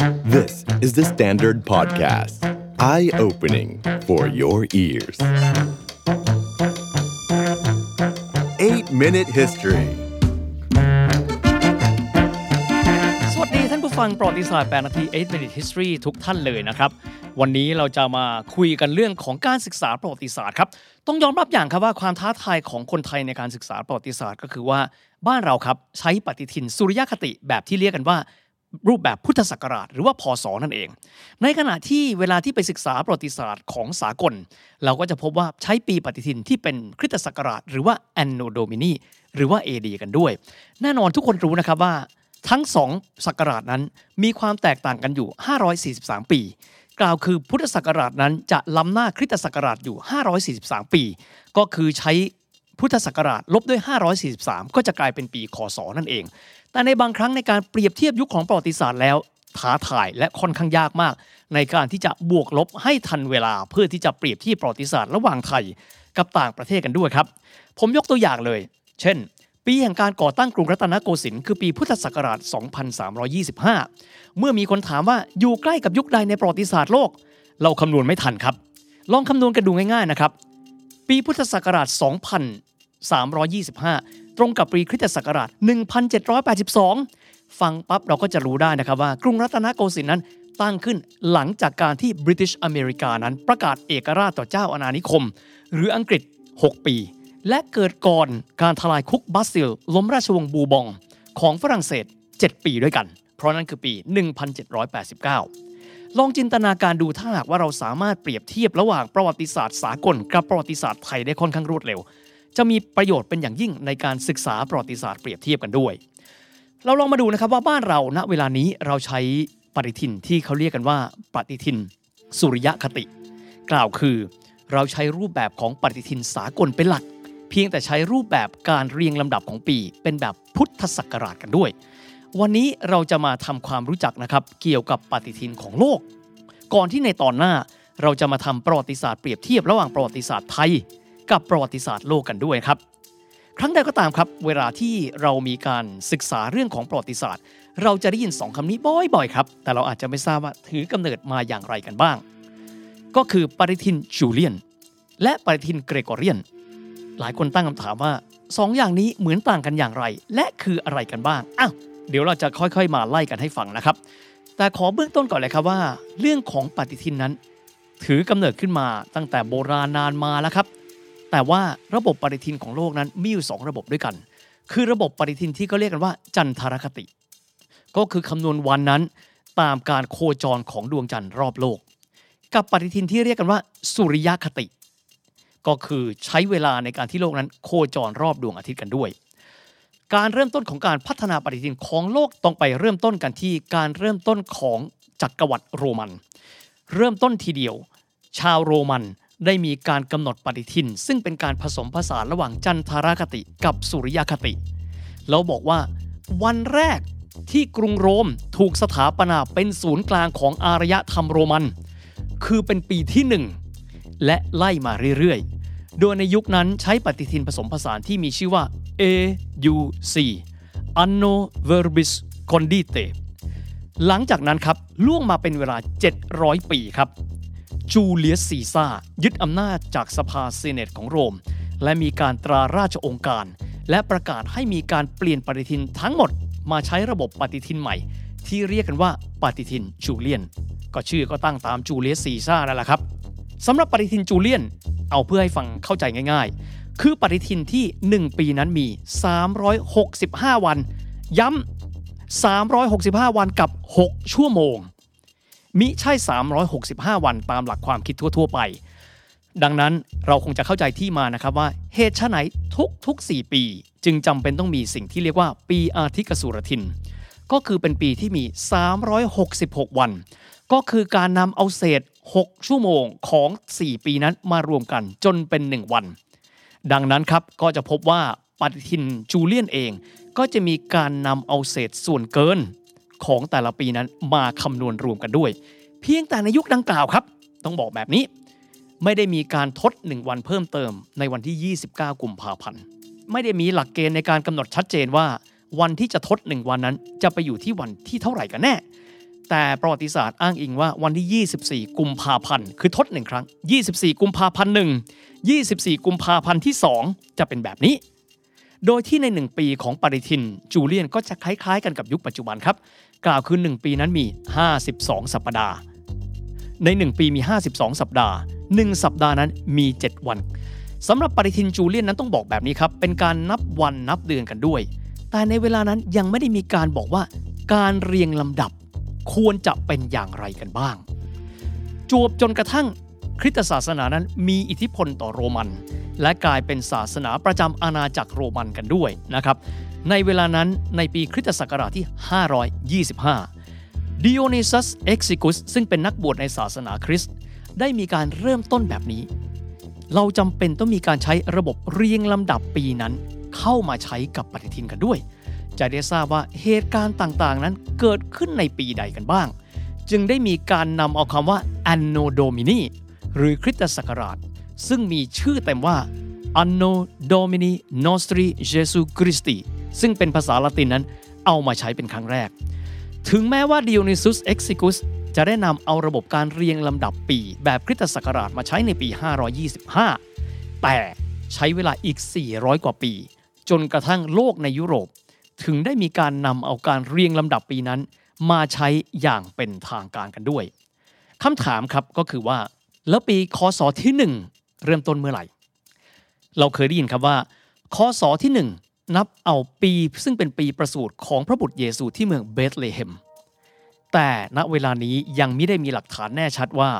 This is the Standard Podcast. Eye opening for your ears. 8 Minute History สวัสดีท่านผู้ฟังประวัติศาสตร์8นาที8 minute history ทุกท่านเลยนะครับ วันนี้เราจะมาคุยกันเรื่องของการศึกษาประวัติศาสตร์ครับ ต้องยอมรับอย่างครับว่าความท้าทายของคนไทยในการศึกษาประวัติศาสตร์ ก็คือว่าบ้านเราครับใช้ปฏิทินสุริยคติแบบที่เรียกกันว่า รูปแบบพุทธศักราชหรือว่าพศนั่นเอง ในขณะที่เวลาที่ไปศึกษาประวัติศาสตร์ของสากล เราก็จะพบว่าใช้ปีปฏิทินที่เป็นคริสตศักราช หรือว่า Anno Domini หรือว่า AD กันด้วย แน่นอนทุกคนรู้นะครับว่า ทั้งสองศักราชนั้นมีความแตกต่างกันอยู่ 543 ปี กล่าวคือพุทธศักราชนั้นจะล้ำหน้าคริสตศักราชอยู่ 543 ปี ก็คือใช้พุทธศักราชลบด้วย 543 ก็จะกลายเป็นปีคศนั่นเอง แต่ในบางครั้งในการเปรียบเทียบยุคของประวัติศาสตร์แล้วท้าทายและค่อนข้างยากมาก ในการที่จะบวกลบให้ทันเวลาเพื่อที่จะเปรียบเทียบประวัติศาสตร์ระหว่างไทยกับต่างประเทศกันด้วยครับ ผมยกตัวอย่างเลย เช่น ปีแห่งการก่อตั้งกรุงรัตนโกสินทร์คือปีพุทธศักราช 2325 เมื่อมีคนถามว่าอยู่ใกล้กับยุคใดในประวัติศาสตร์โลก เราคำนวณไม่ทันครับ ลองคำนวณกันดูง่ายๆนะครับ ปีพุทธศักราช 2325 ตรงกับปีคริสตศักราช 1782 ฟังปั๊บเราก็จะรู้ได้นะครับว่ากรุงรัตนโกสินทร์นั้นตั้งขึ้นหลังจากการที่บริ t ิชอเมริกานั้นประกาศเอกราชต่อเจ้าอาณานิคม หรืออังกฤษ 6 ปี และเกิดก่อนการทลายคุกบัสซิล ล้มราชวงศ์บูบอง ของฝรั่งเศส 7 ปีด้วยกัน เพราะนั่นคือปี 1789 ลองจินตนาการดูถ้าหากว่าเราสามารถเปรียบเทียบระหว่างประวัติศาสตร์สากลกับประวัติศาสตร์ไทยได้ค่อนข้างรวดเร็ว จะมีประโยชน์เป็นอย่างยิ่งในการศึกษาประวัติศาสตร์เปรียบเทียบกันด้วย เราลองมาดูนะครับว่าบ้านเราณเวลานี้เราใช้ปฏิทินที่เขาเรียกกันว่าปฏิทิน สุริยคติ กล่าวคือ เราใช้รูปแบบของปฏิทินสากลเป็นหลัก เพียงแต่ใช้รูปแบบการเรียงลำดับของปี เป็นแบบพุทธศักราชกันด้วย วันนี้เราจะมาทำความรู้จักนะครับเกี่ยวกับปฏิทินของโลก ก่อนที่ในตอนหน้าเราจะมาทำประวัติศาสตร์เปรียบเทียบระหว่างประวัติศาสตร์ไทย กับประวัติศาสตร์โลกกันด้วยครับ ครั้งใดก็ตามครับ เวลาที่เรามีการศึกษาเรื่องของประวัติศาสตร์ เราจะได้ยินสองคำนี้บ่อยๆครับ แต่เราอาจจะไม่ทราบว่าถือกำเนิดมาอย่างไรกันบ้าง ก็คือปฏิทินจูเลียน และปฏิทินเกรกอเรียน หลายคนตั้งคำถามว่าสองอย่างนี้เหมือนต่างกันอย่างไร และคืออะไรกันบ้างอ้าวเดี๋ยวเราจะค่อยๆ มาไล่กันให้ฟังนะครับ แต่ขอเบื้องต้นก่อนเลยครับว่า เรื่องของปฏิทินนั้น ถือกำเนิดขึ้นมาตั้งแต่โบราณนานมาแล้วครับ แต่ว่าระบบปฏิทินของโลกนั้นมีอยู่สองระบบด้วยกัน คือระบบปฏิทินที่เขาเรียกกันว่า จันทรคติ ก็คือคำนวณวันนั้นตามการโคจรของดวงจันทร์รอบโลก กับปฏิทินที่เรียกกันว่า สุริยคติ ก็คือใช้เวลาในการที่โลกนั้นโคจรรอบดวงอาทิตย์กันด้วย การเริ่มต้นของการพัฒนาปฏิทินของโลกต้องไปเริ่มต้นกันที่การเริ่มต้นของจักรวรรดิโรมัน เริ่มต้นทีเดียว ชาวโรมัน ได้มีการกำหนดปฏิทิน ซึ่งเป็นการผสมผสานระหว่างจันทรคติกับสุริยคติ แล้วบอกว่า วันแรกที่กรุงโรมถูกสถาปนาเป็นศูนย์กลางของอารยธรรมโรมัน คือเป็นปีที่หนึ่งและไล่มาเรื่อยๆ โดยในยุคนั้นใช้ปฏิทินผสมผสานที่มีชื่อว่า AUC Anno Verbis Condite หลังจากนั้นครับล่วงมาเป็นเวลา 700 ปีครับ จูเลียสซีซ่ายึดอำนาจจากสภาเซเนตของโรม และมีการตราราชองค์การ และประกาศให้มีการเปลี่ยนปฏิทินทั้งหมดมาใช้ระบบปฏิทินใหม่ ที่เรียกกันว่าปฏิทินจูเลียน ก็ชื่อก็ตั้งตามจูเลียสซีซ่านั่นแหละครับสำหรับปฏิทินจูเลียน เอาเพื่อให้ฟังเข้าใจง่าย ๆ คือปฏิทินที่ 1 ปีนั้นมี 365 วัน ย้ำ365 วันกับ 6 ชั่วโมง มิใช่ 365 วันตามหลักความคิดทั่ว ๆ ไป ดังนั้นเราคงจะเข้าใจที่มานะครับว่าเหตุชะไหนทุกทุก4ปี จึงจำเป็นต้องมีสิ่งที่เรียกว่าปีอาทิกสุรทิน ก็คือเป็นปีที่มี 366 วัน ก็คือการนำเอาเศษ 6 ชั่วโมงของ 4 ปีนั้นมารวมกันจนเป็น 1 วัน ดังนั้นครับก็จะพบว่าปฏิทินจูเลียนเอง ก็จะมีการนำเอาเศษส่วนเกิน ของแต่ละปีนั้นมาคำนวณรวมกันด้วย เพียงแต่ในยุคดังกล่าวครับ ต้องบอกแบบนี้ ไม่ได้มีการทด 1 วันเพิ่มเติม ในวันที่ 29 กุมภาพันธ์ไม่ได้มีหลักเกณฑ์ในการกำหนดชัดเจนว่า วันที่จะทด 1 วันนั้น จะไปอยู่ที่วันที่เท่าไหร่กันแน่ แต่ประวัติศาสตร์อ้างอิงว่าวันที่ 24 กุมภาพันธ์คือทดหนึ่งครั้ง 24 กุมภาพันธ์หนึ่ง24 กุมภาพันธ์ที่ 2 จะเป็นแบบนี้โดยที่ใน 1 ปีของปฏิทิน จูเลียนก็จะคล้ายๆกันกับยุคปัจจุบันครับ กล่าวคือ 1 ปีนั้นมี 52 สัปดาห์ ใน 1 ปีมี 52 สัปดาห์ 1 สัปดาห์นั้นมี 7 วันสำหรับปฏิทินจูเลียนนั้นต้องบอกแบบนี้ครับ เป็นการนับวันนับเดือนกันด้วย แต่ในเวลานั้นยังไม่ได้มีการบอกว่าการเรียงลำดับควรจะเป็นอย่างไรกันบ้าง จวบจนกระทั่งคริสตศาสนานั้นมีอิทธิพลต่อโรมัน และกลายเป็นศาสนาประจำอาณาจักรโรมันกันด้วยนะครับ ในเวลานั้นในปีคริสตศักราชที่ 525 ดิโอนิซัสเอ็กซิกุสซึ่งเป็นนักบวชในศาสนาคริสต์ได้มีการเริ่มต้นแบบนี้ เราจำเป็นต้องมีการใช้ระบบเรียงลำดับปีนั้น เข้ามาใช้กับปฏิทินกันด้วย จะได้ทราบว่าเหตุการณ์ต่างๆ นั้นเกิดขึ้นในปีใดกันบ้าง จึงได้มีการนำเอาคำว่า Anno Domini หรือคริสตศักราช ซึ่งมีชื่อเต็มว่า Anno Domini Nostri Jesu Christi ซึ่งเป็นภาษาละตินนั้นเอามาใช้เป็นครั้งแรก ถึงแม้ว่า Dionysus Exiguus จะได้นำเอาระบบการเรียงลำดับปี แบบคริสตศักราชมาใช้ในปี 525 แต่ใช้เวลาอีก 400 กว่าปี จนกระทั่งโลกในยุโรป ถึงได้มีการนำเอาการเรียงลำดับปีนั้น มาใช้อย่างเป็นทางการกันด้วยคำถามครับก็คือว่า แล้วปีคศที่ 1 เริ่มต้นเมื่อไหร่ เราเคยได้ยินครับว่าคศที่1 นับเอาปีซึ่งเป็นปีประสูติของพระบุตรเยซูที่เมืองเบธเลเฮม แต่ณเวลานี้ยังไม่ได้มีหลักฐานแน่ชัดว่า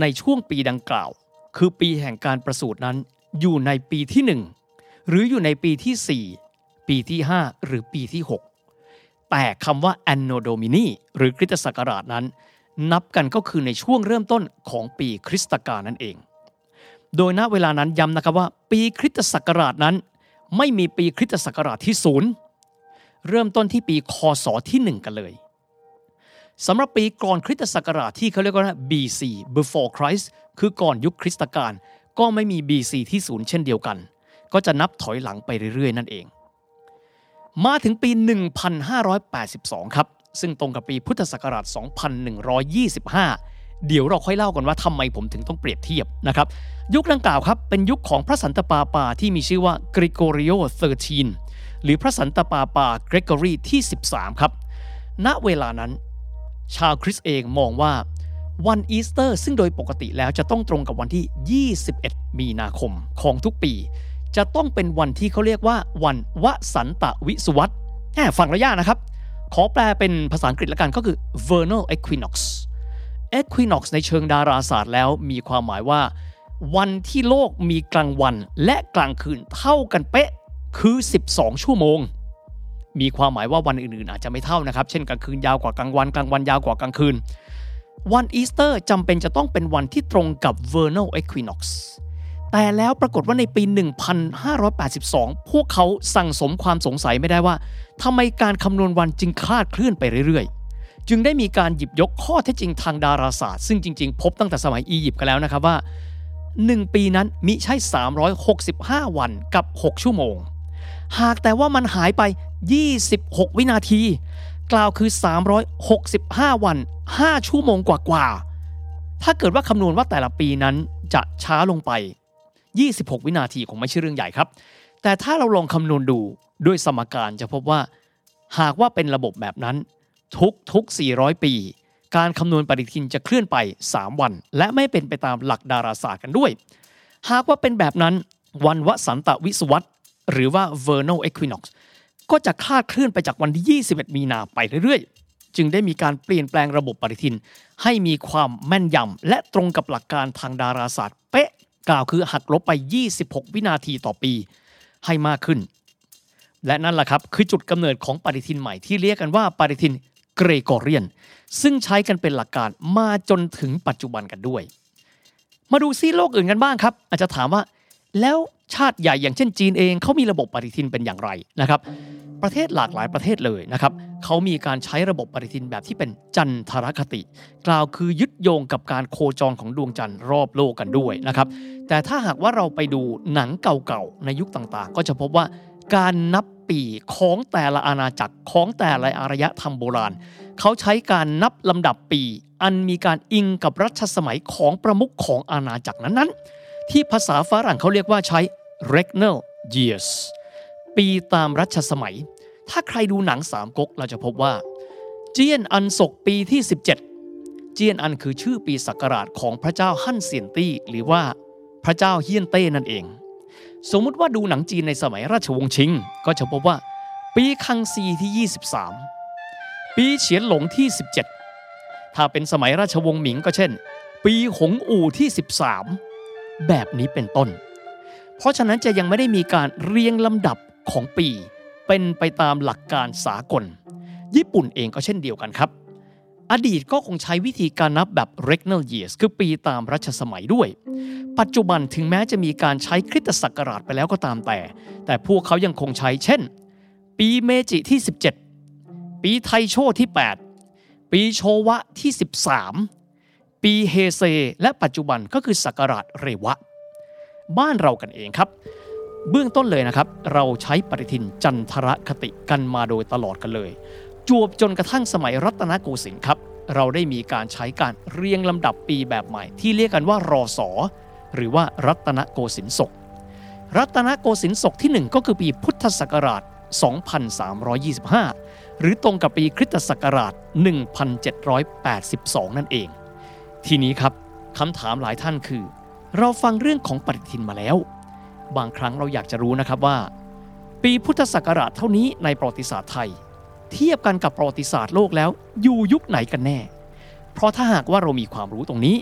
ในช่วงปีดังกล่าว คือปีแห่งการประสูตินั้นอยู่ในปีที่ 1 หรืออยู่ในปีที่ 4 ปีที่ 5 หรือปีที่ 6 แต่คำว่า Anno Domini หรือคริสตศักราชนั้น นับกันก็คือในช่วงเริ่มต้นของปีคริสตกาลนั่นเอง โดยณเวลานั้นย้ำนะครับว่า ปีคริสตศักราชนั้น ไม่มีปีคริสตศักราชที่ศูนย์เริ่มต้นที่ปีคศที่ 1 กันเลยสำหรับปีก่อนคริสตศักราชที่เขาเรียกว่า BC before Christ คือก่อนยุคคริสตกาลก็ไม่มี BC ที่ศูนย์เช่นเดียวกัน ก็จะนับถอยหลังไปเรื่อยๆ นั่นเอง มาถึงปี 1582 ครับ ซึ่งตรงกับปีพุทธศักราช 2125 เดี๋ยวเราค่อยเล่ากันว่าทำไมผมถึงต้องเปรียบเทียบนะครับ ยุคดังกล่าวครับเป็นยุคของพระสันตะปาปาที่มีชื่อว่า Gregorio XIII หรือพระสันตะปาปาเกรกอรีที่ 13 ครับ ณเวลานั้น ชาวคริสต์เองมองว่าวันอีสเตอร์ ซึ่งโดยปกติแล้วจะต้องตรงกับวันที่ 21 มีนาคมของทุกปี จะต้องเป็นวันที่เขาเรียกว่าวันวสันตวิสุวัตแหมฟังระยะนะครับ ขอแปลเป็นภาษาอังกฤษละกันก็คือ vernal equinox equinox ในเชิงดาราศาสตร์แล้วมีความหมายว่า วันที่โลกมีกลางวันและกลางคืนเท่ากันเป๊ะคือ 12 ชั่วโมง มีความหมายว่าวันอื่นๆ อาจจะไม่เท่านะครับ เช่นกลางคืนยาวกว่ากลางวันกลางวันยาวกว่ากลางคืน วันอีสเตอร์จำเป็นจะต้องเป็นวันที่ตรงกับ vernal equinox แต่แล้วปรากฏว่าในปี 1582 พวกเขาสั่งสมความสงสัยไม่ได้ว่าทำไมการคำนวณวันจึงคลาดเคลื่อนไปเรื่อยๆ จึงได้มีการหยิบยกข้อเท็จจริงทางดาราศาสตร์ ซึ่งจริงๆ พบตั้งแต่สมัยอียิปต์กันแล้วนะครับว่า 1 ปีนั้นมิใช่ 365 วันกับ 6 ชั่วโมง หากแต่ว่ามันหายไป 26 วินาที กล่าวคือ 365 วัน 5 ชั่วโมงกว่าๆ ถ้าเกิดว่าคำนวณว่าแต่ละปีนั้นจะช้าลงไป 26 วินาทีคงไม่ใช่เรื่องใหญ่ครับ แต่ถ้าเราลองคำนวณดูด้วยสมการจะพบว่า หากว่าเป็นระบบแบบนั้นทุกทุก400 ปี การคำนวณปฏิทินจะเคลื่อนไป 3 วัน และไม่เป็นไปตามหลักดาราศาสตร์กันด้วย หากว่าเป็นแบบนั้นวันวสันตวิสวัตหรือว่า vernal equinox ก็จะคลาดเคลื่อนไปจากวันที่ 21 มีนาไปเรื่อยๆ จึงได้มีการเปลี่ยนแปลงระบบปฏิทิน ให้มีความแม่นยำและตรงกับหลักการทางดาราศาสตร์เป๊ะกล่าวคือหักลบไป 26 วินาทีต่อปี ให้มากขึ้น และนั่นแหละครับคือจุดกำเนิดของปฏิทินใหม่ที่เรียกกันว่าปฏิทินเกรกอเรียน ซึ่งใช้กันเป็นหลักการมาจนถึงปัจจุบันกันด้วย มาดูซีโลกอื่นกันบ้างครับ อาจจะถามว่า แล้วชาติใหญ่อย่างเช่นจีนเองเขามีระบบปฏิทินเป็นอย่างไรนะครับ ประเทศหลากหลายประเทศเลยนะครับเขามีการใช้ระบบปฏิทินแบบที่เป็นจันทรคติ กล่าวคือยึดโยงกับการโคจรของดวงจันทร์รอบโลกกันด้วยนะครับแต่ถ้าหากว่าเราไปดูหนังเก่าๆในยุคต่างๆ ก็จะพบว่าการนับปีของแต่ละอาณาจักรของแต่ละอารยธรรมโบราณ เขาใช้การนับลำดับปี อันมีการอิงกับรัชสมัยของประมุขของอาณาจักรนั้นๆ ที่ภาษาฝรั่งเขาเรียกว่าใช้ regnal years ปีตามรัชสมัย ถ้าใครดูหนังสามก๊กเราจะพบว่า เจียนอันศกปีที่ 17 เจียนอันคือชื่อปีศักราชของพระเจ้าฮั่นเซียนตี้ หรือว่าพระเจ้าเฮียนเต้นั่นเอง สมมุติว่าดูหนังจีนในสมัยราชวงศ์ชิง ก็จะพบว่า ปีคังซีที่ 23 ปีเฉียนหลงที่ 17 ถ้าเป็นสมัยราชวงศ์หมิงก็เช่น ปีหงอู่ที่ 13 แบบนี้เป็นต้น เพราะฉะนั้นจะยังไม่ได้มีการเรียงลำดับของปีเป็นไปตามหลักการสากล ญี่ปุ่นเองก็เช่นเดียวกันครับ อดีตก็คงใช้วิธีการนับแบบ regnal years คือปีตามรัชสมัยด้วย ปัจจุบันถึงแม้จะมีการใช้คริสตศักราชไปแล้วก็ตามแต่ แต่พวกเขายังคงใช้เช่น ปีเมจิที่ 17 ปีไทโชที่ 8 ปีโชวะที่ 13 ปีเฮเซ และปัจจุบันก็คือศักราชเรวะ บ้านเรากันเองครับ เบื้องต้นเลยนะครับ เราใช้ปฏิทินจันทรคติกันมาโดยตลอดกันเลย จวบจนกระทั่งสมัยรัตนโกสินทร์ครับ เราได้มีการใช้การเรียงลำดับปีแบบใหม่ ที่เรียกกันว่ารอสอหรือว่ารัตนโกสินทร์ศกรัตนโกสินทร์ศกที่ 1 ก็คือปีพุทธศักราช 2325 หรือตรงกับปีคริสตศักราช 1782 นั่นเอง ทีนี้ครับคำถามหลายท่านคือ เราฟังเรื่องของปฏิทินมาแล้ว บางครั้งเราอยากจะรู้นะครับว่า ปีพุทธศักราชเท่านี้ในประวัติศาสตร์ไทย เทียบกันกับประวัติศาสตร์โลกแล้วอยู่ยุคไหนกันแน่ เพราะถ้าหากว่าเรามีความรู้ตรงนี้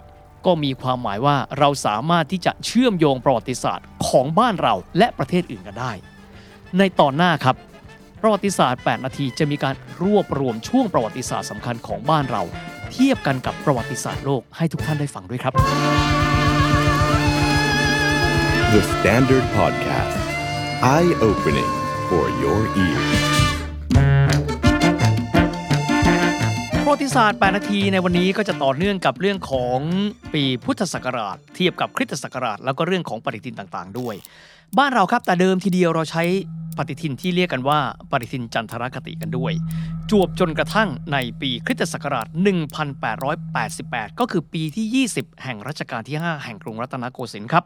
ก็มีความหมายว่าเราสามารถที่จะเชื่อมโยงประวัติศาสตร์ของบ้านเราและประเทศอื่นกันได้ ในตอนหน้าครับ ประวัติศาสตร์ 8 นาทีจะมีการรวบรวมช่วงประวัติศาสตร์สำคัญของบ้านเรา เทียบกันกับประวัติศาสตร์โลกให้ทุกท่านได้ฟังด้วยครับ The Standard Podcast. Eye opening for your ears. ประวัติศาสตร์ 8 นาทีในวันนี้ก็จะต่อเนื่องกับเรื่องของปีพุทธศักราช เทียบกับคริสตศักราช แล้วก็เรื่องของปฏิทินต่างๆ ด้วย บ้านเราครับแต่เดิมทีเดียวเราใช้ ปฏิทินที่เรียกกันว่าปฏิทินจันทรคติกันด้วย จวบจนกระทั่งในปีคริสตศักราช 1888 ก็คือปีที่ 20 แห่งรัชกาลที่ 5 แห่งกรุงรัตนโกสินทร์ครับ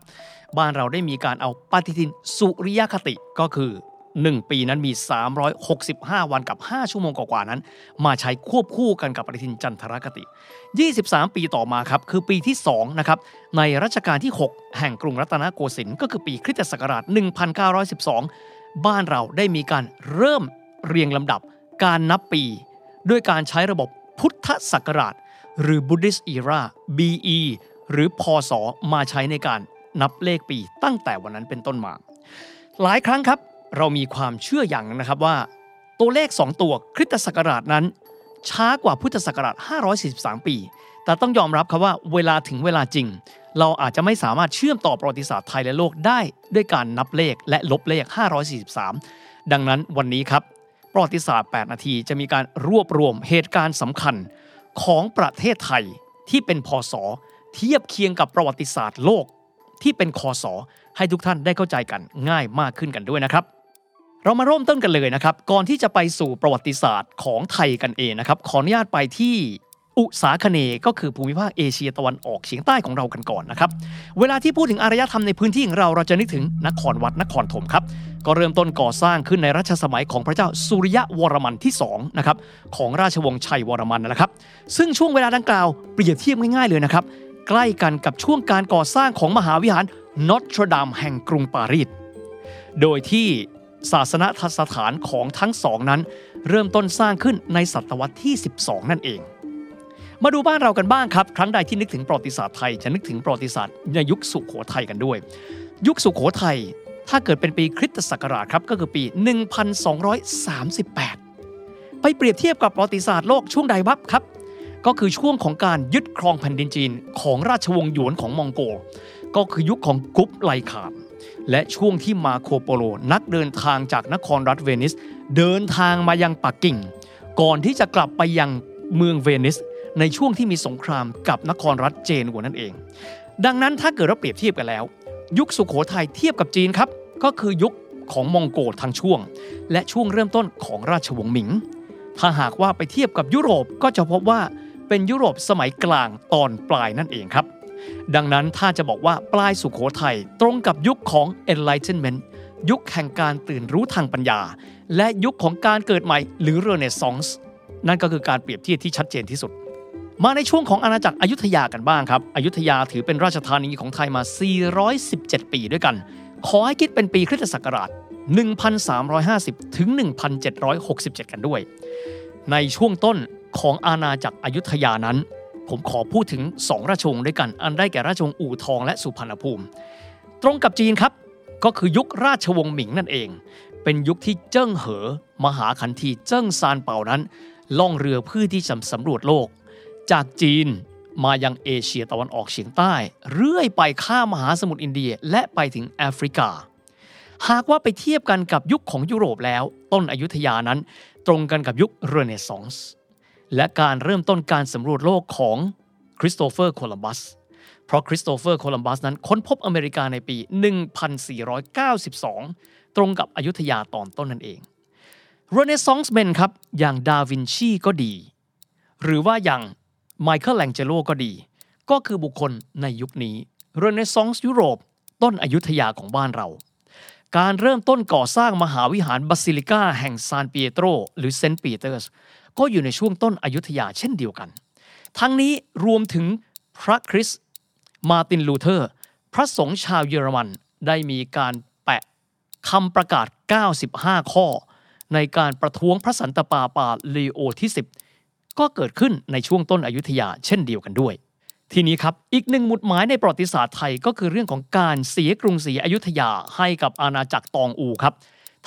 บ้านเราได้มีการเอาปฏิทินสุริยคติก็คือ 1 ปีนั้นมี 365 วันกับ 5 ชั่วโมงกว่าๆนั้น มาใช้ควบคู่กันกับปฏิทินจันทรคติ 23 ปีต่อมาครับคือปีที่2นะครับในรัชกาลที่ 6 แห่งกรุงรัตนโกสินทร์ก็คือปีคริสตศักราช 1912 บ้านเราได้มีการเริ่มเรียงลำดับการนับปี ด้วยการใช้ระบบพุทธศักราช หรือ Buddhist Era BE หรือพศมาใช้ในการนับเลขปีตั้งแต่วันนั้นเป็นต้นมา หลายครั้งครับเรามีความเชื่ออย่างหนึงนะครับว่า ตัวเลข 2 ตัวคริสตศักราชนั้น ช้ากว่าพุทธศักราช 543 ปี แต่ต้องยอมรับครับว่าเวลาถึงเวลาจริง เราอาจจะไม่สามารถเชื่อมต่อประวัติศาสตร์ไทยและโลกได้ด้วยการนับเลขและลบเลข 543 ดังนั้นวันนี้ครับ ประวัติศาสตร์ 8 นาทีจะมีการรวบรวมเหตุการณ์สำคัญของประเทศไทยที่เป็นพศเทียบเคียงกับประวัติศาสตร์โลกที่เป็นคศให้ทุกท่านได้เข้าใจกันง่ายมากขึ้นกันด้วยนะครับ เรามาเริ่มต้นกันเลยนะครับ ก่อนที่จะไปสู่ประวัติศาสตร์ของไทยกันเองนะครับ ขออนุญาตไปที่ อุษาคเนก็คือภูมิภาคเอเชียตะวันออกเฉียงใต้ของเรากันก่อนนะครับ เวลาที่พูดถึงอารยธรรมในพื้นที่ของเราเราจะนึกถึงนครวัดนครธมครับ ก็เริ่มต้นก่อสร้างขึ้นในรัชสมัยของพระเจ้าสุริยะวรมันที่2นะครับของราชวงศ์ชัยวรมันนะครับ ซึ่งช่วงเวลาดังกล่าวเปรียบเทียบง่ายๆเลยนะครับใกล้กันกับช่วงการก่อสร้างของมหาวิหารนอตรดามแห่งกรุงปารีสโดยที่ศาสนสถานของทั้งสองนั้น เริ่มต้นสร้างขึ้นในศตวรรษที่ 12 นั่นเอง มาดูบ้านเรากันบ้างครับ ครั้งใดที่นึกถึงประวัติศาสตร์ไทยจะนึกถึงประวัติศาสตร์ในยุคสุขโขทัยกันด้วย ยุคสุขโขทัยถ้าเกิดเป็นปีคริสตศักราชครับก็คือปี 1238 ไปเปรียบเทียบกับประวัติศาสตร์โลกช่วงใดวับครับ ก็คือช่วงของการยึดครองแผ่นดินจีนของราชวงศ์หยวนของมองโก ก็คือยุคของกุ๊ปไลคานและช่วงที่มาโคโปโลนักเดินทางจากนครรัฐเวนิส เดินทางมายังปักกิ่ง ก่อนที่จะกลับไปยังเมืองเวนิส ในช่วงที่มีสงครามกับนครรัฐเจนวนั่นเอง ดังนั้นถ้าเกิดเราเปรียบเทียบกันแล้ว ยุคสุขโขทัยเทียบกับจีนครับก็คือยุคของมองโกลทางช่วง และช่วงเริ่มต้นของราชวงศ์หมิง ถ้าหากว่าไปเทียบกับยุโรปก็จะพบว่าเป็นยุโรปสมัยกลางตอนปลายนั่นเองครับ ดังนั้นถ้าจะบอกว่าปลายสุขโขทัยตรงกับยุคของ Enlightenment ยุคแห่งการตื่นรู้ทางปัญญา และยุคของการเกิดใหม่หรือ Renaissance นั่นก็คือการเปรียบเทียบที่ชัดเจนที่สุด มาในช่วงของอาณาจักรอยุธยากันบ้างครับ อยุธยาถือเป็นราชธานีของไทยมา 417 ปีด้วยกัน ขอให้คิดเป็นปีคริสตศักราช 1350 ถึง 1767 กันด้วย ในช่วงต้นของอาณาจักรอยุธยานั้น ผมขอพูดถึงสองราชวงศ์ด้วยกัน อันได้แก่ราชวงศ์อู่ทองและสุพรรณภูมิ ตรงกับจีนครับ ก็คือยุคราชวงศ์หมิงนั่นเอง เป็นยุคที่เจิ้งเหอ มหาคันธีเจิ้งซานเป่านั้น ล่องเรือเพื่อที่จะสำรวจโลก จากจีนมายังเอเชียตะวันออกเฉียงใต้ เรื่อยไปข้ามมหาสมุทรอินเดียและไปถึงแอฟริกา หากว่าไปเทียบกันกับยุคของยุโรปแล้ว ต้นอยุธยานั้น ตรงกันกับยุคเรเนซองส์และการเริ่มต้นการสำรวจโลกของคริสโตเฟอร์โคลัมบัสเพราะคริสโตเฟอร์โคลัมบัสนั้นค้นพบอเมริกาในปี 1492 ตรงกับอยุธยาตอนต้นนั่นเอง Renaissance man ครับอย่างดาวินชีก็ดี หรือว่าอย่าง ไมเคิลแองเจโลก็ดี ก็คือบุคคลในยุคนี้เรเนซองส์ยุโรป ต้นอยุธยาของบ้านเรา การเริ่มต้นก่อสร้างมหาวิหารบาซิลิกาแห่งซานเปียโตรหรือเซนต์ปีเตอร์สก็อยู่ในช่วงต้นอยุธยาเช่นเดียวกัน ทั้งนี้รวมถึงพระคริสต์มาร์ตินลูเทอร์ พระสงฆ์ชาวเยอรมันได้มีการแปะคำประกาศ 95 ข้อ ในการประท้วงพระสันตะปาปาลีโอที่ 10 ก็เกิดขึ้นในช่วงต้นอยุธยาเช่นเดียวกันด้วย ทีนี้ครับอีกหนึ่งหมุดหมายในประวัติศาสตร์ไทยก็คือเรื่องของการเสียกรุงศรีอยุธยาให้กับอาณาจักรตองอูครับ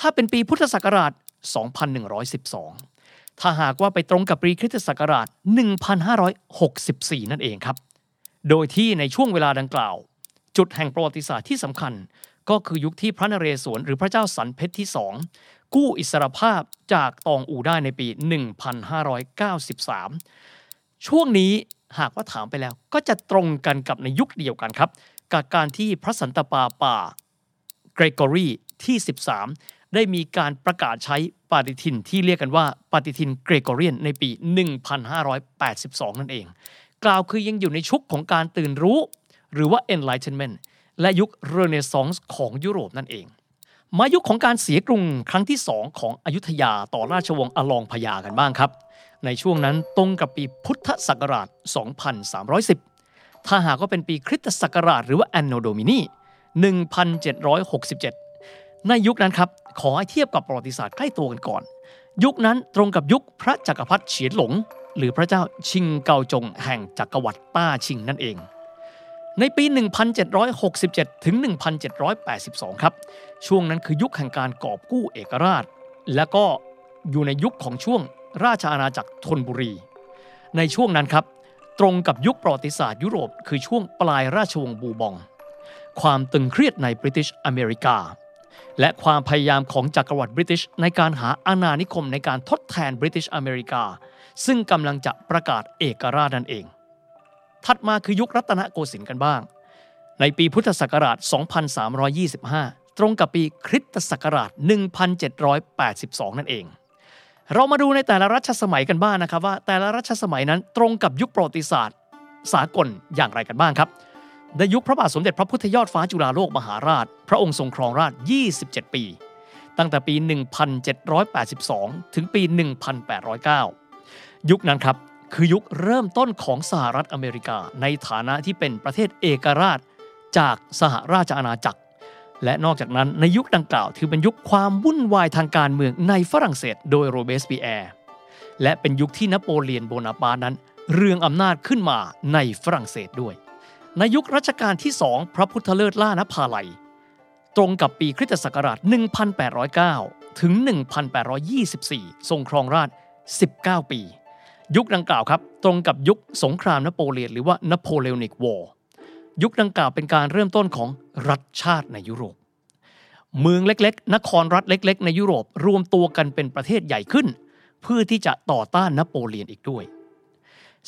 ถ้าเป็นปีพุทธศักราช 2112 ถ้าหากว่าไปตรงกับปีคริสตศักราช 1564 นั่นเองครับ โดยที่ในช่วงเวลาดังกล่าว จุดแห่งประวัติศาสตร์ที่สำคัญ ก็คือยุคที่พระนเรศวรหรือพระเจ้าสันเพชรที่สอง กู้อิสรภาพจากตองอูได้ในปี 1593 ช่วงนี้หากว่าถามไปแล้วก็จะตรงกันกับในยุคเดียวกันครับ กับการที่พระสันตะปาปาเกรกอรีที่ 13 ได้มีการประกาศใช้ปฏิทินที่เรียกกันว่าปฏิทินเกรกอเรียนในปี 1582 นั่นเอง กล่าวคือยังอยู่ในชุกของการตื่นรู้ หรือว่า Enlightenment และยุคเรเนซองส์ของยุโรปนั่นเอง มายุคของการเสียกรุงครั้งที่สองของอยุธยาต่อราชวงศ์อลองพญากันบ้างครับ ในช่วงนั้นตรงกับปีพุทธศักราช 2310 ถ้าหากว่าเป็นปีคริสตศักราชหรือว่า Anno Domini 1767 ในยุคนั้นครับ ขอให้เทียบกับประวัติศาสตร์ใกล้ตัวกันก่อน ยุคนั้นตรงกับยุคพระจักรพรรดิเฉียนหลง หรือพระเจ้าชิงเกาจงแห่งจักรวรรดิต้าชิงนั่นเอง ในปี 1767 ถึง 1782 ครับ ช่วงนั้นคือยุคแห่งการกอบกู้เอกราช และก็อยู่ในยุคของช่วงราชอาณาจักรธนบุรี ในช่วงนั้นครับ ตรงกับยุคประวัติศาสตร์ยุโรป คือช่วงปลายราชวงศ์บูบอง ความตึงเครียดในบริติชอเมริกา และความพยายามของจักรวรรดิบริติชในการหาอาณานิคมในการทดแทนบริติชอเมริกา ซึ่งกำลังจะประกาศเอกราชนั่นเอง ถัดมาคือยุครัตนโกสินทร์กันบ้าง ในปีพุทธศักราช 2325 ตรงกับปีคริสตศักราช 1782 นั่นเอง เรามาดูในแต่ละรัชสมัยกันบ้างนะครับว่า แต่ละรัชสมัยนั้นตรงกับยุคประวัติศาสตร์ สากลอย่างไรกันบ้างครับในยุคพระบาทสมเด็จพระพุทธยอดฟ้าจุฬาโลกมหาราช พระองค์ทรงครองราช 27 ปี ตั้งแต่ปี 1782 ถึงปี 1809 ยุคนั้นครับ คือยุคเริ่มต้นของสหรัฐอเมริกา ในฐานะที่เป็นประเทศเอกราชจากสหราชอาณาจักร และนอกจากนั้นในยุคดังกล่าว ถือเป็นยุคความวุ่นวายทางการเมืองในฝรั่งเศส โดยโรเบสปีแอร์และเป็นยุคที่นโปเลียนโบนาปาร์ตนั้น เรืองอำนาจขึ้นมาในฝรั่งเศสด้วย ในยุครัชกาลที่สองพระพุทธเลิศหล้านภาลัย ตรงกับปีคริสตศักราช 1809 ถึง 1824 ทรงครองราช 19 ปี ยุคดังกล่าวครับ ตรงกับยุคสงครามนโปเลียนหรือว่านโปเลนิกวอร์ยุคดังกล่าวเป็นการเริ่มต้นของรัฐชาติในยุโรป เมืองเล็กๆ นครรัฐเล็ก ๆ ในยุโรปรวมตัวกันเป็นประเทศใหญ่ขึ้น เพื่อที่จะต่อต้านนโปเลียนอีกด้วย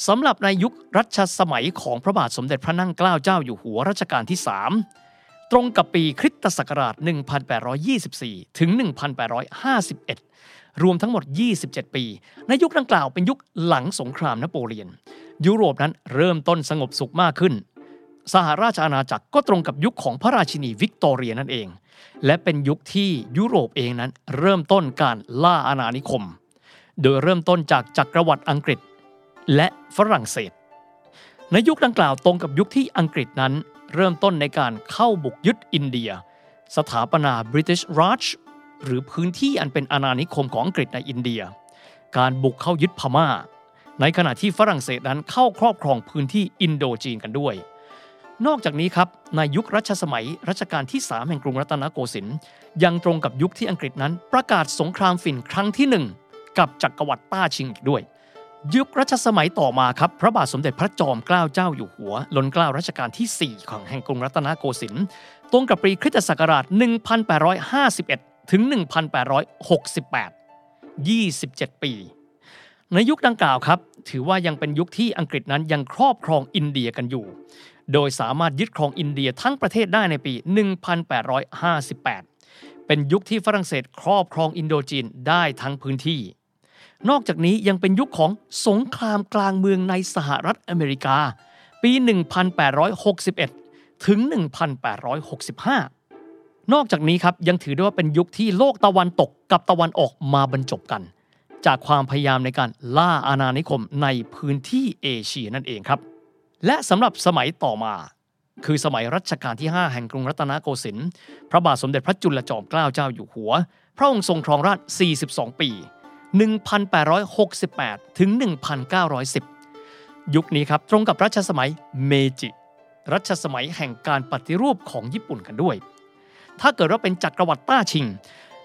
สำหรับในยุครัชสมัยของพระบาทสมเด็จพระนั่งเกล้าเจ้าอยู่หัวรัชกาลที่ 3 ตรงกับปีคริสตศักราช 1824 ถึง 1851 รวมทั้งหมด 27 ปี ในยุคดังกล่าวเป็นยุคหลังสงครามนโปเลียน ยุโรปนั้นเริ่มต้นสงบสุขมากขึ้น สหราชอาณาจักรก็ตรงกับยุคของพระราชินีวิกตอเรียนั่นเอง และเป็นยุคที่ยุโรปเองนั้นเริ่มต้นการล่าอาณานิคม โดยเริ่มต้นจากจักรวรรดิอังกฤษ และฝรั่งเศส ในยุคดังกล่าวตรงกับยุคที่อังกฤษนั้น เริ่มต้นในการเข้าบุกยึดอินเดีย สถาปนา British Raj หรือพื้นที่อันเป็นอาณานิคมของอังกฤษในอินเดีย การบุกเข้ายึดพม่า ในขณะที่ฝรั่งเศสนั้นเข้าครอบครองพื้นที่อินโดจีนกันด้วย นอกจากนี้ครับในยุครัชสมัยรัชกาลที่ 3 แห่งกรุงรัตนโกสินทร์ยังตรงกับยุคที่อังกฤษนั้น ประกาศสงครามฝิ่นครั้งที่ 1 กับจักรวรรดิต้าชิงอีกด้วยยุครัชสมัยต่อมาครับ พระบาทสมเด็จพระจอมเกล้าเจ้าอยู่หัวล้นเกล้ารัชกาลที่ 4 ของแห่งกรุงรัตนโกสินทร์ตรงกับปีคริสตศักราช 1851 ถึง 1868 27 ปี ในยุคดังกล่าวครับ ถือว่ายังเป็นยุคที่อังกฤษนั้นยังครอบครองอินเดียกันอยู่ โดยสามารถยึดครองอินเดียทั้งประเทศได้ในปี 1858 เป็นยุคที่ฝรั่งเศสครอบครองอินโดจีนได้ทั้งพื้นที่ นอกจากนี้ยังเป็นยุคของสงครามกลางเมืองในสหรัฐอเมริกา ปี 1861 ถึง 1865 นอกจากนี้ครับยังถือได้ว่าเป็นยุคที่โลกตะวันตกกับตะวันออกมาบรรจบกัน จากความพยายามในการล่าอาณานิคมในพื้นที่เอเชียนั่นเองครับ และสำหรับสมัยต่อมา คือสมัยรัชกาลที่ 5 แห่งกรุงรัตนโกสินทร์พระบาทสมเด็จพระจุลจอมเกล้าเจ้าอยู่หัว พระองค์ทรงครองราช42 ปี 1868 ถึง 1910 ยุคนี้ครับตรงกับรัชสมัยเมจิ รัชสมัยแห่งการปฏิรูปของญี่ปุ่นกันด้วย ถ้าเกิดว่าเป็นจักรวรรดิต้าชิง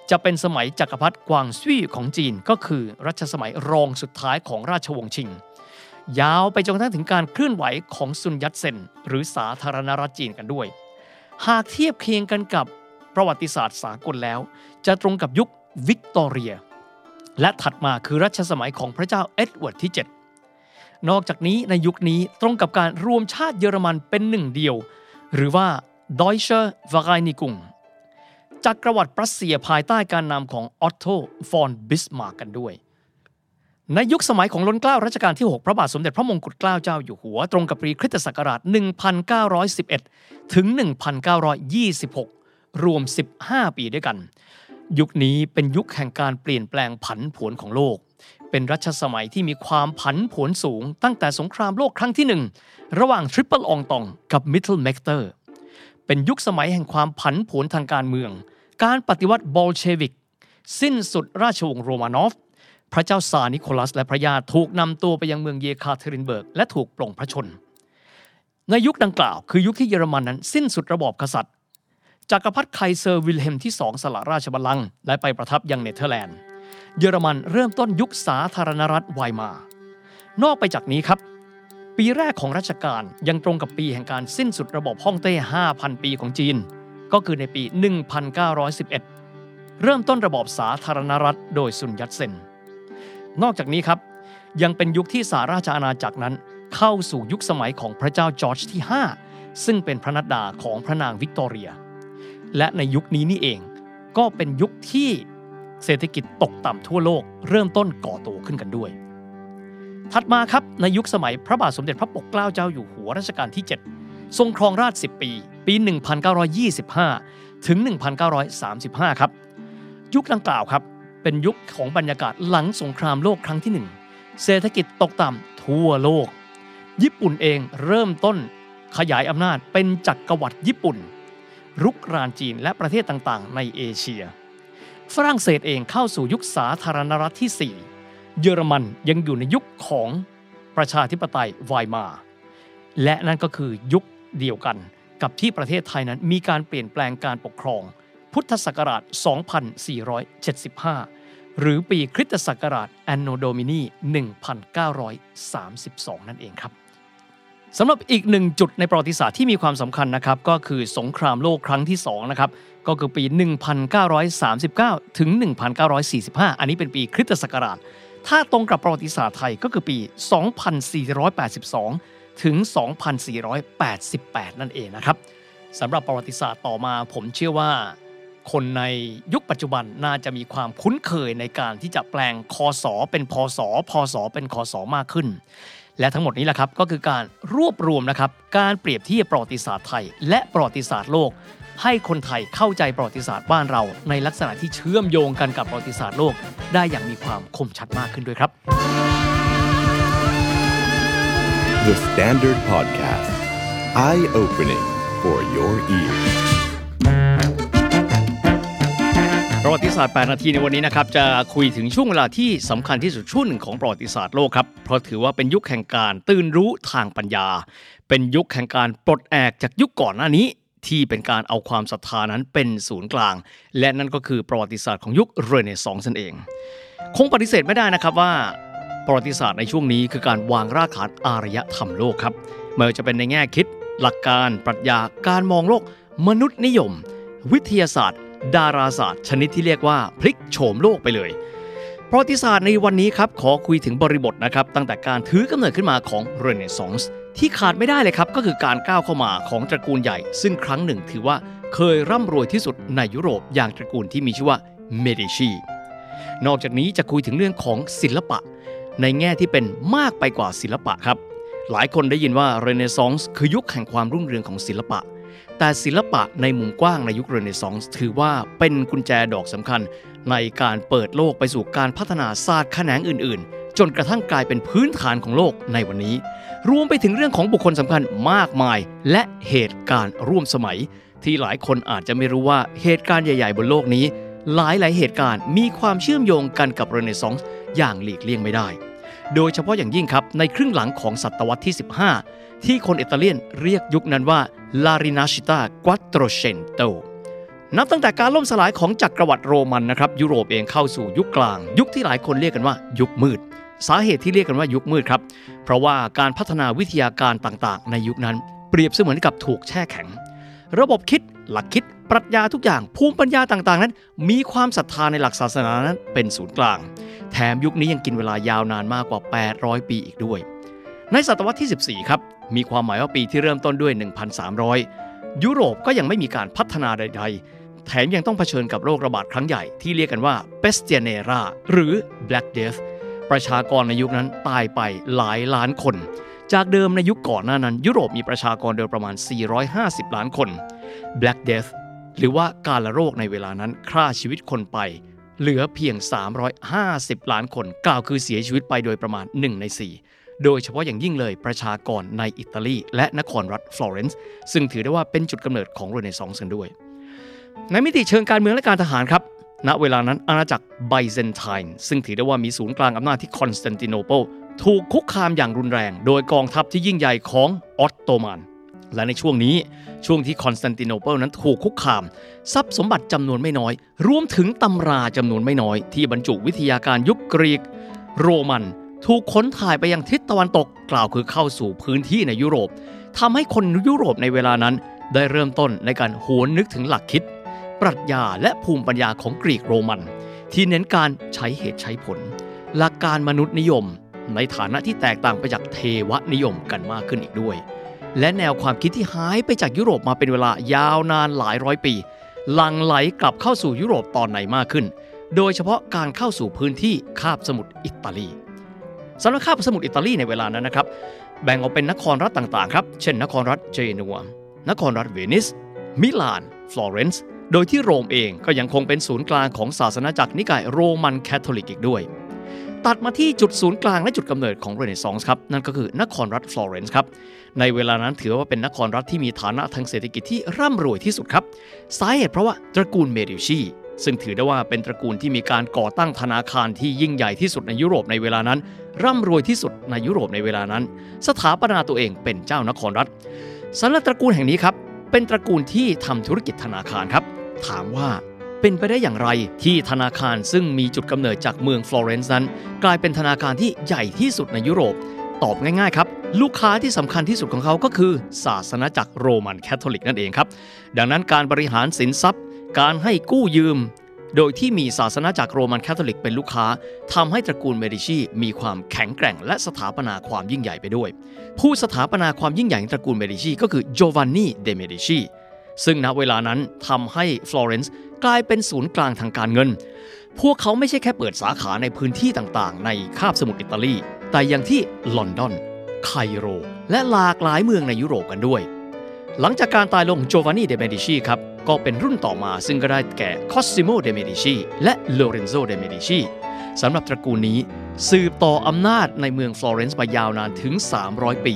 จะเป็นสมัยจักรพรรดิกวางซุยของจีนก็คือรัชสมัยรองสุดท้ายของราชวงศ์ชิง ยาวไปจนกระทั่งถึงการเคลื่อนไหวของซุนยัตเซนหรือสาธารณรัฐจีนกันด้วย หากเทียบเคียงกันกับประวัติศาสตร์สากลแล้ว จะตรงกับยุควิกตอเรีย และถัดมาคือรัชสมัยของพระเจ้าเอ็ดเวิร์ดที่ 7 นอกจากนี้ในยุคนี้ตรงกับการรวมชาติเยอรมันเป็นหนึ่งเดียว หรือว่า Deutsche Vereinigung จักรวรรดิปรัสเซียภายใต้การนำของออตโตฟอนบิสมาร์กกันด้วย ในยุคสมัยของล้นเกล้ารัชกาลที่ 6 พระบาทสมเด็จพระมงกุฎเกล้าเจ้าอยู่หัว ตรงกับปีคริสตศักราช 1911 ถึง 1926 รวม 15 ปีด้วยกัน ยุคนี้เป็นยุคแห่งการเปลี่ยนแปลงผันผวนของโลก เป็นรัชสมัยที่มีความผันผวนสูง ตั้งแต่สงครามโลกครั้งที่หนึ่งระหว่าง Triple Entente กับ Mittelmächte เป็นยุคสมัยแห่งความผันผวนทางการเมือง การปฏิวัติบอลเชวิก สิ้นสุดราชวงศ์โรมานอฟ พระเจ้าซาร์นิโคลัสและพระญาติถูกนำตัวไปยังเมืองเยคาเทรินเบิร์ก และถูกปลงพระชนม์ ในยุคดังกล่าว คือยุคที่เยอรมันนั้นสิ้นสุดระบอบกษัตริย์จักรพรรดิไคเซอร์วิลเฮมที่สองสละราชบัลลังก์และไปประทับยังเนเธอร์แลนด์ เยอรมันเริ่มต้นยุคสาธารณรัฐไวมาร์นอกไปจากนี้ครับ ปีแรกของรัชกาลยังตรงกับปีแห่งการสิ้นสุดระบบฮ่องเต้ 5,000 ปีของจีน ก็คือในปี 1911 เริ่มต้นระบอบสาธารณรัฐโดยซุนยัตเซน นอกจากนี้ครับ ยังเป็นยุคที่สาราชอาณาจักรนั้น เข้าสู่ยุคสมัยของพระเจ้าจอร์จที่ 5 ซึ่งเป็นพระนัดดาของพระนางวิกตอเรีย และในยุคนี้นี่เอง ก็เป็นยุคที่เศรษฐกิจตกต่ำทั่วโลก เริ่มต้นก่อตัวขึ้นกันด้วย ถัดมาครับในยุคสมัยพระบาทสมเด็จพระปกเกล้าเจ้าอยู่หัวรัชกาลที่ 7 ทรงครองราช 10 ปี ปี 1925 ถึง 1935 ครับ ยุคดังกล่าวครับ เป็นยุคของบรรยากาศหลังสงครามโลกครั้งที่ 1 เศรษฐกิจตกต่ำทั่วโลก ญี่ปุ่นเองเริ่มต้นขยายอำนาจเป็นจักรวรรดิญี่ปุ่น รุกรานจีนและประเทศต่างๆ ในเอเชีย ฝรั่งเศสเองเข้าสู่ยุคสาธารณรัฐที่ 4 เยอรมันยังอยู่ในยุคของประชาธิปไตยไวมาและนั่นก็คือยุคเดียวกันกับที่ประเทศไทยนั้นมีการเปลี่ยนแปลงการปกครอง พุทธศักราช 2475 หรือปีคริสตศักราชแอนโนโดมินี1932 นั่นเองครับสำหรับอีกหนึ่งจุดในประวัติศาสตร์ที่มีความสำคัญนะครับ ก็คือสงครามโลกครั้งที่2นะครับก็คือปี 1939 ถึง 1945 อันนี้เป็นปีคริสตศักราช ถ้าตรงกับประวัติศาสตร์ไทยก็คือปี 2482 ถึง 2488 นั่นเองนะครับสำหรับประวัติศาสตร์ต่อมาผมเชื่อว่าคนในยุคปัจจุบันน่าจะมีความคุ้นเคยในการที่จะแปลงคอสอเป็นพศพศเป็นคอสอมากขึ้น และทั้งหมดนี้แหละครับก็คือการรวบรวมนะครับการเปรียบเทียบประวัติศาสตร์ไทย และประวัติศาสตร์โลก ให้คนไทยเข้าใจประวัติศาสตร์บ้านเรา ในลักษณะที่เชื่อมโยงกันกับประวัติศาสตร์โลก ได้อย่างมีความคมชัดมากขึ้นด้วยครับ The Standard Podcast Eye Opening for Your Ears ประวัติศาสตร์ 8 นาทีในวันนี้นะครับ จะคุยถึงช่วงเวลาที่สำคัญที่สุดช่วงหนึ่งของประวัติศาสตร์โลกครับ เพราะถือว่าเป็นยุคแห่งการตื่นรู้ทางปัญญา เป็นยุคแห่งการปลดแอกจากยุคก่อนหน้านี้ ที่เป็นการเอาความศรัทธานั้นเป็นศูนย์กลาง และนั่นก็คือประวัติศาสตร์ของยุคเรเนซองส์นั่นเอง คงปฏิเสธไม่ได้นะครับว่า ประวัติศาสตร์ในช่วงนี้คือการวางรากฐานอารยธรรมโลกครับไม่ว่าจะเป็นในแง่คิด หลักการปรัชญาการมองโลก มนุษย์นิยม วิทยาศาสตร์ ดาราศาสตร์ ชนิดที่เรียกว่าพลิกโฉมโลกไปเลยประวัติศาสตร์ในวันนี้ครับขอคุยถึงบริบทนะครับตั้งแต่การถือกำเนิดขึ้นมาของเรเนซองส์ ที่ขาดไม่ได้เลยครับก็คือการก้าวเข้ามาของตระกูลใหญ่ ซึ่งครั้งหนึ่งถือว่าเคยร่ำรวยที่สุดในยุโรปอย่างตระกูลที่มีชื่อว่าเมดิชีนอกจากนี้จะคุยถึงเรื่องของศิลปะ ในแง่ที่เป็นมากไปกว่าศิลปะครับ หลายคนได้ยินว่าเรเนซองส์คือยุคแห่งความรุ่งเรืองของศิลปะ แต่ศิลปะในมุมกว้างในยุคเรเนซองส์ถือว่าเป็นกุญแจดอกสำคัญ ในการเปิดโลกไปสู่การพัฒนาศาสตร์แขนงอื่น ๆ จนกระทั่งกลายเป็นพื้นฐานของโลกในวันนี้ รวมไปถึงเรื่องของบุคคลสำคัญมากมาย และเหตุการณ์ร่วมสมัย ที่หลายคนอาจจะไม่รู้ว่าเหตุการณ์ใหญ่ๆ บนโลกนี้ หลายๆเหตุการณ์มีความเชื่อมโยงกันกับเรเนซองส์อย่างหลีกเลี่ยงไม่ได้ โดยเฉพาะอย่างยิ่งครับในครึ่งหลังของศตวรรษที่ 15 ที่คนอิตาเลียนเรียกยุคนั้นว่า La Rinascita Quattrocento นับตั้งแต่การล่มสลายของจักรวรรดิโรมันนะครับยุโรปเองเข้าสู่ยุคกลาง ยุคที่หลายคนเรียกกันว่า ยุคมืด สาเหตุที่เรียกกันว่ายุคมืดครับ เพราะว่าการพัฒนาวิทยาการต่างๆ ในยุคนั้น เปรียบเสมือนกับถูกแช่แข็ง ระบบคิดหลักคิดปรัชญาทุกอย่างภูมิปัญญาต่างๆ นั้น มีความศรัทธาในหลักศาสนานั้นเป็นศูนย์กลาง แถมยุคนี้ยังกินเวลายาวนานมากกว่า 800 ปีอีกด้วย ในศตวรรษที่ 14 ครับ มีความหมายว่าปีที่เริ่มต้นด้วย 1,300 ยุโรปก็ยังไม่มีการพัฒนาใด ๆ แถมยังต้องเผชิญกับโรคระบาดครั้งใหญ่ที่เรียกกันว่า Pestianera หรือ Black Death ประชากรในยุคนั้นตายไปหลายล้านคน จากเดิมในยุคก่อนหน้านั้น ยุโรปมีประชากรโดยประมาณ 450 ล้านคน Black Death หรือว่าการละโรคในเวลานั้นฆ่าชีวิตคนไป เหลือเพียง 350 ล้านคน กล่าวคือเสียชีวิตไปโดยประมาณ 1 ใน 4 โดยเฉพาะอย่างยิ่งเลยประชากรในอิตาลี และนครรัฐฟลอเรนซ์ซึ่งถือได้ว่าเป็นจุดกำเนิดของเรเนซองส์กันด้วย ในมิติเชิงการเมืองและการทหารครับ ณเวลานั้นอาณาจักรไบเซนไทน์ซึ่งถือได้ว่ามีศูนย์กลางอำนาจที่คอนสแตนติโนเปิลถูกคุกคามอย่างรุนแรง โดยกองทัพที่ยิ่งใหญ่ของออตโตมัน และในช่วงนี้ช่วงที่คอนสแตนติโนเปิลนั้นถูกคุกคาม ทรัพย์สมบัติจำนวนไม่น้อย รวมถึงตำราจำนวนไม่น้อย ที่บรรจุวิทยาการยุคกรีก โรมันถูกขนถ่ายไปยังทิศตะวันตกกล่าวคือเข้าสู่พื้นที่ในยุโรปทำให้คนยุโรปในเวลานั้น ได้เริ่มต้นในการหวนนึกถึงหลักคิด ปรัชญาและภูมิปัญญาของกรีกโรมัน ที่เน้นการใช้เหตุใช้ผล หลักการมนุษย์นิยม ในฐานะที่แตกต่างไปจากเทวนิยมกันมากขึ้นอีกด้วย และแนวความคิดที่หายไปจากยุโรปมาเป็นเวลายาวนานหลายร้อยปีหลังไหลกลับเข้าสู่ยุโรปตอนไหนมากขึ้น โดยเฉพาะการเข้าสู่พื้นที่คาบสมุทรอิตาลีสำหรับคาบสมุทรอิตาลีในเวลานั้นนะครับ แบ่งออกเป็นนครรัฐต่างๆครับ เช่น นครรัฐเจนัว นครรัฐเวนิส มิลาน ฟลอเรนซ์ โดยที่โรมเองก็ยังคงเป็นศูนย์กลางของศาสนาจักรนิกายโรมันแคทอลิกอีกด้วย ตัดมาที่จุดศูนย์กลางและจุดกำเนิดของเรเนซองส์ครับนั่นก็คือนครรัฐฟลอเรนซ์ครับในเวลานั้นถือว่าเป็นนครรัฐที่มีฐานะทางเศรษฐกิจที่ร่ำรวยที่สุดครับสาเหตุเพราะว่าตระกูลเมดิชีซึ่งถือได้ว่าเป็นตระกูลที่มีการก่อตั้งธนาคารที่ยิ่งใหญ่ที่สุดในยุโรปในเวลานั้น ร่ำรวยที่สุดในยุโรปในเวลานั้น สถาปนาตัวเองเป็นเจ้านครรัฐสำหรับตระกูลแห่งนี้ครับเป็นตระกูลที่ทำธุรกิจธนาคารครับ ถามว่าเป็นไปได้อย่างไรที่ธนาคารซึ่งมีจุดกำเนิดจากเมืองฟลอเรนซ์นั้น กลายเป็นธนาคารที่ใหญ่ที่สุดในยุโรป ตอบง่ายๆครับ ลูกค้าที่สำคัญที่สุดของเขาก็คือศาสนาจักรโรมันแคทอลิกนั่นเองครับ ดังนั้นการบริหารสินทรัพย์ การให้กู้ยืม โดยที่มีศาสนาจักรโรมันแคทอลิกเป็นลูกค้าทำให้ตระกูลเมดิชีมีความแข็งแกร่ง และสถาปนาความยิ่งใหญ่ไปด้วย ผู้สถาปนาความยิ่งใหญ่ของตระกูลเมดิชีก็คือโจวานนี่เดเมดิชี ซึ่งณเวลานั้นทำให้ฟลอเรนซ์กลายเป็นศูนย์กลางทางการเงิน พวกเขาไม่ใช่แค่เปิดสาขาในพื้นที่ต่างๆ ในคาบสมุทรอิตาลี แต่ยังที่ลอนดอน ไคโร และหลากหลายเมืองในยุโรปกันด้วย หลังจากการตายลงโจวานนี่เดเมดิชีครับ ก็เป็นรุ่นต่อมาซึ่งก็ได้แก่คอซิโมเดเมดิชีและโลเรนโซเดเมดิชีสำหรับตระกูลนี้ สืบต่ออำนาจในเมืองฟลอเรนซ์มายาวนานถึง 300 ปี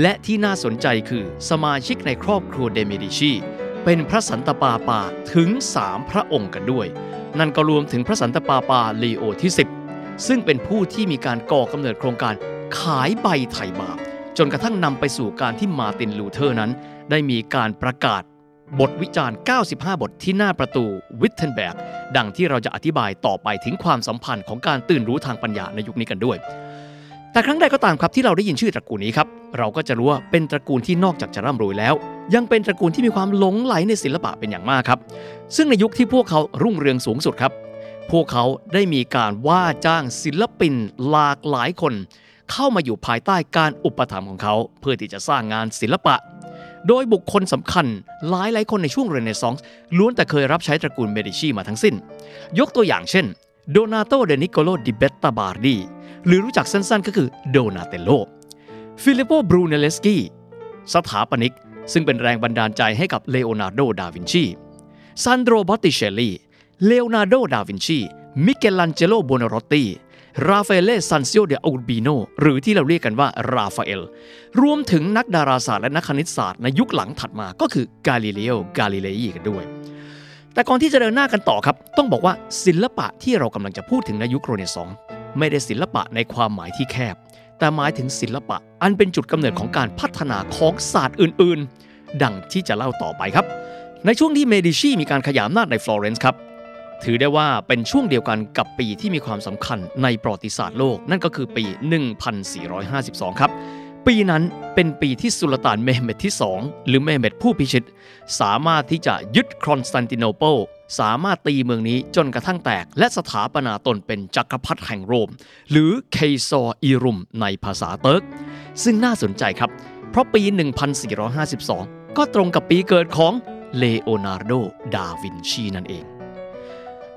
และที่น่าสนใจคือสมาชิกในครอบครัวเดเมดิชีเป็นพระสันตปาปาถึง 3 พระองค์กันด้วย นั่นก็รวมถึงพระสันตปาปาลีโอที่ 10 ซึ่งเป็นผู้ที่มีการก่อกำเนิดโครงการขายใบไถ่บาป จนกระทั่งนำไปสู่การที่มาร์ตินลูเธอร์นั้น ได้มีการประกาศ บทวิจารณ์ 95 บทที่หน้าประตูวิทเทนแบร์กดังที่เราจะอธิบายต่อไปถึงความสัมพันธ์ของการตื่นรู้ทางปัญญาในยุคนี้กันด้วย แต่ครั้งใดก็ตามครับที่เราได้ยินชื่อตระกูลนี้ครับเราก็จะรู้ว่าเป็นตระกูลที่นอกจากจะร่ำรวยแล้ว ยังเป็นตระกูลที่มีความหลงใหลในศิลปะเป็นอย่างมากครับ ซึ่งในยุคที่พวกเขารุ่งเรืองสูงสุดครับ พวกเขาได้มีการว่าจ้างศิลปินหลากหลายคน เข้ามาอยู่ภายใต้การอุปถัมภ์ของเขา เพื่อที่จะสร้างงานศิลปะ โดยบุคคลสำคัญหลายหลายคนในช่วงเรเนซองส์ล้วนแต่เคยรับใช้ตระกูลเมดิชีมาทั้งสิ้น ยกตัวอย่างเช่นโดนาโตดินิโกโลดิเบตโตบาร์ดี หรือรู้จักสั้นๆ ก็คือโดนาเตโลฟิลิปโปบรูเนเลสกีสถาปนิก ซึ่งเป็นแรงบันดาลใจให้กับเลโอนาร์โด ดาวินชีซันโดรบอตติเชลลีเลโอนาร์โด ดาวินชี มิเกลันเจโลโบนารอตตีราฟาเอเลซันซิโอดาอูร์บิโนหรือที่เราเรียกกันว่าราฟาเอล รวมถึงนักดาราศาสตร์และนักคณิตศาสตร์ในยุคหลังถัดมาก็คือกาลิเลโอกาลิเลยีกันด้วย แต่ก่อนที่จะเดินหน้ากันต่อครับ ต้องบอกว่าศิลปะที่เรากำลังจะพูดถึงในยุคเรเนซองส์ ไม่ได้ศิลปะในความหมายที่แคบ แต่หมายถึงศิลปะอันเป็นจุดกำเนิดของการพัฒนาของศาสตร์อื่นๆ ดังที่จะเล่าต่อไปครับ ในช่วงที่เมดิชีมีการขยายอำนาจในฟลอเรนซ์ครับถือได้ว่าเป็นช่วงเดียวกันกับปีที่มีความสำคัญในประวัติศาสตร์โลก นั่นก็คือปี 1452 ครับ ปีนั้นเป็นปีที่สุลต่านเมเหม็ดที่ 2 หรือเมเหม็ดผู้พิชิต สามารถที่จะยึดคอนสแตนติโนเปิลสามารถตีเมืองนี้จนกระทั่งแตก และสถาปนาตนเป็นจักรพรรดิแห่งโรม หรือ Kayser-i Rûm ในภาษาเติร์ก ซึ่งน่าสนใจครับ เพราะปี 1452 ก็ตรงกับปีเกิดของเลโอนาร์โด ดาวินชีนั่นเอง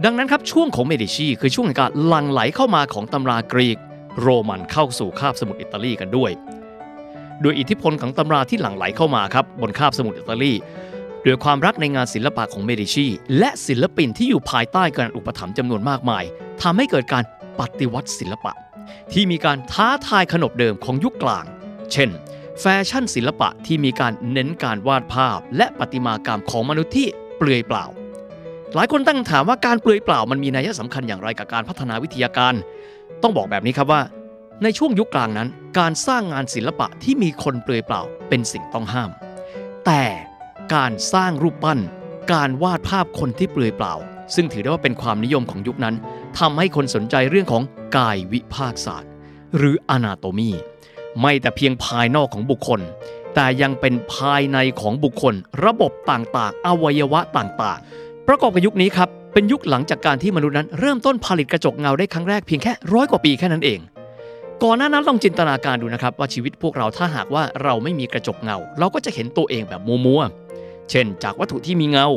ดังนั้นครับช่วงของเมดิชีคือช่วงแห่งการหลั่งไหลเข้ามาของตำรากรีก โรมันเข้าสู่คาบสมุทรอิตาลีกันด้วย โดยอิทธิพลของตำราที่หลั่งไหลเข้ามาครับบนคาบสมุทรอิตาลี ด้วยความรักในงานศิลปะของเมดิชีและศิลปินที่อยู่ภายใต้การอุปถัมภ์จำนวนมากมายทำให้เกิดการปฏิวัติศิลปะ ที่มีการท้าทายขนบเดิมของยุคกลาง เช่น แฟชั่นศิลปะที่มีการเน้นการวาดภาพ และประติมากรรมของมนุษย์ที่เปลือยเปล่า หลายคนตั้งถามว่าการเปลือยเปล่ามันมีนัยสำคัญอย่างไรกับการพัฒนาวิทยาการ ต้องบอกแบบนี้ครับว่า ในช่วงยุคกลางนั้น การสร้างงานศิลปะที่มีคนเปลือยเปล่าเป็นสิ่งต้องห้าม แต่ การสร้างรูปปั้น การวาดภาพคนที่เปลือยเปล่า ซึ่งถือได้ว่าเป็นความนิยมของยุคนั้นทำให้คนสนใจเรื่องของกายวิภาคศาสตร์ หรืออนาโตมี ไม่แต่เพียงภายนอกของบุคคล แต่ยังเป็นภายในของบุคคล ระบบต่างๆ อวัยวะต่างๆ ประกอบกับยุคนี้ครับเป็นยุคหลังจากการที่มนุษย์นั้นเริ่มต้นผลิตกระจกเงาได้ครั้งแรกเพียงแค่ร้อยกว่าปีแค่นั้นเองก่อนหน้านั้นลองจินตนาการดูนะครับว่าชีวิตพวกเราถ้าหากว่าเราไม่มีกระจกเงา เราก็จะเห็นตัวเองแบบมัวๆ เช่น จากวัตถุที่มีเงา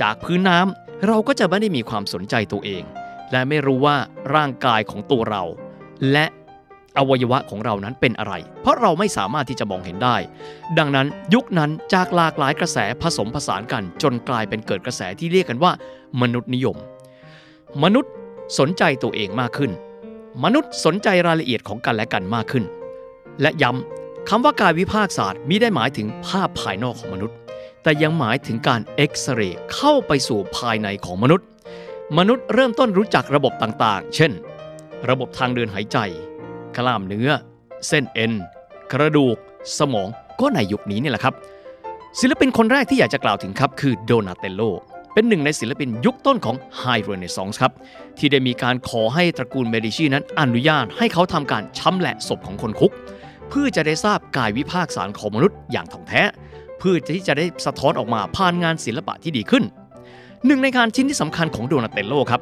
จากพื้นน้ำเราก็จะไม่ได้มีความสนใจตัวเอง และไม่รู้ว่าร่างกายของตัวเรา และอวัยวะของเรานั้นเป็นอะไร เพราะเราไม่สามารถที่จะมองเห็นได้ ดังนั้นยุคนั้นจากหลากหลายกระแสผสมผสานกัน จนกลายเป็นเกิดกระแสที่เรียกกันว่า มนุษย์นิยม มนุษย์สนใจตัวเองมากขึ้น มนุษย์สนใจรายละเอียดของกันและกันมากขึ้น และย้ำคำว่ากายวิภาคศาสตร์มิได้หมายถึงภาพภายนอกของมนุษย์ แต่ยังหมายถึงการเอ็กซเรย์เข้าไปสู่ภายในของมนุษย์ มนุษย์เริ่มต้นรู้จักระบบต่างๆ เช่น ระบบทางเดินหายใจ กล้ามเนื้อ เส้นเอ็น กระดูก สมองก็ในยุคนี้นี่แหละครับ ศิลปินคนแรกที่อยากจะกล่าวถึงครับคือโดนาเตโลเป็นหนึ่งในศิลปินยุคต้นของ High Renaissance ครับ ที่ได้มีการขอให้ตระกูลเมดิชีนั้นอนุญาตให้เขาทำการชำแหละศพของคนคุก เพื่อจะได้ทราบกายวิภาคศาสตร์ของมนุษย์อย่างถ่องแท้ เพื่อที่จะได้สะท้อนออกมาผ่านงานศิลปะที่ดีขึ้น หนึ่งในงานชิ้นที่สำคัญของโดนาเตโลครับ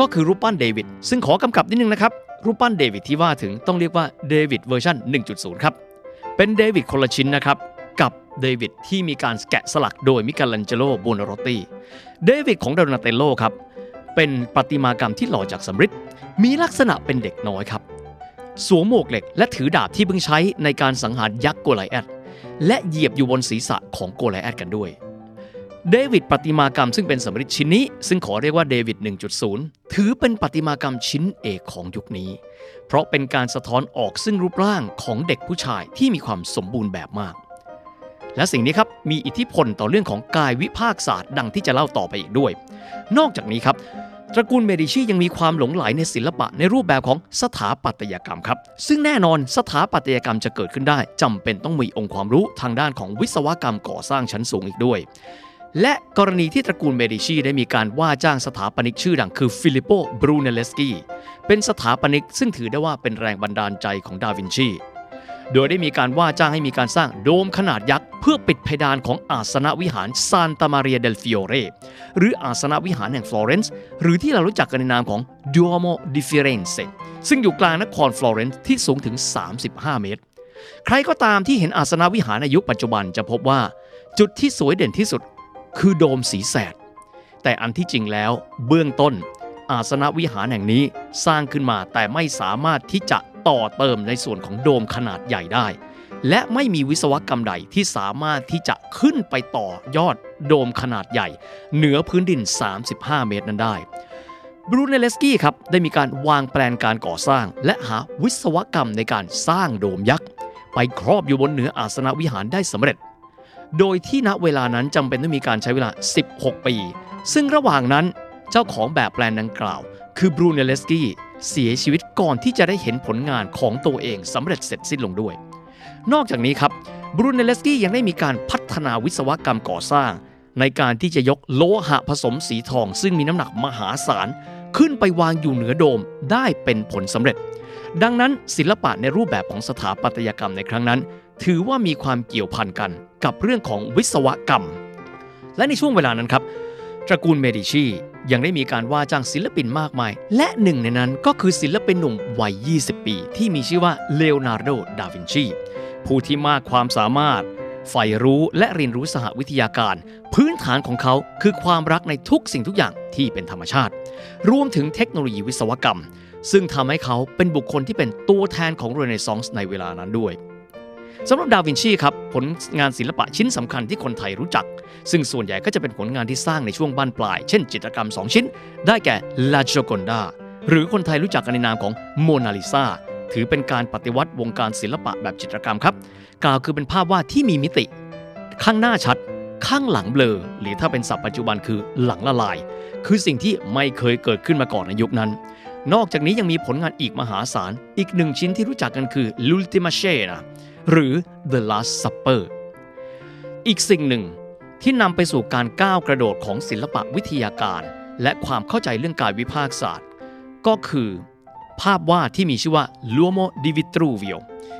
ก็คือรูปปั้นเดวิดซึ่งขอกำกับนิดนึงนะครับ รูปปั้นเดวิดที่ว่าถึงต้องเรียกว่าเดวิดเวอร์ชัน1.0 ครับ เป็นเดวิดคนละชิ้นนะครับกับเดวิดที่มีการแกะสลักโดยมิเกลันเจโลโบนารอตตีเดวิดของโดนาเตโลครับเป็นประติมากรรมที่หล่อจากสำริดมีลักษณะเป็นเด็กน้อยครับ สวมหมวกเหล็กและถือดาบที่เพิ่งใช้ในการสังหารยักษ์โกไลแอด และเหยียบอยู่บนศีรษะของโกลแอดกันด้วย เดวิดประติมากรรมซึ่งเป็นสำริดชิ้นนี้ ซึ่งขอเรียกว่าเดวิด 1.0 ถือเป็นประติมากรรมชิ้นเอกของยุคนี้ เพราะเป็นการสะท้อนออกซึ่งรูปร่างของเด็กผู้ชายที่มีความสมบูรณ์แบบมาก และสิ่งนี้ครับมีอิทธิพลต่อเรื่องของกายวิภาคศาสตร์ดังที่จะเล่าต่อไปอีกด้วย นอกจากนี้ครับ ตระกูลเมดิชียังมีความหลงใหลในศิลปะในรูปแบบของสถาปัตยกรรมครับ ซึ่งแน่นอนสถาปัตยกรรมจะเกิดขึ้นได้จำเป็นต้องมีองค์ความรู้ทางด้านของวิศวกรรมก่อสร้างชั้นสูงอีกด้วย และกรณีที่ตระกูลเมดิชีได้มีการว่าจ้างสถาปนิกชื่อดังคือฟิลิปโปบรูเนเลสกีเป็นสถาปนิกซึ่งถือได้ว่าเป็นแรงบันดาลใจของดาวินชี โดยได้มีการว่าจ้างให้มีการสร้างโดมขนาดยักษ์ เพื่อปิดเพดานของอาสนวิหารซานตามาเรียเดลฟิโอเรหรืออาสนวิหารแห่งฟลอเรนซ์หรือที่เรารู้จักกันในนามของ Duomo di Firenze ซึ่งอยู่กลางนครฟลอเรนซ์ที่สูงถึง 35 เมตร ใครก็ตามที่เห็นอาสนวิหารในยุคปัจจุบันจะพบว่า จุดที่สวยเด่นที่สุด คือโดมสีแสด แต่อันที่จริงแล้ว เบื้องต้นอาสนวิหารแห่งนี้สร้างขึ้นมาแต่ไม่สามารถที่จะ ต่อเติมในส่วนของโดมขนาดใหญ่ได้ และไม่มีวิศวกรรมใดที่สามารถที่จะขึ้นไปต่อยอดโดมขนาดใหญ่ เหนือพื้นดิน 35 เมตรนั้นได้บรูเนเลสกี้ครับได้มีการวางแปลนการก่อสร้าง และหาวิศวกรรมในการสร้างโดมยักษ์ ไปครอบอยู่บนเหนืออาสนวิหารได้สำเร็จ โดยที่ณเวลานั้นจำเป็นต้องมีการใช้เวลา 16 ปี ซึ่งระหว่างนั้นเจ้าของแบบแปลนดังกล่าว คือบรูเนเลสกี้ เสียชีวิตก่อนที่จะได้เห็นผลงานของตัวเองสำเร็จเสร็จสิ้นลงด้วย นอกจากนี้ครับบรูเนเลสกี้ยังได้มีการพัฒนาวิศวกรรมก่อสร้าง ในการที่จะยกโลหะผสมสีทอง ซึ่งมีน้ำหนักมหาศาล ขึ้นไปวางอยู่เหนือโดมได้เป็นผลสำเร็จ ดังนั้นศิลปะในรูปแบบของสถาปัตยกรรมในครั้งนั้น ถือว่ามีความเกี่ยวพันกันกับเรื่องของวิศวกรรม และในช่วงเวลานั้นครับตระกูลเมดิชี ยังได้มีการว่าจ้างศิลปินมากมาย และหนึ่งในนั้นก็คือศิลปินหนุ่มวัย 20 ปี ที่มีชื่อว่าเลโอนาร์โด ดาวินชี ผู้ที่มากความสามารถใฝ่รู้และเรียนรู้สหวิทยาการ พื้นฐานของเขาคือความรักในทุกสิ่งทุกอย่างที่เป็นธรรมชาติ รวมถึงเทคโนโลยีวิศวกรรม ซึ่งทำให้เขาเป็นบุคคลที่เป็นตัวแทนของเรเนซองส์ในเวลานั้นด้วย สำหรับดาวินชีครับผลงานศิลปะชิ้นสำคัญที่คนไทยรู้จัก ซึ่งส่วนใหญ่ก็จะเป็นผลงานที่สร้างในช่วงบ้านปลาย เช่น จิตรกรรม 2 ชิ้น ได้แก่ La Gioconda หรือคนไทยรู้จักกันในนามของโมนาลิซาถือเป็นการปฏิวัติวงการศิลปะแบบจิตรกรรมครับ กล่าวคือเป็นภาพวาดที่มีมิติ ข้างหน้าชัด ข้างหลังเบลอ หรือถ้าเป็นศัพท์ปัจจุบันคือหลังละลาย คือสิ่งที่ไม่เคยเกิดขึ้นมาก่อนในยุคนั้น นอกจากนี้ยังมีผลงานอีกมหาศาล อีกหนึ่งชิ้นที่รู้จักกันคือ L'Ultima Cena หรือ The Last Supper อีกสิ่งหนึ่งที่นำไปสู่การก้าวกระโดดของศิลปะวิทยาการ และความเข้าใจเรื่องการวิพากษ์ศาสตร์ ก็คือ ภาพวาดที่มีชื่อว่า L'Uomo di Vitruvio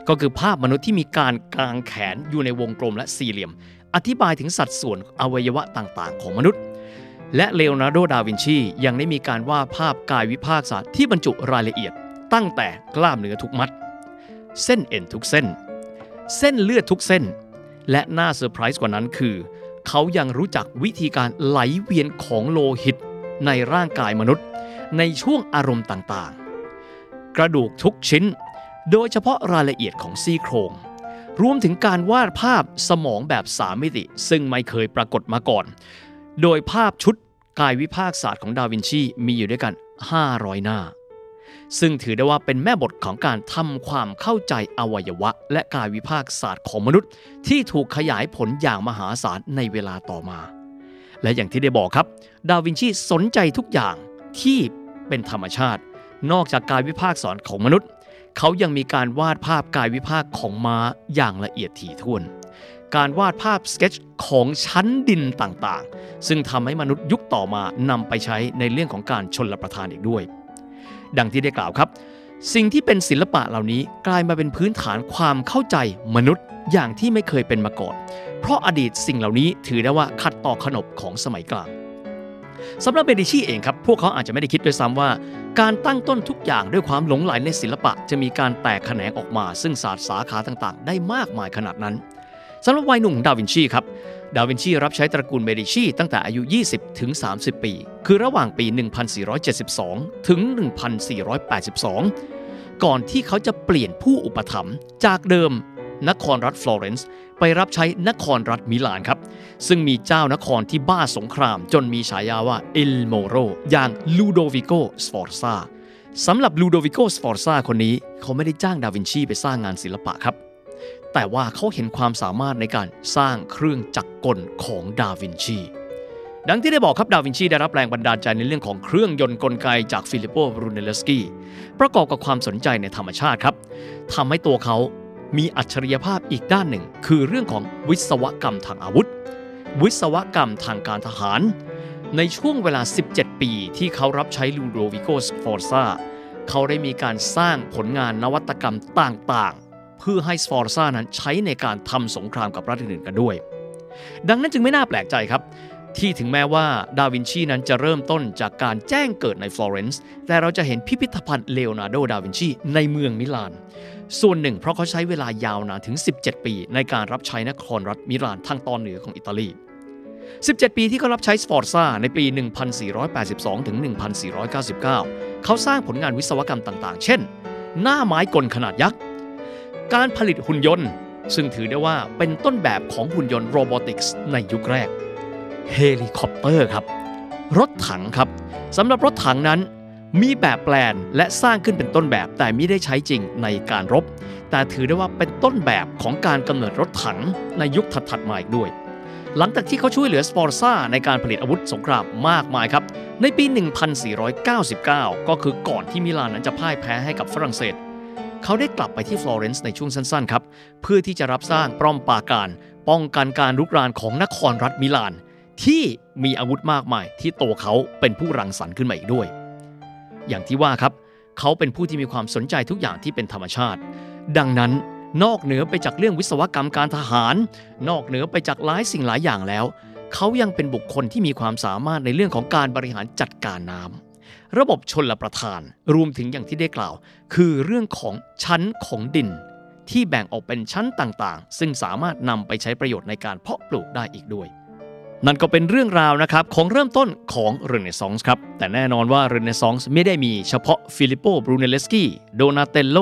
ก็คือภาพมนุษย์ที่มีการกางแขนอยู่ในวงกลมและสี่เหลี่ยม อธิบายถึงสัดส่วนอวัยวะต่างๆ ของมนุษย์ และเลโอนาร์โด ดาวินชี ยังได้มีการวาดภาพกายวิภาคศาสตร์ที่บรรจุรายละเอียด ตั้งแต่กล้ามเนื้อทุกมัด เส้นเอ็นทุกเส้น เส้นเลือดทุกเส้น และน่าเซอร์ไพรส์กว่านั้นคือ เขายังรู้จักวิธีการไหลเวียนของโลหิตในร่างกายมนุษย์ ในช่วงอารมณ์ต่างๆ กระดูกทุกชิ้น โดยเฉพาะรายละเอียดของซี่โครง รวมถึงการวาดภาพสมองแบบสามมิติ ซึ่งไม่เคยปรากฏมาก่อน โดยภาพชุดกายวิภาคศาสตร์ของดาวินชีมีอยู่ด้วยกัน 500 หน้า ซึ่งถือได้ว่าเป็นแม่บทของการทำความเข้าใจอวัยวะ และกายวิภาคศาสตร์ของมนุษย์ ที่ถูกขยายผลอย่างมหาศาลในเวลาต่อมา และอย่างที่ได้บอกครับ ดาวินชีสนใจทุกอย่างที่เป็นธรรมชาติ นอกจากกายวิภาคศาสตร์ของมนุษย์ เขายังมีการวาดภาพกายวิภาคของม้าอย่างละเอียดถี่ถ้วน การวาดภาพสเก็ตช์ของชั้นดินต่างๆ ซึ่งทำให้มนุษย์ยุคต่อมานำไปใช้ในเรื่องของการชนละประทานอีกด้วย ดังที่ได้กล่าวครับ สิ่งที่เป็นศิลปะเหล่านี้กลายมาเป็นพื้นฐานความเข้าใจมนุษย์อย่างที่ไม่เคยเป็นมาก่อน เพราะอดีตสิ่งเหล่านี้ถือได้ว่าขัดต่อขนบของสมัยกลางสำหรับเบดิชีเองครับ พวกเขาอาจจะไม่ได้คิดด้วยซ้ำว่า การตั้งต้นทุกอย่างด้วยความหลงไหลในศิลปะ จะมีการแตกแขนงออกมา ซึ่งศาสตร์สาขาต่างๆ ได้มากมายขนาดนั้นสำหรับวัยหนุ่มของดาวินชีครับ ดาวินชีรับใช้ตระกูลเมดิชีตั้งแต่อายุ 20 ถึง 30 ปี คือระหว่างปี 1472 ถึง 1482 ก่อนที่เขาจะเปลี่ยนผู้อุปถัมภ์จากเดิมนครรัฐฟลอเรนซ์ไปรับใช้นครรัฐมิลานครับ ซึ่งมีเจ้านครที่บ้าสงครามจนมีฉายาว่า Il Moro อย่างลูโดวิโกสฟอร์ซาสำหรับลูโดวิโกสฟอร์ซาคนนี้ เขาไม่ได้จ้างดาวินชีไปสร้างงานศิลปะครับ แต่ว่าเขาเห็นความสามารถในการสร้างเครื่องจักรกลของดาวินชี ดังที่ได้บอกครับดาวินชีได้รับแรงบันดาลใจในเรื่องของเครื่องยนต์กลไกจากฟิลิปโปบรูเนลสกี้ประกอบกับความสนใจในธรรมชาติครับทำให้ตัวเขามีอัจฉริยภาพอีกด้านหนึ่ง คือเรื่องของวิศวกรรมทางอาวุธ วิศวกรรมทางการทหาร ในช่วงเวลา 17 ปีที่เขารับใช้ลูโดวิโกสฟอร์ซาเขาได้มีการสร้างผลงานนวัตกรรมต่างๆ เพื่อให้สฟอร์ซานั้นใช้ในการทำสงครามกับรัฐอื่นๆกันด้วย ดังนั้นจึงไม่น่าแปลกใจครับ ที่ถึงแม้ว่าดาวินชีนั้นจะเริ่มต้นจากการแจ้งเกิดในฟลอเรนซ์แต่เราจะเห็นพิพิธภัณฑ์เลโอนาร์โดดาวินชีในเมืองมิลาน ส่วนหนึ่งเพราะเขาใช้เวลายาวนานถึง 17 ปี ในการรับใช้นครรัฐมิลานทางตอนเหนือของอิตาลี17 ปีที่เขารับใช้สฟอร์ซ่าในปี 1482 ถึง 1499 เขาสร้างผลงานวิศวกรรมต่างๆ เช่น หน้าไม้กลขนาดยักษ์ การผลิตหุ่นยนต์ ซึ่งถือได้ว่าเป็นต้นแบบของหุ่นยนต์ robotics ในยุคแรก เฮลิคอปเตอร์ครับ รถถังครับสำหรับรถถังนั้นมีแบบแปลนและสร้างขึ้นเป็นต้นแบบแต่ไม่ได้ใช้จริงในการรบ แต่ถือได้ว่าเป็นต้นแบบของการกำเนิดรถถังในยุคถัดๆมาอีกด้วย หลังจากที่เขาช่วยเหลือสฟอร์ซ่าในการผลิตอาวุธสงครามมากมายครับ ในปี 1499 ก็คือก่อนที่มิลานนั้นจะพ่ายแพ้ให้กับฝรั่งเศส เขาได้กลับไปที่ฟลอเรนซ์ในช่วงสั้นๆ ครับ เพื่อที่จะรับสร้างป้อมปราการ ป้องกันการรุกรานของนครรัฐมิลาน ที่มีอาวุธมากมายที่ตัวเขาเป็นผู้รังสรรค์ขึ้นมาอีกด้วย อย่างที่ว่าครับเขาเป็นผู้ที่มีความสนใจทุกอย่างที่เป็นธรรมชาติ ดังนั้นนอกเหนือไปจากเรื่องวิศวกรรมการทหาร นอกเหนือไปจากหลายสิ่งหลายอย่างแล้ว เขายังเป็นบุคคลที่มีความสามารถในเรื่องของการบริหารจัดการน้ำ ระบบชนละประทาน รวมถึงอย่างที่ได้กล่าว คือเรื่องของชั้นของดิน ที่แบ่งออกเป็นชั้นต่างๆ ซึ่งสามารถนำไปใช้ประโยชน์ในการเพาะปลูกได้อีกด้วย นั่นก็เป็นเรื่องราวนะครับของเริ่มต้นของเรเนซองส์ครับ แต่แน่นอนว่าเรเนซองส์ไม่ได้มีเฉพาะฟิลิปโปบรูเนเลสกีโดนาเตลโล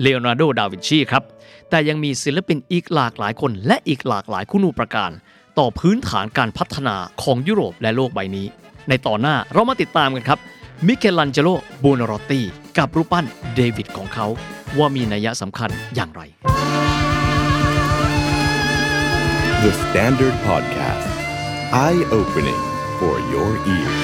เลโอนาร์โด ดาวินชีครับ แต่ยังมีศิลปินอีกหลากหลายคนและอีกหลากหลายคุณูปการ ต่อพื้นฐานการพัฒนาของยุโรปและโลกใบนี้ ในตอนหน้าเรามาติดตามกันครับ มิเคลันเจโลโบนารอตตีกับรูปปั้นเดวิดของเขาว่ามีนัยสำคัญอย่างไร The Standard Podcast Eye Opening for Your Ears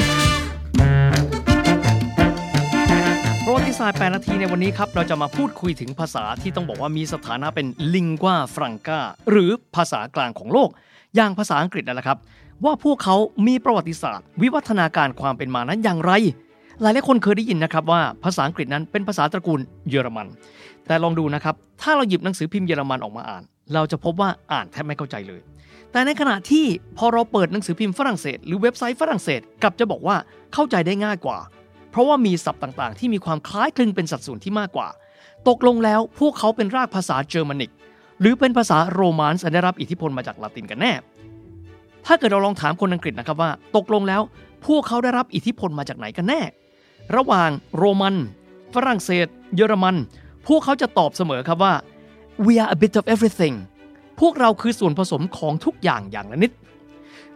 ประวัติศาสตร์8นาทีในวันนี้ครับ เราจะมาพูดคุยถึงภาษาที่ต้องบอกว่ามีสถานะเป็นลิงก a าฟรังกาหรือภาษากลางของโลก อย่างภาษาอังกฤษนั่นแหละครับ ว่าพวกเขามีประวัติศาสตร์ วิวัฒนาการความเป็นมานั้นอย่างไร หลายหลายคนเคยได้ยินนะครับว่าภาษาอังกฤษนั้นเป็นภาษาตระกูลเยอรมัน แต่ลองดูนะครับ ถ้าเราหยิบหนังสือพิมพ์เยอรมันออกมาอ่าน เราจะพบว่าอ่านแทบไม่เข้าใจเลย แต่ในขณะที่พอเราเปิดหนังสือพิมพ์ฝรั่งเศส หรือเว็บไซต์ฝรั่งเศสกลับจะบอกว่าเข้าใจได้ง่ายกว่า เพราะว่ามีศัพท์ต่างๆ ที่มีความคล้ายคลึงเป็นสัดส่วนที่มากกว่า ตกลงแล้วพวกเขาเป็นรากภาษาเยอรมนิก หรือเป็นภาษาโรมานส์ได้รับอิทธิพลมาจากละตินกันแน่ ถ้าเกิดเราลองถามคนอังกฤษนะครับว่า ตกลงแล้วพวกเขาได้รับอิทธิพลมาจากไหนกันแน่ ระหว่างโรมัน ฝรั่งเศส เยอรมัน พวกเขาจะตอบเสมอครับว่า we are a bit of everything พวกเราคือส่วนผสมของทุกอย่างอย่างละนิด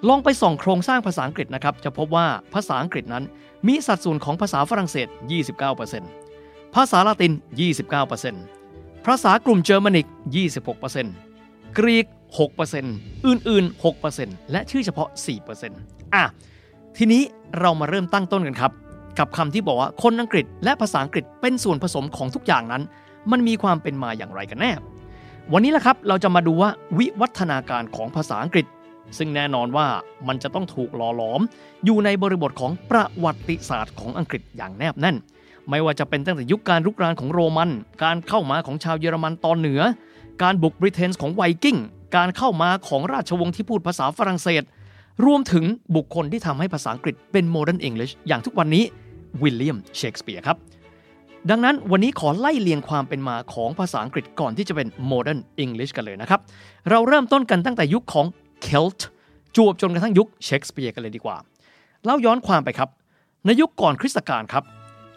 ลองไปส่องโครงสร้างภาษาอังกฤษนะครับ จะพบว่าภาษาอังกฤษนั้น มีสัดส่วนของภาษาฝรั่งเศส 29%ภาษาละติน 29%ภาษากลุ่มเยอรมนิก 26%กรีก 6%อื่นๆ 6%และชื่อเฉพาะ 4%อะ ทีนี้เรามาเริ่มตั้งต้นกันครับ กับคำที่บอกว่าคนอังกฤษและภาษาอังกฤษเป็นส่วนผสมของทุกอย่างนั้น มันมีความเป็นมาอย่างไรกันแน่ วันนี้แหละครับเราจะมาดูว่าวิวัฒนาการของภาษาอังกฤษ ซึ่งแน่นอนว่ามันจะต้องถูกหล่อหลอม อยู่ในบริบทของประวัติศาสตร์ของอังกฤษอย่างแนบแน่น ไม่ว่าจะเป็นตั้งแต่ยุคการรุกรานของโรมัน การเข้ามาของชาวเยอรมันตอนเหนือ การบุกบริเตนส์ของไวกิ้งการเข้ามาของราชวงศ์ที่พูดภาษาฝรั่งเศสรวมถึงบุคคลที่ทำให้ภาษาอังกฤษเป็น Modern อังกฤษอย่างทุกวันนี้ วิลเลียมเชกสเปียร์ครับดังนั้นวันนี้ขอไล่เลียงความเป็นมาของภาษาอังกฤษก่อนที่จะเป็น Modern English กันเลยนะครับ เราเริ่มต้นกันตั้งแต่ยุคของ Celt จวบจนกระทั่งยุคเชคสเปียร์กันเลยดีกว่า เล่าย้อนความไปครับ ในยุคก่อนคริสตกาลครับ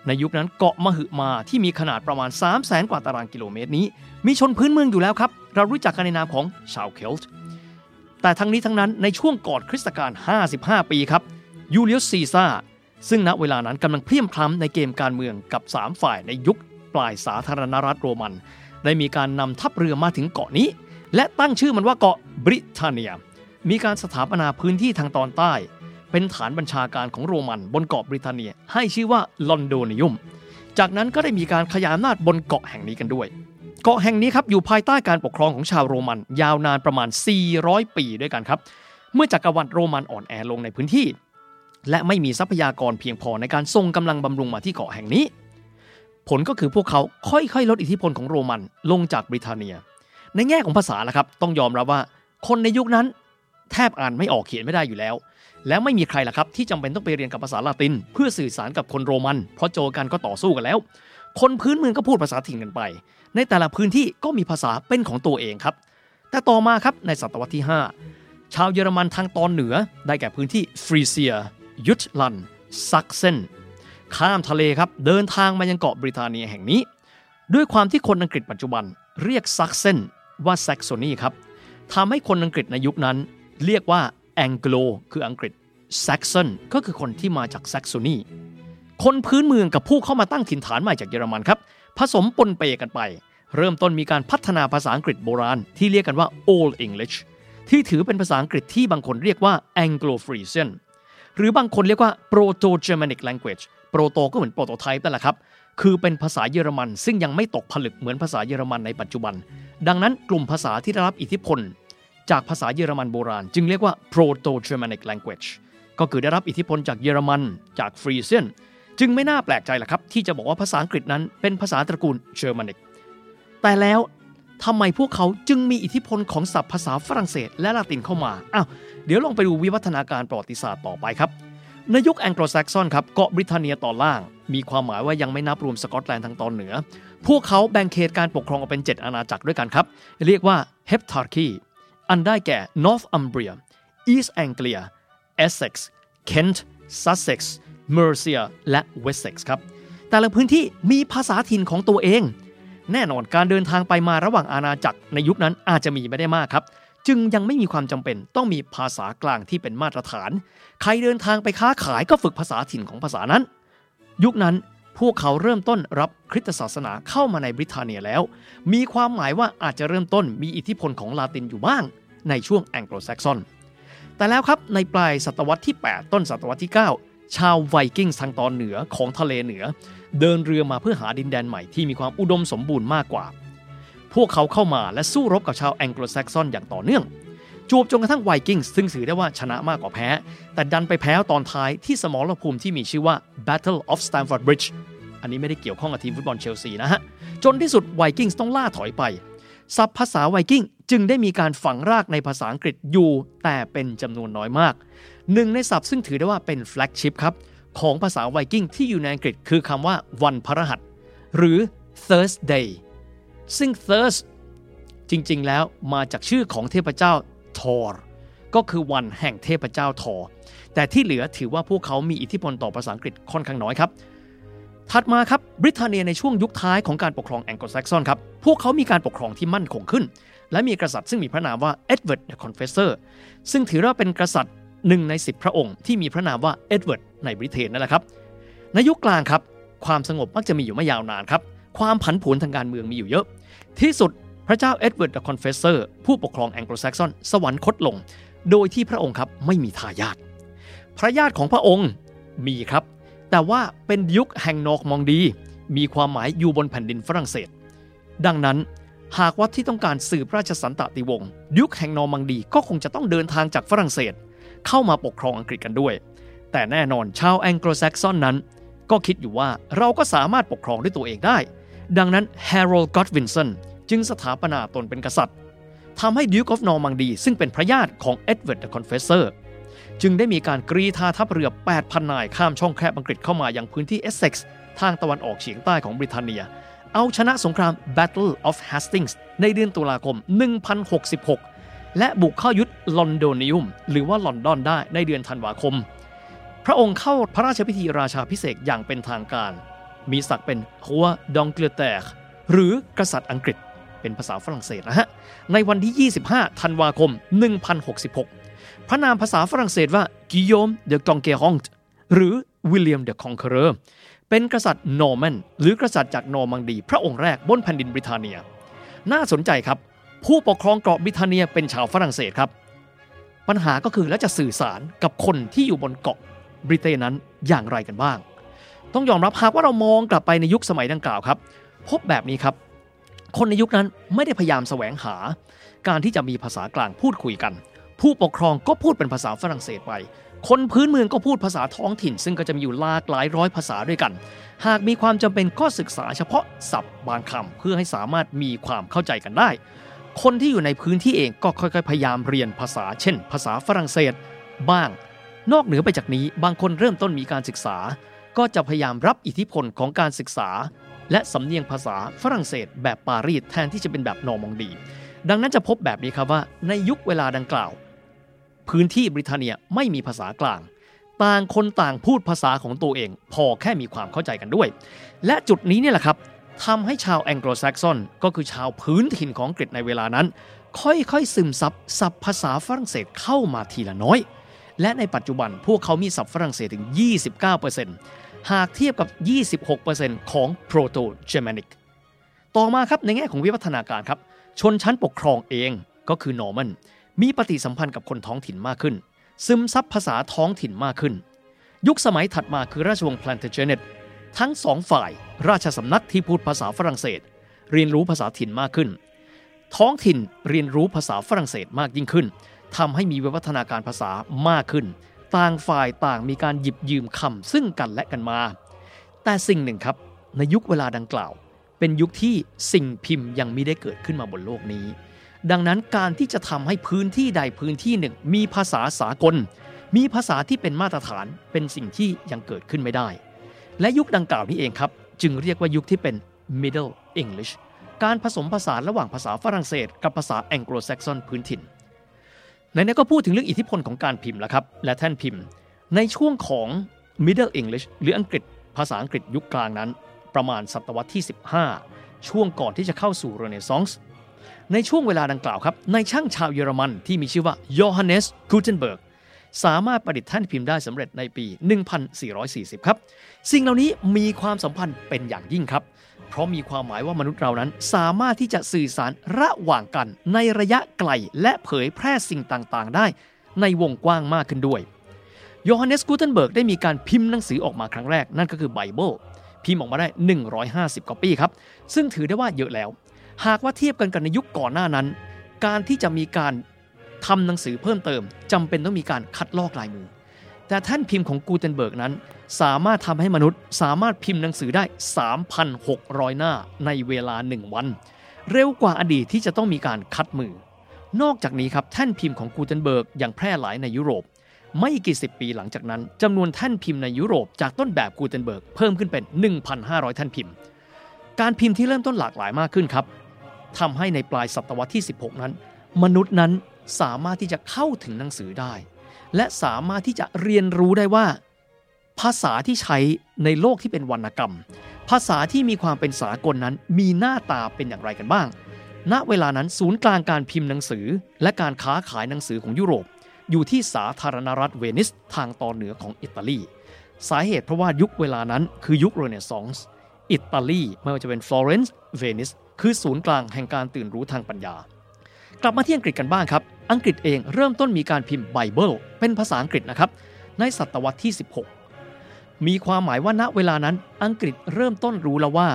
ในยุคนั้นเกาะมหึมาที่มีขนาดประมาณ 3 0 0แสนกว่าตารางกิโลเมตรนี้ มีชนพื้นเมืองอยู่แล้วครับ เรารู้จักกันในนามของชาวเคลต์แต่ทั้งนี้ทั้งนั้นในช่วงก่อนคริสตกาล55 ปีครับยูเลียสซีซ่า ซึ่งณเวลานั้นกำลังเพลียมคล้ำในเกมการเมืองกับ 3 ฝ่ายในยุคปลายสาธารณรัฐโรมัน ได้มีการนำทัพเรือมาถึงเกาะนี้ และตั้งชื่อมันว่าเกาะบริเตเนีย มีการสถาปนาพื้นที่ทางตอนใต้ เป็นฐานบัญชาการของโรมันบนเกาะบริเตเนีย ให้ชื่อว่าลอนโดนิยุม จากนั้นก็ได้มีการขยายอำนาจบนเกาะแห่งนี้กันด้วย เกาะแห่งนี้ครับอยู่ภายใต้การปกครองของชาวโรมัน ยาวนานประมาณ 400 ปีด้วยกันครับ เมื่อจักรวรรดิโรมันอ่อนแอลงในพื้นที่ และไม่มีทรัพยากรเพียงพอในการส่งกำลังบำรุงมาที่เกาะแห่งนี้ ผลก็คือพวกเขาค่อยๆ ลดอิทธิพลของโรมันลงจากบริเตเนีย ในแง่ของภาษาละครับ ต้องยอมรับว่าคนในยุคนั้น แทบอ่านไม่ออกเขียนไม่ได้อยู่แล้ว และไม่มีใครล่ะครับ ที่จำเป็นต้องไปเรียนกับภาษาลาติน เพื่อสื่อสารกับคนโรมัน เพราะโจกันก็ต่อสู้กันแล้ว คนพื้นเมืองก็พูดภาษาถิ่นกันไป ในแต่ละพื้นที่ก็มีภาษาเป็นของตัวเองครับ แต่ต่อมาครับในศตวรรษที่ 5 ชาวเยอรมันทางตอนเหนือได้แก่พื้นที่ฟรีเซีย ยุตลันซักเซนข้ามทะเลครับเดินทางมายังเกาะบริเตเนียแห่งนี้ ด้วยความที่คนอังกฤษปัจจุบันเรียกซักเซนว่าแซกโซนีครับทำให้คนอังกฤษในยุคนั้น เรียกว่าแองโกลคืออังกฤษแซกซอนก็คือคนที่มาจากแซกโซนีคนพื้นเมืองกับผู้เข้ามาตั้งถิ่นฐานใหม่จากเยอรมันครับ ผสมปนเปกันไป เริ่มต้นมีการพัฒนาภาษาอังกฤษโบราณ ที่เรียกกันว่า Old English ที่ถือเป็นภาษาอังกฤษที่บางคนเรียกว่า Anglo-Frisian หรือบางคนเรียกว่า Proto-Germanic Language โปรโตก็เหมือนโปรโตไทป์นั่นแหละครับ คือเป็นภาษาเยอรมัน ซึ่งยังไม่ตกผลึกเหมือนภาษาเยอรมันในปัจจุบัน ดังนั้นกลุ่มภาษาที่ได้รับอิทธิพล จากภาษาเยอรมันโบราณ จึงเรียกว่า Proto-Germanic Language ก็คือได้รับอิทธิพลจากเยอรมัน จากฟรีเซียนจึงไม่น่าแปลกใจล่ะครับ ที่จะบอกว่าภาษาอังกฤษนั้นเป็นภาษาตระกูลเยอรมนิกแต่แล้ว ทำไมพวกเขาจึงมีอิทธิพลของศัพท์ภาษาฝรั่งเศสและลาตินเข้ามาอ้าวเดี๋ยวลองไปดูวิวัฒนาการประวัติศาสตร์ต่อไปครับในยุคแองโกลแซกซอนครับเกาะบริเตนเนียตอนล่าง มีความหมายว่ายังไม่นับรวมสกอตแลนด์ทางตอนเหนือ พวกเขาแบ่งเขตการปกครองออกเป็น 7 อาณาจักรด้วยกันครับ เรียกว่า Heptarchy อันได้แก่ Northumbria East Anglia Essex Kent Sussex Mercia และ Wessex ครับ แต่ละพื้นที่มีภาษาถิ่นของตัวเอง แน่นอนการเดินทางไปมาระหว่างอาณาจักรในยุคนั้นอาจจะมีไม่ได้มากครับ จึงยังไม่มีความจำเป็นต้องมีภาษากลางที่เป็นมาตรฐาน ใครเดินทางไปค้าขายก็ฝึกภาษาถิ่นของภาษานั้น ยุคนั้นพวกเขาเริ่มต้นรับคริสตศาสนาเข้ามาในบริเตเนียแล้ว มีความหมายว่าอาจจะเริ่มต้นมีอิทธิพลของลาตินอยู่บ้าง ในช่วงแองโกลแซกซอนแต่แล้วครับในปลายศตวรรษที่ 8 ต้นศตวรรษที่ 9 ชาวไวกิ้งทางตอนเหนือของทะเลเหนือ เดินเรือมาเพื่อหาดินแดนใหม่ที่มีความอุดมสมบูรณ์มากกว่า พวกเขาเข้ามาและสู้รบกับชาวแองโกลแซกซอนอย่างต่อเนื่องจวบจนกระทั่งไวกิ้งซึ่งถือได้ว่าชนะมากกว่าแพ้ แต่ดันไปแพ้ตอนท้ายที่สมรภูมิที่มีชื่อว่า Battle of Stamford Bridge อันนี้ไม่ได้เกี่ยวข้องกับทีมฟุตบอลเชลซีนะฮะ จนที่สุดไวกิ้งต้องล่าถอยไปศัพท์ภาษาไวกิ้งจึงได้มีการฝังรากในภาษาอังกฤษอยู่ แต่เป็นจำนวนน้อยมาก หนึ่งในศัพท์ซึ่งถือได้ว่าเป็น flagship ครับ ของภาษาไวกิ้งที่อยู่ในอังกฤษคือคำว่าวันพฤหัส หรือ Thursday ซึ่ง Thurs จริงๆ แล้วมาจากชื่อของเทพเจ้าทอร์ก็คือวันแห่งเทพเจ้าทอร์แต่ที่เหลือถือว่าพวกเขามีอิทธิพลต่อภาษาอังกฤษค่อนข้างน้อยครับถัดมาครับบริเตเนียในช่วงยุคท้ายของการปกครองแองโกลแซกซอนครับ พวกเขามีการปกครองที่มั่นคงขึ้น และมีกษัตริย์ซึ่งมีพระนามว่าเอ็ดเวิร์ด the Confessor ซึ่งถือว่าเป็นกษัตริย์ หนึ่งใน10พระองค์ที่มีพระนามว่าเอ็ดเวิร์ดในบริเตนนั่นแหละครับในยุคกลางครับ ความสงบมักจะมีอยู่ไม่ยาวนานครับ ความผันผวนทางการเมืองมีอยู่เยอะ ที่สุดพระเจ้าเอ็ดเวิร์ด the Confessor ผู้ปกครองแองโกลแซกซอนสวรรคตลง โดยที่พระองค์ครับไม่มีทายาทพระญาติของพระองค์มีครับ แต่ว่าเป็นดยุคแห่งนอร์มังดี มีความหมายอยู่บนแผ่นดินฝรั่งเศส ดังนั้นหากว่าที่ต้องการสืบราชสันตติวงศ์ดยุคแห่งนอร์มังดีก็คงจะต้องเดินทางจากฝรั่งเศส เข้ามาปกครองอังกฤษกันด้วย แต่แน่นอนชาวแองโกลแซกซอนนั้น ก็คิดอยู่ว่าเราก็สามารถปกครองด้วยตัวเองได้ ดังนั้นแฮร์โรลด์ก็อตวินสันจึงสถาปนาตนเป็นกษัตริย์ทำให้ Duke of นอร์มังดี ซึ่งเป็นพระญาติของเอ็ดเวิร์ด the Confessor จึงได้มีการกรีธาทัพเรือ 8,000 นายข้ามช่องแคบอังกฤษเข้ามายังพื้นที่เอสเซ็กซ์ทางตะวันออกเฉียงใต้ของบริเตนเนีย เอาชนะสงคราม Battle of Hastings ในเดือนตุลาคม 1066 และบุกเข้ายึดลอนโดนิอุมหรือว่าลอนดอนได้ในเดือนธันวาคม พระองค์เข้าพระราชพิธีราชาภิเษกอย่างเป็นทางการ มีศักดิ์เป็น roi d'Angleterre หรือกษัตริย์อังกฤษเป็นภาษาฝรั่งเศสนะฮะ ในวันที่ 25 ธันวาคม 1066 พระนามภาษาฝรั่งเศสว่ากิโยม le Conquérant หรือวิลเลียม the Conqueror เป็นกษัตริย์นอร์แมนหรือกษัตริย์จากนอร์มังดี พระองค์แรกบนแผ่นดินบริเตนเนีย น่าสนใจครับ ผู้ปกครองเกาะบริเตนเนียเป็นชาวฝรั่งเศสครับ ปัญหาก็คือแล้วจะสื่อสารกับคนที่อยู่บนเกาะบริเตนนั้นอย่างไรกันบ้าง ต้องยอมรับหากว่าเรามองกลับไปในยุคสมัยดังกล่าวครับ พบแบบนี้ครับ คนในยุคนั้นไม่ได้พยายามแสวงหา การที่จะมีภาษากลางพูดคุยกัน ผู้ปกครองก็พูดเป็นภาษาฝรั่งเศสไป คนพื้นเมืองก็พูดภาษาท้องถิ่น ซึ่งก็จะมีอยู่หลากหลายร้อยภาษาด้วยกัน หากมีความจำเป็นก็ศึกษาเฉพาะศัพท์บางคำเพื่อให้สามารถมีความเข้าใจกันได้ คนที่อยู่ในพื้นที่เองก็ค่อยๆ พยายามเรียนภาษา เช่น ภาษาฝรั่งเศส บ้าง นอกเหนือไปจากนี้บางคนเริ่มต้นมีการศึกษา ก็จะพยายามรับอิทธิพลของการศึกษา และสำเนียงภาษาฝรั่งเศส แบบปารีสแทนที่จะเป็นแบบนอร์มองดี ดังนั้นจะพบแบบนี้ครับว่าในยุคเวลาดังกล่าว พื้นที่บริเตนเนียไม่มีภาษากลางต่างคนต่างพูดภาษาของตัวเอง พอแค่มีความเข้าใจกันด้วย และจุดนี้เนี่ยแหละครับ ทำให้ชาวแองโกลแซกซอนก็คือชาวพื้นถิ่นของอังกฤษในเวลานั้น ค่อยๆ ซึมซับศัพท์ภาษาฝรั่งเศสเข้ามาทีละน้อย และในปัจจุบันพวกเขามีศัพท์ฝรั่งเศสถึง 29%หากเทียบกับ 26%ของ Proto-Germanic ต่อมาครับในแง่ของวิวัฒนาการครับ ชนชั้นปกครองเองก็คือนอร์มันมีปฏิสัมพันธ์กับคนท้องถิ่นมากขึ้น ซึมซับภาษาท้องถิ่นมากขึ้น ยุคสมัยถัดมาคือราชวงศ์แพลนเทั้งสองฝ่ายราชสำนักที่พูดภาษาฝรั่งเศส เรียนรู้ภาษาถิ่นมากขึ้น ท้องถิ่นเรียนรู้ภาษาฝรั่งเศสมากยิ่งขึ้นทำให้มีวิวัฒนาการภาษามากขึ้น ต่างฝ่ายต่างมีการหยิบยืมคำซึ่งกันและกันมา แต่สิ่งหนึ่งครับในยุคเวลาดังกล่าว เป็นยุคที่สิ่งพิมพ์ยังไม่ได้เกิดขึ้นมาบนโลกนี้ ดังนั้นการที่จะทำให้พื้นที่ใดพื้นที่หนึ่ง มีภาษาสากล มีภาษาที่เป็นมาตรฐานเป็นสิ่งที่ยังเกิดขึ้นไม่ได้ และยุคดังกล่าวนี้เองครับ จึงเรียกว่ายุคที่เป็น Middle English การผสมผสานระหว่างภาษาฝรั่งเศส กับภาษาแองโกลแซกซอนพื้นถิ่นในนี้ก็พูดถึงเรื่องอิทธิพลของการพิมพ์แล้วครับ และแท่นพิมพ์ ในช่วงของ Middle English หรืออังกฤษ ภาษาอังกฤษยุคกลางนั้น ประมาณศตวรรษที่ 15 ช่วงก่อนที่จะเข้าสู่เรเนซองส์ในช่วงเวลาดังกล่าวครับนายช่างชาวเยอรมันที่มีชื่อว่าโยฮันเนสกูเทนเบิร์ก สามารถประดิษฐ์แท่นพิมพ์ได้สำเร็จในปี 1440 ครับ สิ่งเหล่านี้มีความสัมพันธ์เป็นอย่างยิ่งครับ เพราะมีความหมายว่ามนุษย์เรานั้น สามารถที่จะสื่อสารระหว่างกัน ในระยะไกลและเผยแพร่สิ่งต่างๆ ได้ ในวงกว้างมากขึ้นด้วยโยฮันเนสกูเทนเบิร์กได้มีการพิมพ์หนังสือออกมาครั้งแรกนั่นก็คือไบเบิลพิมพ์ออกมาได้ 150กว่าปีครับ ซึ่งถือได้ว่าเยอะแล้ว หากว่าเทียบกันกับในยุคก่อนหน้านั้น การที่จะมีการ ทำหนังสือเพิ่มเติมจำเป็นต้องมีการคัดลอกลายมือ แต่แท่นพิมพ์ของกูเทนเบิร์กนั้น สามารถทำให้มนุษย์สามารถพิมพ์หนังสือได้ 3,600 หน้าในเวลา 1 วัน เร็วกว่าอดีตที่จะต้องมีการคัดมือ นอกจากนี้ครับแท่นพิมพ์ของกูเทนเบิร์กยังแพร่หลายในยุโรป ไม่กี่สิบปีหลังจากนั้นจำนวนแท่นพิมพ์ในยุโรปจากต้นแบบกูเทนเบิร์กเพิ่มขึ้นเป็น 1,500 แท่นพิมพ์ การพิมพ์ที่เริ่มต้นหลากหลายมากขึ้นครับทำให้ในปลายศตวรรษที่ 16 นั้น มนุษย์นั้น สามารถที่จะเข้าถึงหนังสือได้ และสามารถที่จะเรียนรู้ได้ว่า ภาษาที่ใช้ในโลกที่เป็นวรรณกรรม ภาษาที่มีความเป็นสากลนั้นมีหน้าตาเป็นอย่างไรกันบ้าง ณเวลานั้นศูนย์กลางการพิมพ์หนังสือ และการค้าขายหนังสือของยุโรป อยู่ที่สาธารณรัฐเวนิสทางตอนเหนือของอิตาลีสาเหตุเพราะว่ายุคเวลานั้นคือยุคเรเนซองส์อิตาลีไม่ว่าจะเป็นฟลอเรนซ์เวนิสคือศูนย์กลางแห่งการตื่นรู้ทางปัญญา กลับมาที่อังกฤษกันบ้างครับ อังกฤษเองเริ่มต้นมีการพิมพ์ไบเบิลเป็นภาษาอังกฤษนะครับ ในศตวรรษที่ 16 มีความหมายว่าณเวลานั้น อังกฤษเริ่มต้นรู้แล้วว่า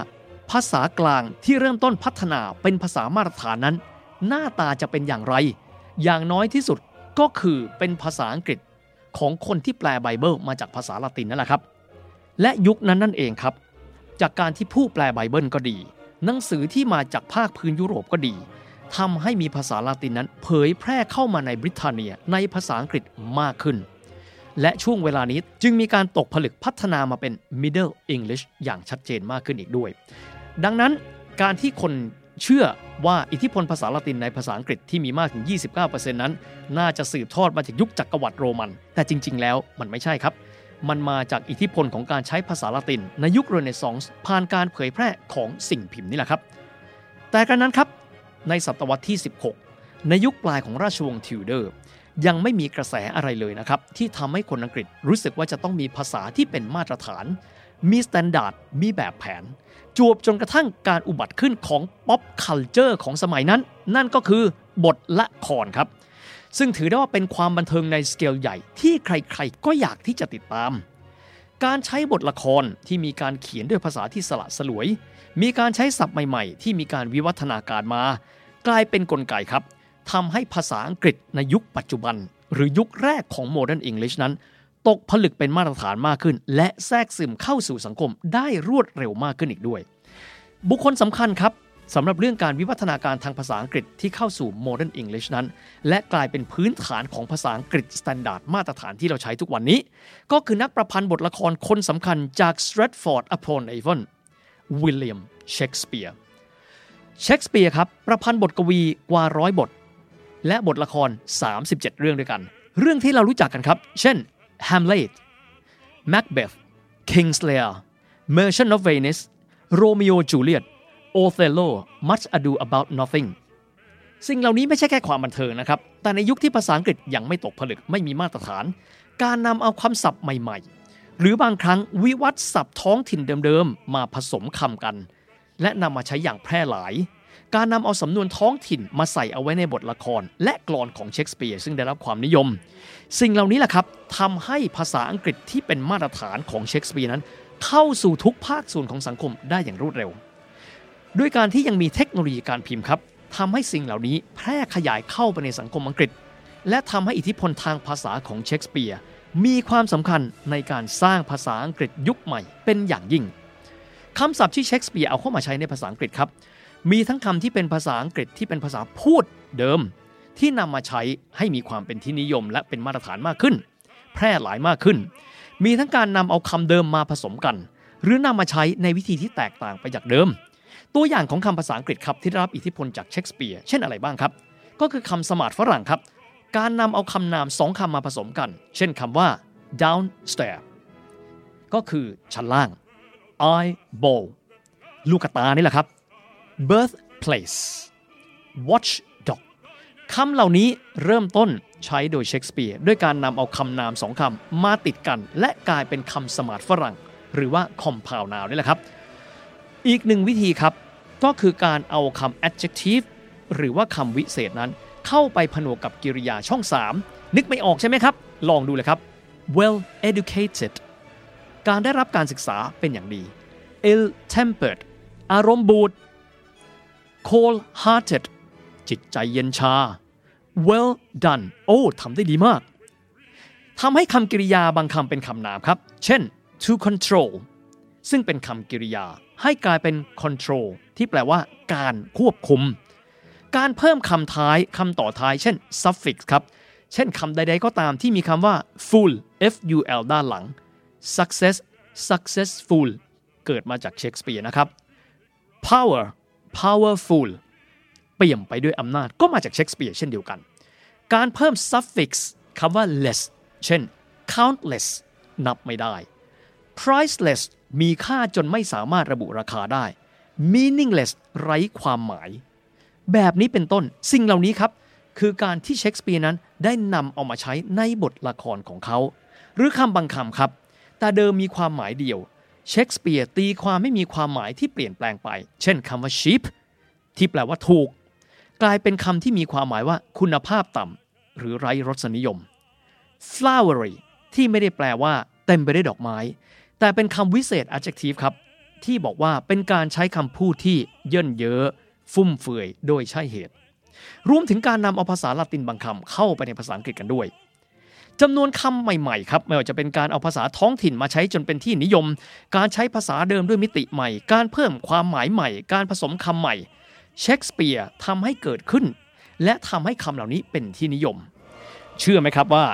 ภาษากลางที่เริ่มต้นพัฒนาเป็นภาษามาตรฐานนั้น หน้าตาจะเป็นอย่างไร อย่างน้อยที่สุดก็คือเป็นภาษาอังกฤษของคนที่แปลไบเบิลมาจากภาษาละตินนั่นแหละครับ และยุคนั้นนั่นเองครับ จากการที่ผู้แปลไบเบิลก็ดี หนังสือที่มาจากภาคพื้นยุโรปก็ดี ทำให้มีภาษาลาตินนั้นเผยแพร่เข้ามาในบริเตนเนียในภาษาอังกฤษมากขึ้น และช่วงเวลานี้จึงมีการตกผลึกพัฒนามาเป็น Middle English อย่างชัดเจนมากขึ้นอีกด้วย ดังนั้นการที่คนเชื่อว่าอิทธิพลภาษาละตินในภาษาอังกฤษที่มีมากถึง 29%นั้น น่าจะสืบทอดมาจากยุคจักรวรรดิโรมัน แต่จริง ๆ แล้วมันไม่ใช่ครับ มันมาจากอิทธิพลของการใช้ภาษาละติน ในยุคเรเนซองส์ผ่านการเผยแพร่ของสิ่งพิมพ์นี่แหละครับ แต่กระนั้นครับ ในศตวรรษที่ 16 ในยุคปลายของราชวงศ์ทิวเดอร์ ยังไม่มีกระแสอะไรเลยนะครับ ที่ทำให้คนอังกฤษรู้สึกว่าจะต้องมีภาษาที่เป็นมาตรฐาน มี standard มีแบบแผน จวบจนกระทั่งการอุบัติขึ้นของ pop culture ของสมัยนั้น นั่นก็คือบทละครครับ ซึ่งถือได้ว่าเป็นความบันเทิงในสเกลใหญ่ที่ใครๆ ก็อยากที่จะติดตาม การใช้บทละครที่มีการเขียนด้วยภาษาที่สละสลวย มีการใช้ศัพท์ใหม่ๆ ที่มีการวิวัฒนาการมา กลายเป็นกลไกครับทำให้ภาษาอังกฤษในยุคปัจจุบัน หรือยุคแรกของ Modern English นั้น ตกผลึกเป็นมาตรฐานมากขึ้น และแทรกซึมเข้าสู่สังคมได้รวดเร็วมากขึ้นอีกด้วย บุคคลสำคัญครับสำหรับเรื่องการวิวัฒนาการทางภาษาอังกฤษที่เข้าสู่ Modern English นั้น และกลายเป็นพื้นฐานของภาษาอังกฤษ standard มาตรฐานที่เราใช้ทุกวันนี้ ก็คือนักประพันธ์บทละครคนสำคัญจาก Stratford upon Avon วิลเลียมเชกสเปียร์เชกสเปียร์ครับประพันธ์บทกวีกว่าร้อยบท และบทละคร 37 เรื่องด้วยกัน เรื่องที่เรารู้จักกันครับ เช่น Hamlet Macbeth King's Lear Merchant of Venice Romeo Juliet Othello Much Ado About Nothing สิ่งเหล่านี้ไม่ใช่แค่ความบันเทิงนะครับ แต่ในยุคที่ภาษาอังกฤษยังไม่ตกผลึกไม่มีมาตรฐาน การนำเอาคำศัพท์ใหม่ๆ หรือบางครั้งวิวัฒน์ศัพท์ท้องถิ่นเดิมๆ มาผสมคำกัน และนำมาใช้อย่างแพร่หลาย การนำเอาสำนวนท้องถิ่นมาใส่เอาไว้ในบทละคร และกลอนของเชคสเปียร์ซึ่งได้รับความนิยม สิ่งเหล่านี้แหละครับทำให้ภาษาอังกฤษที่เป็นมาตรฐานของเชคสเปียร์นั้น เข้าสู่ทุกภาคส่วนของสังคมได้อย่างรวดเร็ว ด้วยการที่ยังมีเทคโนโลยีการพิมพ์ครับทำให้สิ่งเหล่านี้แพร่ขยายเข้าไปในสังคมอังกฤษ และทำให้อิทธิพลทางภาษาของเชคสเปียร์ มีความสำคัญในการสร้างภาษาอังกฤษยุคใหม่เป็นอย่างยิ่งคำศัพท์ที่เชคสเปียร์เอาเข้ามาใช้ในภาษาอังกฤษครับ มีทั้งคำที่เป็นภาษาอังกฤษที่เป็นภาษาพูดเดิม ที่นำมาใช้ให้มีความเป็นที่นิยม และเป็นมาตรฐานมากขึ้น แพร่หลายมากขึ้น มีทั้งการนำเอาคำเดิมมาผสมกัน หรือนำมาใช้ในวิธีที่แตกต่างไปจากเดิม ตัวอย่างของคำภาษาอังกฤษครับที่ได้รับอิทธิพลจากเชคสเปียร์เช่นอะไรบ้างครับ ก็คือคำสมาร์ทฝรั่งครับ การนำเอาคำนามสองคำมาผสมกัน เช่นคำว่า downstairs ก็คือชั้นล่าง eyeball ลูกตานี่แหละครับ birthplace watchdog คำเหล่านี้เริ่มต้นใช้โดยเชคสเปียร์ด้วยการนำเอาคำนามสองคำมาติดกัน และกลายเป็นคำสมาร์ทฝรั่ง หรือว่า compound noun นี่แหละครับ อีกหนึ่งวิธีครับ ก็คือการเอาคำ adjective หรือว่าคำวิเศษนั้น เข้าไปผนวกกับกริยาช่อง 3 นึกไม่ออกใช่ไหมครับ ลองดูเลยครับ well educated การได้รับการศึกษาเป็นอย่างดี ill tempered อารมณ์บูด cold hearted จิตใจเย็นชา well done โอ้ทำได้ดีมากทำให้คำกริยาบางคำเป็นคำนามครับ เช่น to control ซึ่งเป็นคำกริยาให้กลายเป็น control ที่แปลว่าการควบคุม การเพิ่มคำท้ายคำต่อท้าย เช่น suffix ครับ เช่นคำใดๆก็ตามที่มีคำว่า full f u l ด้านหลัง success successful เกิดมาจากเชคสเปียร์นะครับ power powerful เปี่ยมไปด้วยอำนาจก็มาจากเชคสเปียร์เช่นเดียวกัน การเพิ่ม suffix คำว่า less เช่น countless นับไม่ได้ priceless มีค่าจนไม่สามารถระบุราคาได้ meaningless ไร้ความหมาย แบบนี้เป็นต้นสิ่งเหล่านี้ครับ คือการที่เชคสเปียร์นั้นได้นำเอามาใช้ในบทละครของเขา หรือคำบางคำครับ แต่เดิมมีความหมายเดียว เชคสเปียร์ตีความไม่มีความหมายที่เปลี่ยนแปลงไป เช่นคำว่า cheap ที่แปลว่าถูก กลายเป็นคำที่มีความหมายว่าคุณภาพต่ำหรือไร้รสนิยม flowery ที่ไม่ได้แปลว่า เต็มไปด้วยดอกไม้ แต่เป็นคำวิเศษ adjective ครับ ที่บอกว่าเป็นการใช้คำพูดที่เยินเยอะ ฟุ่มเฟือยโดยใช่เหตุ รวมถึงการนำเอาภาษาละตินบางคำเข้าไปในภาษาอังกฤษกันด้วยจำนวนคำใหม่ๆครับไม่ว่าจะเป็นการเอาภาษาท้องถิ่นมาใช้จนเป็นที่นิยม การใช้ภาษาเดิมด้วยมิติใหม่ การเพิ่มความหมายใหม่ การผสมคำใหม่เชคสเปียร์ทำให้เกิดขึ้น และทำให้คำเหล่านี้เป็นที่นิยม เชื่อไหมครับว่า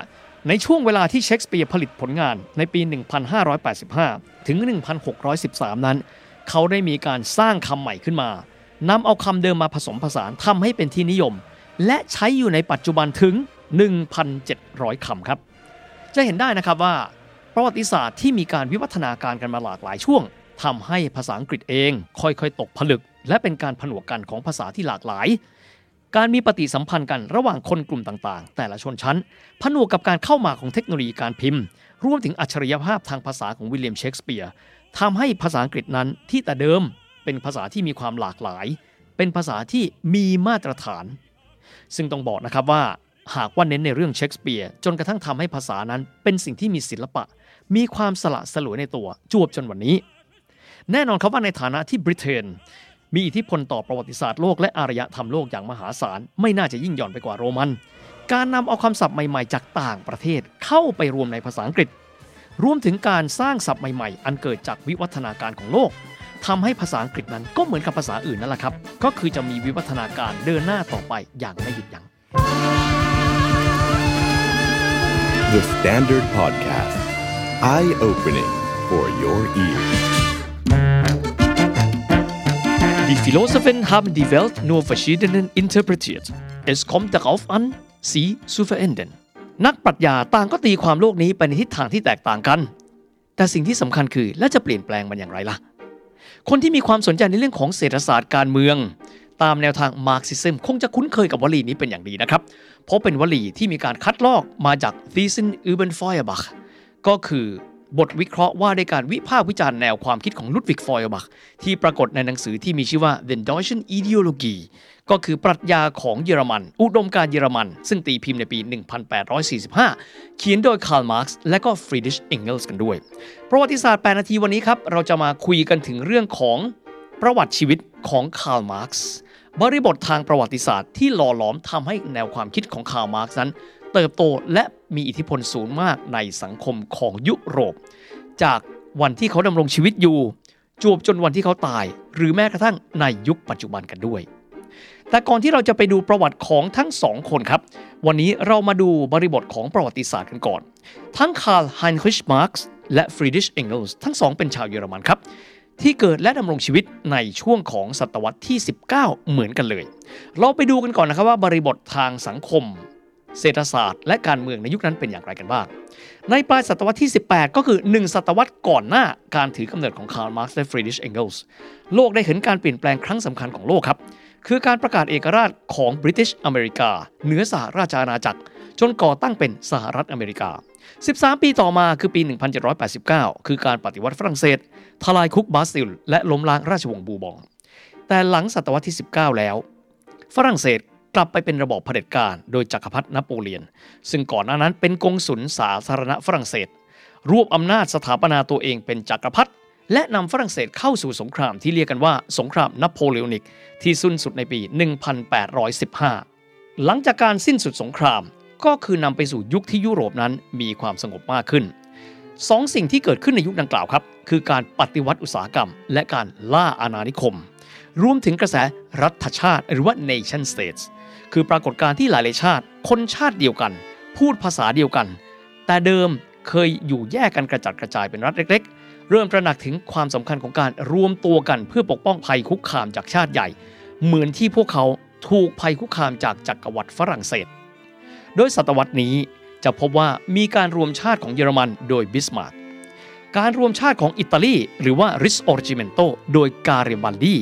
ในช่วงเวลาที่เชคสเปียร์ผลิตผลงานในปี 1585 ถึง 1613 นั้น เขาได้มีการสร้างคำใหม่ขึ้นมา นำเอาคำเดิมมาผสมผสานทำให้เป็นที่นิยม และใช้อยู่ในปัจจุบันถึง 1,700 คำครับ จะเห็นได้นะครับว่า ประวัติศาสตร์ที่มีการวิวัฒนาการกันมาหลากหลายช่วงทำให้ภาษาอังกฤษเอง ค่อยๆ ตกผลึก และเป็นการผนวกกันของภาษาที่หลากหลาย การมีปฏิสัมพันธ์กันระหว่างคนกลุ่มต่างๆ แต่ละชนชั้น ผนวกกับการเข้ามาของเทคโนโลยีการพิมพ์ รวมถึงอัจฉริยภาพทางภาษาของวิลเลียมเชกสเปียร์ทำให้ภาษาอังกฤษนั้นที่แต่เดิม เป็นภาษาที่มีความหลากหลาย เป็นภาษาที่มีมาตรฐาน ซึ่งต้องบอกนะครับว่าหากว่าเน้นในเรื่องเชกสเปียร์จนกระทั่งทำให้ภาษานั้นเป็นสิ่งที่มีศิลปะ มีความสละสลวยในตัวจวบจนวันนี้ แน่นอนครับว่าในฐานะที่บริเตนมีอิทธิพลต่อประวัติศาสตร์โลกและอารยธรรมโลกอย่างมหาศาล ไม่น่าจะยิ่งหย่อนไปกว่าโรมัน การนำเอาคำศัพท์ใหม่ๆ จากต่างประเทศเข้าไปรวมในภาษาอังกฤษ รวมถึงการสร้างศัพท์ใหม่ๆ อันเกิดจากวิวัฒนาการของโลก ทำให้ภาษาอังกฤษนั้นก็เหมือนกับภาษาอื่นนั่นแหละครับ ก็คือจะมีวิวัฒนาการเดินหน้าต่อไปอย่างไม่หยุดยัง้ง The Standard Podcast Eye Opening for Your Ears Die Philosophen haben die Welt nur verschieden interpretiert. Es kommt darauf an, sie zu verändern. นักปรัชญาต่างก็ตีความโลกนี้ไปในทิศทางที่แตกต่างกัน แต่สิ่งที่สำคัญคือและจะเปลี่ยนแปลงมันอย่างไรล่ะ คนที่มีความสนใจในเรื่องของเศรษฐศาสตร์การเมือง ตามแนวทางมาร์กซิซึมคงจะคุ้นเคยกับวลีนี้เป็นอย่างดีนะครับ เพราะเป็นวลีที่มีการคัดลอกมาจาก Thesen über Feuerbach ก็คือ บทวิเคราะห์ว่าในการวิพากษ์วิจารณ์แนวความคิดของลุดวิกฟอยบักที่ปรากฏในหนังสือที่มีชื่อว่า Die deutsche Ideologie ก็คือปรัชญาของเยอรมัน อุดมการณ์เยอรมัน ซึ่งตีพิมพ์ในปี 1845 เขียนโดยคาร์ลมาร์กซ์และก็ฟรีดิชเองเกิลส์กันด้วย ประวัติศาสตร์ 8 นาทีวันนี้ครับ เราจะมาคุยกันถึงเรื่องของประวัติชีวิตของคาร์ลมาร์กซ์บริบททางประวัติศาสตร์ที่หล่อหลอมทำให้แนวความคิดของคาร์ลมาร์กซ์นั้น เติบโตและมีอิทธิพลสูงมากในสังคมของยุโรป จากวันที่เขาดำรงชีวิตอยู่ จวบจนวันที่เขาตาย หรือแม้กระทั่งในยุคปัจจุบันกันด้วย แต่ก่อนที่เราจะไปดูประวัติของทั้งสองคนครับ วันนี้เรามาดูบริบทของประวัติศาสตร์กันก่อน ทั้งคาร์ลไฮน์ริชมาร์กส์และฟรีดิชเองเกิลส์ทั้งสองเป็นชาวเยอรมันครับที่เกิดและดำรงชีวิตในช่วงของศตวรรษที่ 19 เหมือนกันเลย เราไปดูกันก่อนนะครับว่าบริบททางสังคม เศรษฐศาสตร์และการเมืองในยุคนั้นเป็นอย่างไรกันบ้าง ในปลายศตวรรษที่ 18 ก็คือ 1 ศตวรรษก่อนหน้าการถือกำเนิดของคาร์ลมาร์กซ์และฟรีดิชเองเกิลส์โลกได้เห็นการเปลี่ยนแปลงครั้งสำคัญของโลกครับ คือการประกาศเอกราชของบริ t i ชอเมริกา เหนือสหราชอาณาจักร จนก่อตั้งเป็นสหรัฐอเมริกา 13 ปีต่อมาคือปี 1789 คือการปฏิวัติฝรั่งเศส ทลายคุกบาสติล และล้มล้างราชวงศ์บูบอง แต่หลังศตวรรษที่ 19 แล้ว ฝรั่งเศส กลับไปเป็นระบอบเผด็จการ โดยจักรพรรดินโปเลียน ซึ่งก่อนหน้านั้นเป็นกงสุลสาธารณฝรั่งเศส รวบอำนาจสถาปนาตัวเองเป็นจักรพรรดิและนำฝรั่งเศสเข้าสู่สงครามที่เรียกกันว่าสงครามนโปเลียนิกที่สิ้นสุดในปี 1815 หลังจากการสิ้นสุดสงครามก็คือนำไปสู่ยุคที่ยุโรปนั้นมีความสงบมากขึ้นสองสิ่งที่เกิดขึ้นในยุคดังกล่าวครับ คือการปฏิวัติอุตสาหกรรม และการล่าอาณานิคม รวมถึงกระแสรัฐชาติหรือว่า nation states คือปรากฏการณ์ที่หลายๆชาติ คนชาติเดียวกัน พูดภาษาเดียวกัน แต่เดิมเคยอยู่แยกกันกระจัดกระจายเป็นรัฐเล็ก ๆ เริ่มตระหนักถึงความสำคัญของการรวมตัวกันเพื่อปกป้องภัยคุกคามจากชาติใหญ่ เหมือนที่พวกเขาถูกภัยคุกคามจากจักรวรรดิฝรั่งเศส โดยศตวรรษนี้จะพบว่ามีการรวมชาติของเยอรมันโดยบิสมาร์กการรวมชาติของอิตาลีหรือว่า Risorgimento โดยการิบัลดี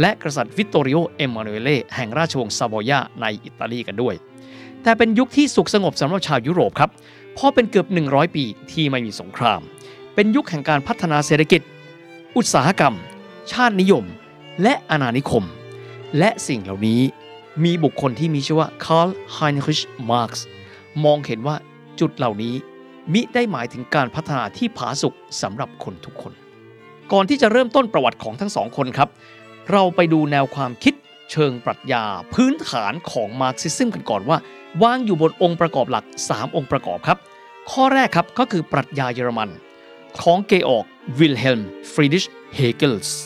และกษัตริย์วิตโตริโอ เอมมานูเอเล่แห่งราชวงศ์ซาโบยาในอิตาลีกันด้วย แต่เป็นยุคที่สุขสงบสำหรับชาวยุโรปครับ เพราะเป็นเกือบ 100 ปีที่ไม่มีสงคราม เป็นยุคแห่งการพัฒนาเศรษฐกิจ อุตสาหกรรม ชาตินิยม และอาณานิคม และสิ่งเหล่านี้มีบุคคลที่มีชื่อว่าคาร์ลไฮน์ริชมาร์กซ์มองเห็นว่าจุดเหล่านี้มิได้หมายถึงการพัฒนาที่ผาสุกสำหรับคนทุกคน ก่อนที่จะเริ่มต้นประวัติของทั้งสองคนครับ เราไปดูแนวความคิดเชิงปรัชญาพื้นฐานของมาร์กซิซึมกันก่อนว่า วางอยู่บนองค์ประกอบหลัก 3 องค์ประกอบครับ ข้อแรกครับก็คือปรัชญาเยอรมัน ของเกออกวิลเฮลมฟรีดิชเฮเกลส์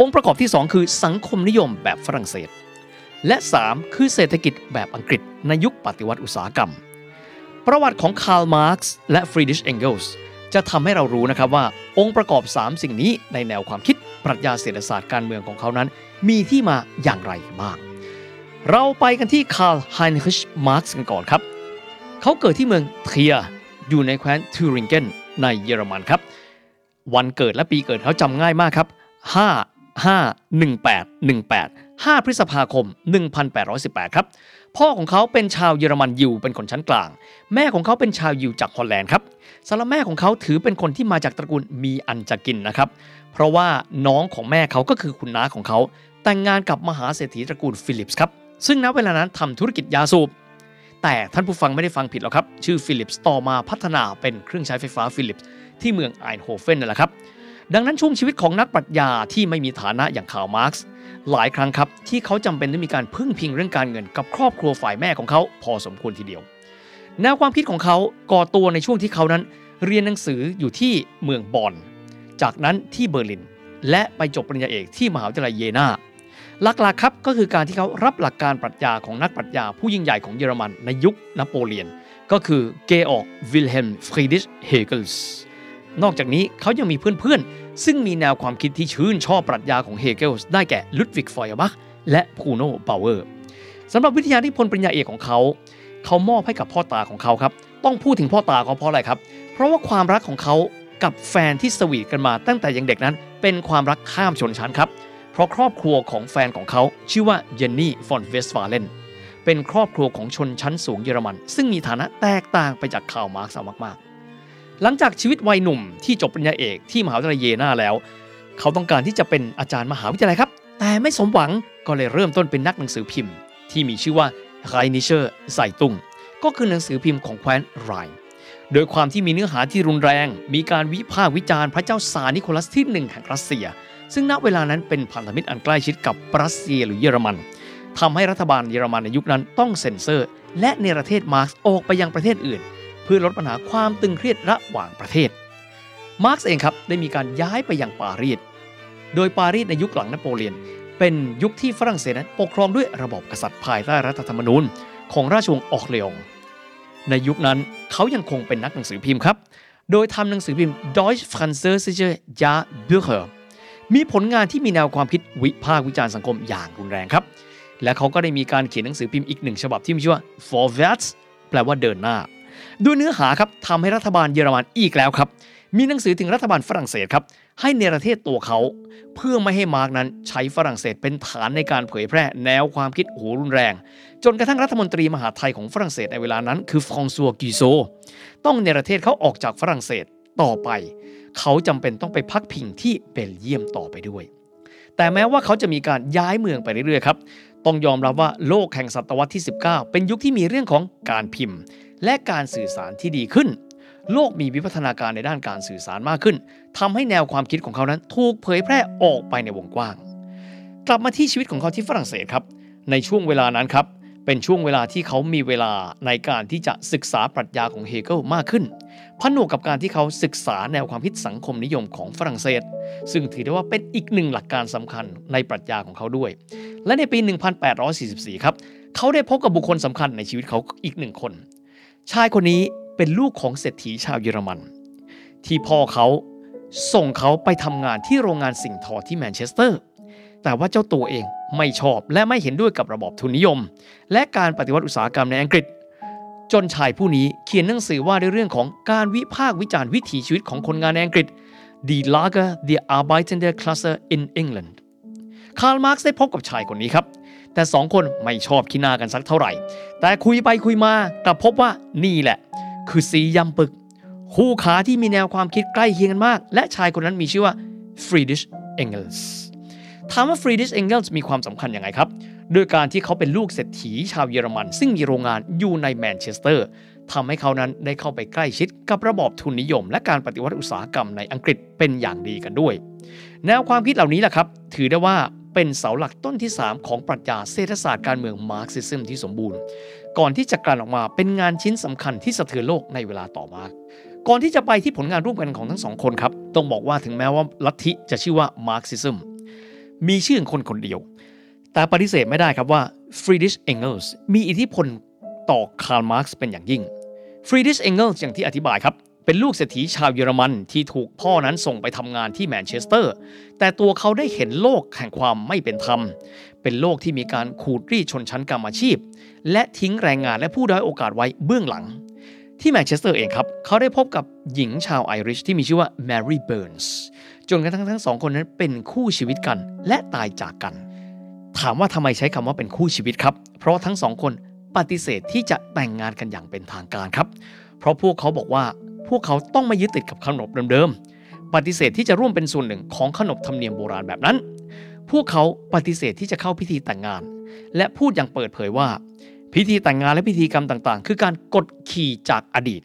องค์ประกอบที่ 2 คือสังคมนิยมแบบฝรั่งเศส และ 3 คือเศรษฐกิจแบบอังกฤษในยุคปฏิวัติอุตสาหกรรม ประวัติของคาร์ลมาร์กซ์และฟรีดิชเองเกิลส์จะทำให้เรารู้นะครับว่าองค์ประกอบ 3 สิ่งนี้ในแนวความคิด ปรัชญาเศรษฐศาสตร์การเมืองของเขานั้น มีที่มาอย่างไรบ้าง เราไปกันที่คาร์ลไฮน์ริชมาร์กซ์กันก่อนครับ เขาเกิดที่เมืองเทรียร์อยู่ในแคว้นทูริงเกนในเยอรมันครับ วันเกิดและปีเกิดเขาจำง่ายมากครับ5 5 18 18 5 พฤษภาคม 1818 ครับ พ่อของเขาเป็นชาวเยอรมันยิวเป็นคนชั้นกลาง แม่ของเขาเป็นชาวยิวจากฮอลแลนด์ครับสายแม่ของเขาถือเป็นคนที่มาจากตระกูลมีอันจะกินนะครับ เพราะว่าน้องของแม่เขาก็คือคุณน้าของเขา แต่งงานกับมหาเศรษฐีตระกูลฟิลิปส์ครับ ซึ่งณเวลานั้นทำธุรกิจยาสูบ แต่ท่านผู้ฟังไม่ได้ฟังผิดหรอกครับ ชื่อฟิลิปส์ต่อมาพัฒนาเป็นเครื่องใช้ไฟฟ้าฟิลิปส์ที่เมืองไอน์โฮเฟนนั่นแหละครับ ดังนั้นช่วงชีวิตของนักปรัชญาที่ไม่มีฐานะอย่างคาร์ลมาร์กซ์หลายครั้งครับที่เขาจำเป็นต้องมีการพึ่งพิงเรื่องการเงินกับครอบครัวฝ่ายแม่ของเขาพอสมควรทีเดียวแนวความคิดของเขาก่อตัวในช่วงที่เขานั้น เรียนหนังสืออยู่ที่เมืองบอนน์ จากนั้นที่เบอร์ลิน และไปจบปริญญาเอกที่มหาวิทยาลัยเยนาหลักๆครับก็คือการที่เขารับหลักการปรัชญาของนักปรัชญาผู้ยิ่งใหญ่ของเยอรมันในยุคนโปเลียน ก็คือเกออกวิลเฮลมฟรีดิชเฮเกิลส์นอกจากนี้เขายังมีเพื่อนๆ ซึ่งมีแนวความคิดที่ชื่นชอบปรัชญาของเฮเกิลส์ได้แก่ลุดวิกฟอยเออร์บัคและพูโนบาวเออร์สำหรับวิทยานิพนธ์ปริญญาเอกของเขา เขามอบให้กับพ่อตาของเขาครับ ต้องพูดถึงพ่อตาเขาเพราะอะไรครับ เพราะว่าความรักของเขา กับแฟนที่สวีทกันมาตั้งแต่ยังเด็กนั้น เป็นความรักข้ามชนชั้นครับ เพราะครอบครัวของแฟนของเขาชื่อว่าเยนนี่ฟอนเวสฟาเลนเป็นครอบครัวของชนชั้นสูงเยอรมัน ซึ่งมีฐานะแตกต่างไปจากคาร์ลมาร์กซ์มากๆ หลังจากชีวิตวัยหนุ่มที่จบปริญญาเอกที่มหาวิทยาลัยเยนาแล้ว เขาต้องการที่จะเป็นอาจารย์มหาวิทยาลัยครับ แต่ไม่สมหวังก็เลยเริ่มต้นเป็นนักหนังสือพิมพ์ ที่มีชื่อว่า Rheinische Zeitung ก็คือหนังสือพิมพ์ของแคว้นไรน์ โดยความที่มีเนื้อหาที่รุนแรง มีการวิพากษ์วิจารณ์พระเจ้าซาร์นิโคลัสที่หนึ่งแห่งรัสเซีย ซึ่งณเวลานั้นเป็นพันธมิตรอันใกล้ชิดกับรัสเซียหรือเยอรมันทำให้รัฐบาลเยอรมันในยุคนั้นต้องเซ็นเซอร์ และเนรเทศมาร์กซ์ออกไปยังประเทศอื่น เพื่อลดปัญหาความตึงเครียดระหว่างประเทศ มาร์กซ์เองครับได้มีการย้ายไปยังปารีส โดยปารีสในยุคหลังนโปเลียน เป็นยุคที่ฝรั่งเศสนั้นปกครองด้วยระบบกษัตริย์ภายใต้รัฐธรรมนูญของราชวงศ์ออกเลอง ในยุคนั้นเขายังคงเป็นนักหนังสือพิมพ์ครับ โดยทำหนังสือพิมพ์ Deutsch Französische Jahrbucher มีผลงานที่มีแนวความคิดวิพากษ์วิจารณ์สังคมอย่างรุนแรงครับ และเขาก็ได้มีการเขียนหนังสือพิมพ์อีกหนึ่งฉบับที่มีชื่อว่า Vorwärts แปลว่าเดินหน้า ด้วยเนื้อหาครับทำให้รัฐบาลเยอรมันอีกแล้วครับ มีหนังสือถึงรัฐบาลฝรั่งเศสครับ ให้เนรเทศตัวเขา เพื่อไม่ให้มาร์กนั้นใช้ฝรั่งเศสเป็นฐานในการเผยแพร่แนวความคิดโหรุนแรง จนกระทั่งรัฐมนตรีมหาไทยของฝรั่งเศสในเวลานั้น คือฟรองซัวกิโซ ต้องเนรเทศเขาออกจากฝรั่งเศสต่อไป เขาจำเป็นต้องไปพักพิงที่เบลเยียมต่อไปด้วย แต่แม้ว่าเขาจะมีการย้ายเมืองไปเรื่อยๆครับต้องยอมรับว่าโลกแห่งศตวรรษที่ 19 เป็นยุคที่มีเรื่องของการพิมพ์ และการสื่อสารที่ดีขึ้น โลกมีวิวัฒนาการในด้านการสื่อสารมากขึ้นทำให้แนวความคิดของเขานั้นถูกเผยแพร่ออกไปในวงกว้าง กลับมาที่ชีวิตของเขาที่ฝรั่งเศสครับ ในช่วงเวลานั้นครับ เป็นช่วงเวลาที่เขามีเวลาในการที่จะศึกษาปรัชญาของเฮเกิลมากขึ้นผนวกกับการที่เขาศึกษาแนวความคิดสังคมนิยมของฝรั่งเศส ซึ่งถือได้ว่าเป็นอีกหนึ่งหลักการสำคัญในปรัชญาของเขาด้วย และในปี 1844 ครับ เขาได้พบกับบุคคลสำคัญในชีวิตเขาอีกหนึ่งคน ชายคนนี้เป็นลูกของเศรษฐีชาวเยอรมัน ที่พ่อเขาส่งเขาไปทำงานที่โรงงานสิ่งทอที่แมนเชสเตอร์ แต่ว่าเจ้าตัวเองไม่ชอบและไม่เห็นด้วยกับระบอบทุนนิยม และการปฏิวัติอุตสาหกรรมในอังกฤษ จนชายผู้นี้เขียนหนังสือว่าในเรื่องของการวิพากษ์วิจารณ์วิถีชีวิตของคนงานในอังกฤษ Die Lage der arbeitenden Klasse in England คาร์ลมาร์กซ์ได้พบกับชายคนนี้ครับ แต่สองคนไม่ชอบขี้หน้ากันสักเท่าไหร่ แต่คุยไปคุยมากลับพบว่านี่แหละ คือซี้ย่ำปึ้ก คู่ขาที่มีแนวความคิดใกล้เคียงกันมาก และชายคนนั้นมีชื่อว่าฟรี ถามว่าฟรีดิชเองเกิลมีความสำคัญยังไงครับโดยการที่เขาเป็นลูกเศรษฐีชาวเยอรมัน ซึ่งมีโรงงานอยู่ในแมนเชสเตอร์ทำให้เขานั้นได้เข้าไปใกล้ชิดกับระบอบทุนนิยม และการปฏิวัติอุตสาหกรรมในอังกฤษเป็นอย่างดีกันด้วย แนวความคิดเหล่านี้แหละครับ ถือได้ว่าเป็นเสาหลักต้นที่ 3 ของปรัชญาเศรษฐศาสตร์การเมืองมาร์กซิซึมที่สมบูรณ์ ก่อนที่จะกลั่นออกมาเป็นงานชิ้นสำคัญที่สะเทือนโลกในเวลาต่อมาก่อนที่จะไปที่ผลงานร่วมกันของทั้งสองคนครับต้องบอกว่าถึงแม้ว่าลัทธิจะชื่อว่ามาร์กซิซึม มีชื่อของคนคนเดียว แต่ปฏิเสธไม่ได้ครับว่าฟรีดิชเองเกลส์มีอิทธิพลต่อคาร์ลมาร์กซ์เป็นอย่างยิ่งฟรีดิชเองเกิลอย่างที่อธิบายครับ เป็นลูกเศรษฐีชาวเยอรมันที่ถูกพ่อนั้นส่งไปทำงานที่แมนเชสเตอร์ แต่ตัวเขาได้เห็นโลกแห่งความไม่เป็นธรรม เป็นโลกที่มีการขูดรีดชนชั้นกรรมอาชีพ และทิ้งแรงงานและผู้ด้อยโอกาสไว้เบื้องหลังที่แมนเชสเตอร์เองครับ เขาได้พบกับหญิงชาวไอริชที่มีชื่อว่าแมรี่เบิร์นส์ จนกระทั่งทั้งสองคนนั้นเป็นคู่ชีวิตกัน และตายจากกัน ถามว่าทำไมใช้คำว่าเป็นคู่ชีวิตครับ เพราะทั้งสองคนปฏิเสธที่จะแต่งงานกันอย่างเป็นทางการครับ เพราะพวกเขาบอกว่าพวกเขาต้องไม่ยึดติดกับขนบเดิมๆ ปฏิเสธที่จะร่วมเป็นส่วนหนึ่งของขนบธรรมเนียมโบราณแบบนั้น พวกเขาปฏิเสธที่จะเข้าพิธีแต่งงาน และพูดอย่างเปิดเผยว่า พิธีแต่งงานและพิธีกรรมต่างๆ คือการกดขี่จากอดีต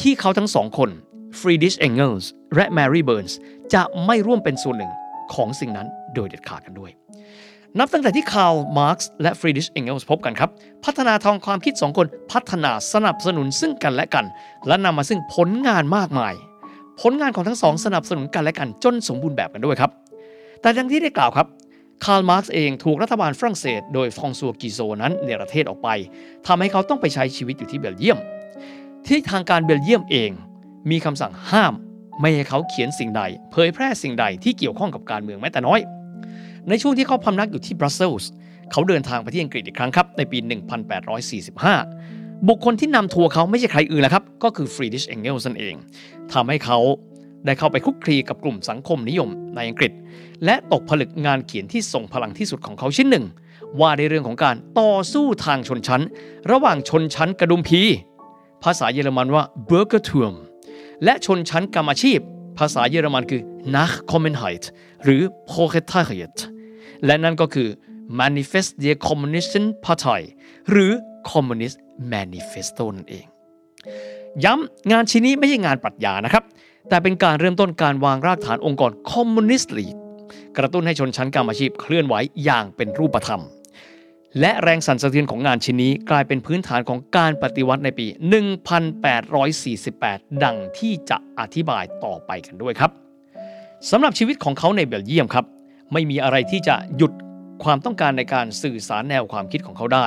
ที่เขาทั้งสองคนฟรีดิชเองเกิลส์และแมรี่เบิร์นส์ จะไม่ร่วมเป็นส่วนหนึ่งของสิ่งนั้นโดยเด็ดขาดกันด้วย นับตั้งแต่ที่คาร์ลมาร์กซ์และฟรีดิชเองเกิลส์พบกันครับ พัฒนาทางความคิดสองคนพัฒนาสนับสนุนซึ่งกันและกัน และนำมาซึ่งผลงานมากมาย ผลงานของทั้งสองสนับสนุนกันและกันจนสมบูรณ์แบบกันด้วยครับ แต่ดังที่ได้กล่าวครับคาร์ลมาร์กซ์เองถูกรัฐบาลฝรั่งเศส โดยฟองซัวกิโซนั้นเนรเทศออกไปทำให้เขาต้องไปใช้ชีวิตอยู่ที่เบลเยียม ที่ทางการเบลเยียมเองมีคำสั่งห้าม ไม่ให้เขาเขียนสิ่งใด เผยแพร่สิ่งใดที่เกี่ยวข้องกับการเมืองแม้แต่น้อย ในช่วงที่เขาพำนักอยู่ที่บรัสเซลส์เขาเดินทางไปที่อังกฤษอีกครั้งครับ ในปี 1845 บุคคลที่นำทัวร์เขาไม่ใช่ใครอื่นแล้วครับ ก็คือฟรีดิชเองเกลส์นั่นเองทำให้เขาได้เข้าไปคุกคลีกับกลุ่มสังคมนิยมในอังกฤษ และตกผลึกงานเขียนที่ทรงพลังที่สุดของเขาชิ้นหนึ่ง ว่าในเรื่องของการต่อสู้ทางชนชั้น ระหว่างชนชั้นกระดุมพี ภาษาเยอรมันว่า b u r g e r t u m และชนชั้นกรรมอาชีพ ภาษาเยอรมันคือ Nachkommenheit หรือ Proletariat และนั่นก็คือ Manifest der Kommunisten Partei หรือ Communist Manifesto นั่นเอง ย้ำงานชิ้นนี้ไม่ใช่งานปรัชญานะครับ แต่เป็นการเริ่มต้นการวางรากฐานองค์กรคอมมิวนิสต์ลีกกระตุ้นให้ชนชั้นกรรมอาชีพเคลื่อนไหวอย่างเป็นรูปธรรม และแรงสั่นสะเทือนของงานชิ้นนี้กลายเป็นพื้นฐานของการปฏิวัติในปี 1848 ดังที่จะอธิบายต่อไปกันด้วยครับสำหรับชีวิตของเขาในเบลเยียมครับ ไม่มีอะไรที่จะหยุดความต้องการในการสื่อสารแนวความคิดของเขาได้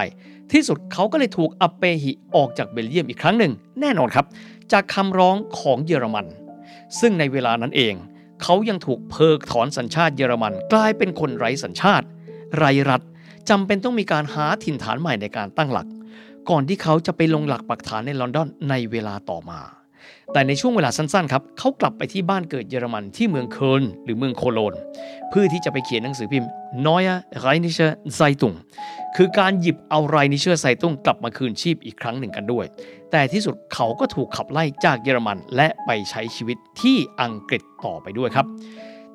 ที่สุดเขาก็เลยถูกอัปเปหิออกจากเบลเยียมอีกครั้งหนึ่ง แน่นอนครับ จากคำร้องของเยอรมัน ซึ่งในเวลานั้นเอง เขายังถูกเพิกถอนสัญชาติเยอรมัน กลายเป็นคนไร้สัญชาติ ไร้รัฐ จำเป็นต้องมีการหาถิ่นฐานใหม่ในการตั้งหลัก ก่อนที่เขาจะไปลงหลักปักฐานในลอนดอนในเวลาต่อมา แต่ในช่วงเวลาสั้นๆครับเขากลับไปที่บ้านเกิดเยอรมันที่เมืองเคิร์นหรือเมืองโคโลนเพื่อที่จะไปเขียนหนังสือพิมพ์ Neue Rheinische Zeitung คือการหยิบเอาไรนิเชอร์ไซตุงกลับมาคืนชีพอีกครั้งหนึ่งกันด้วย แต่ที่สุดเขาก็ถูกขับไล่จากเยอรมันและไปใช้ชีวิตที่อังกฤษต่อไปด้วยครับ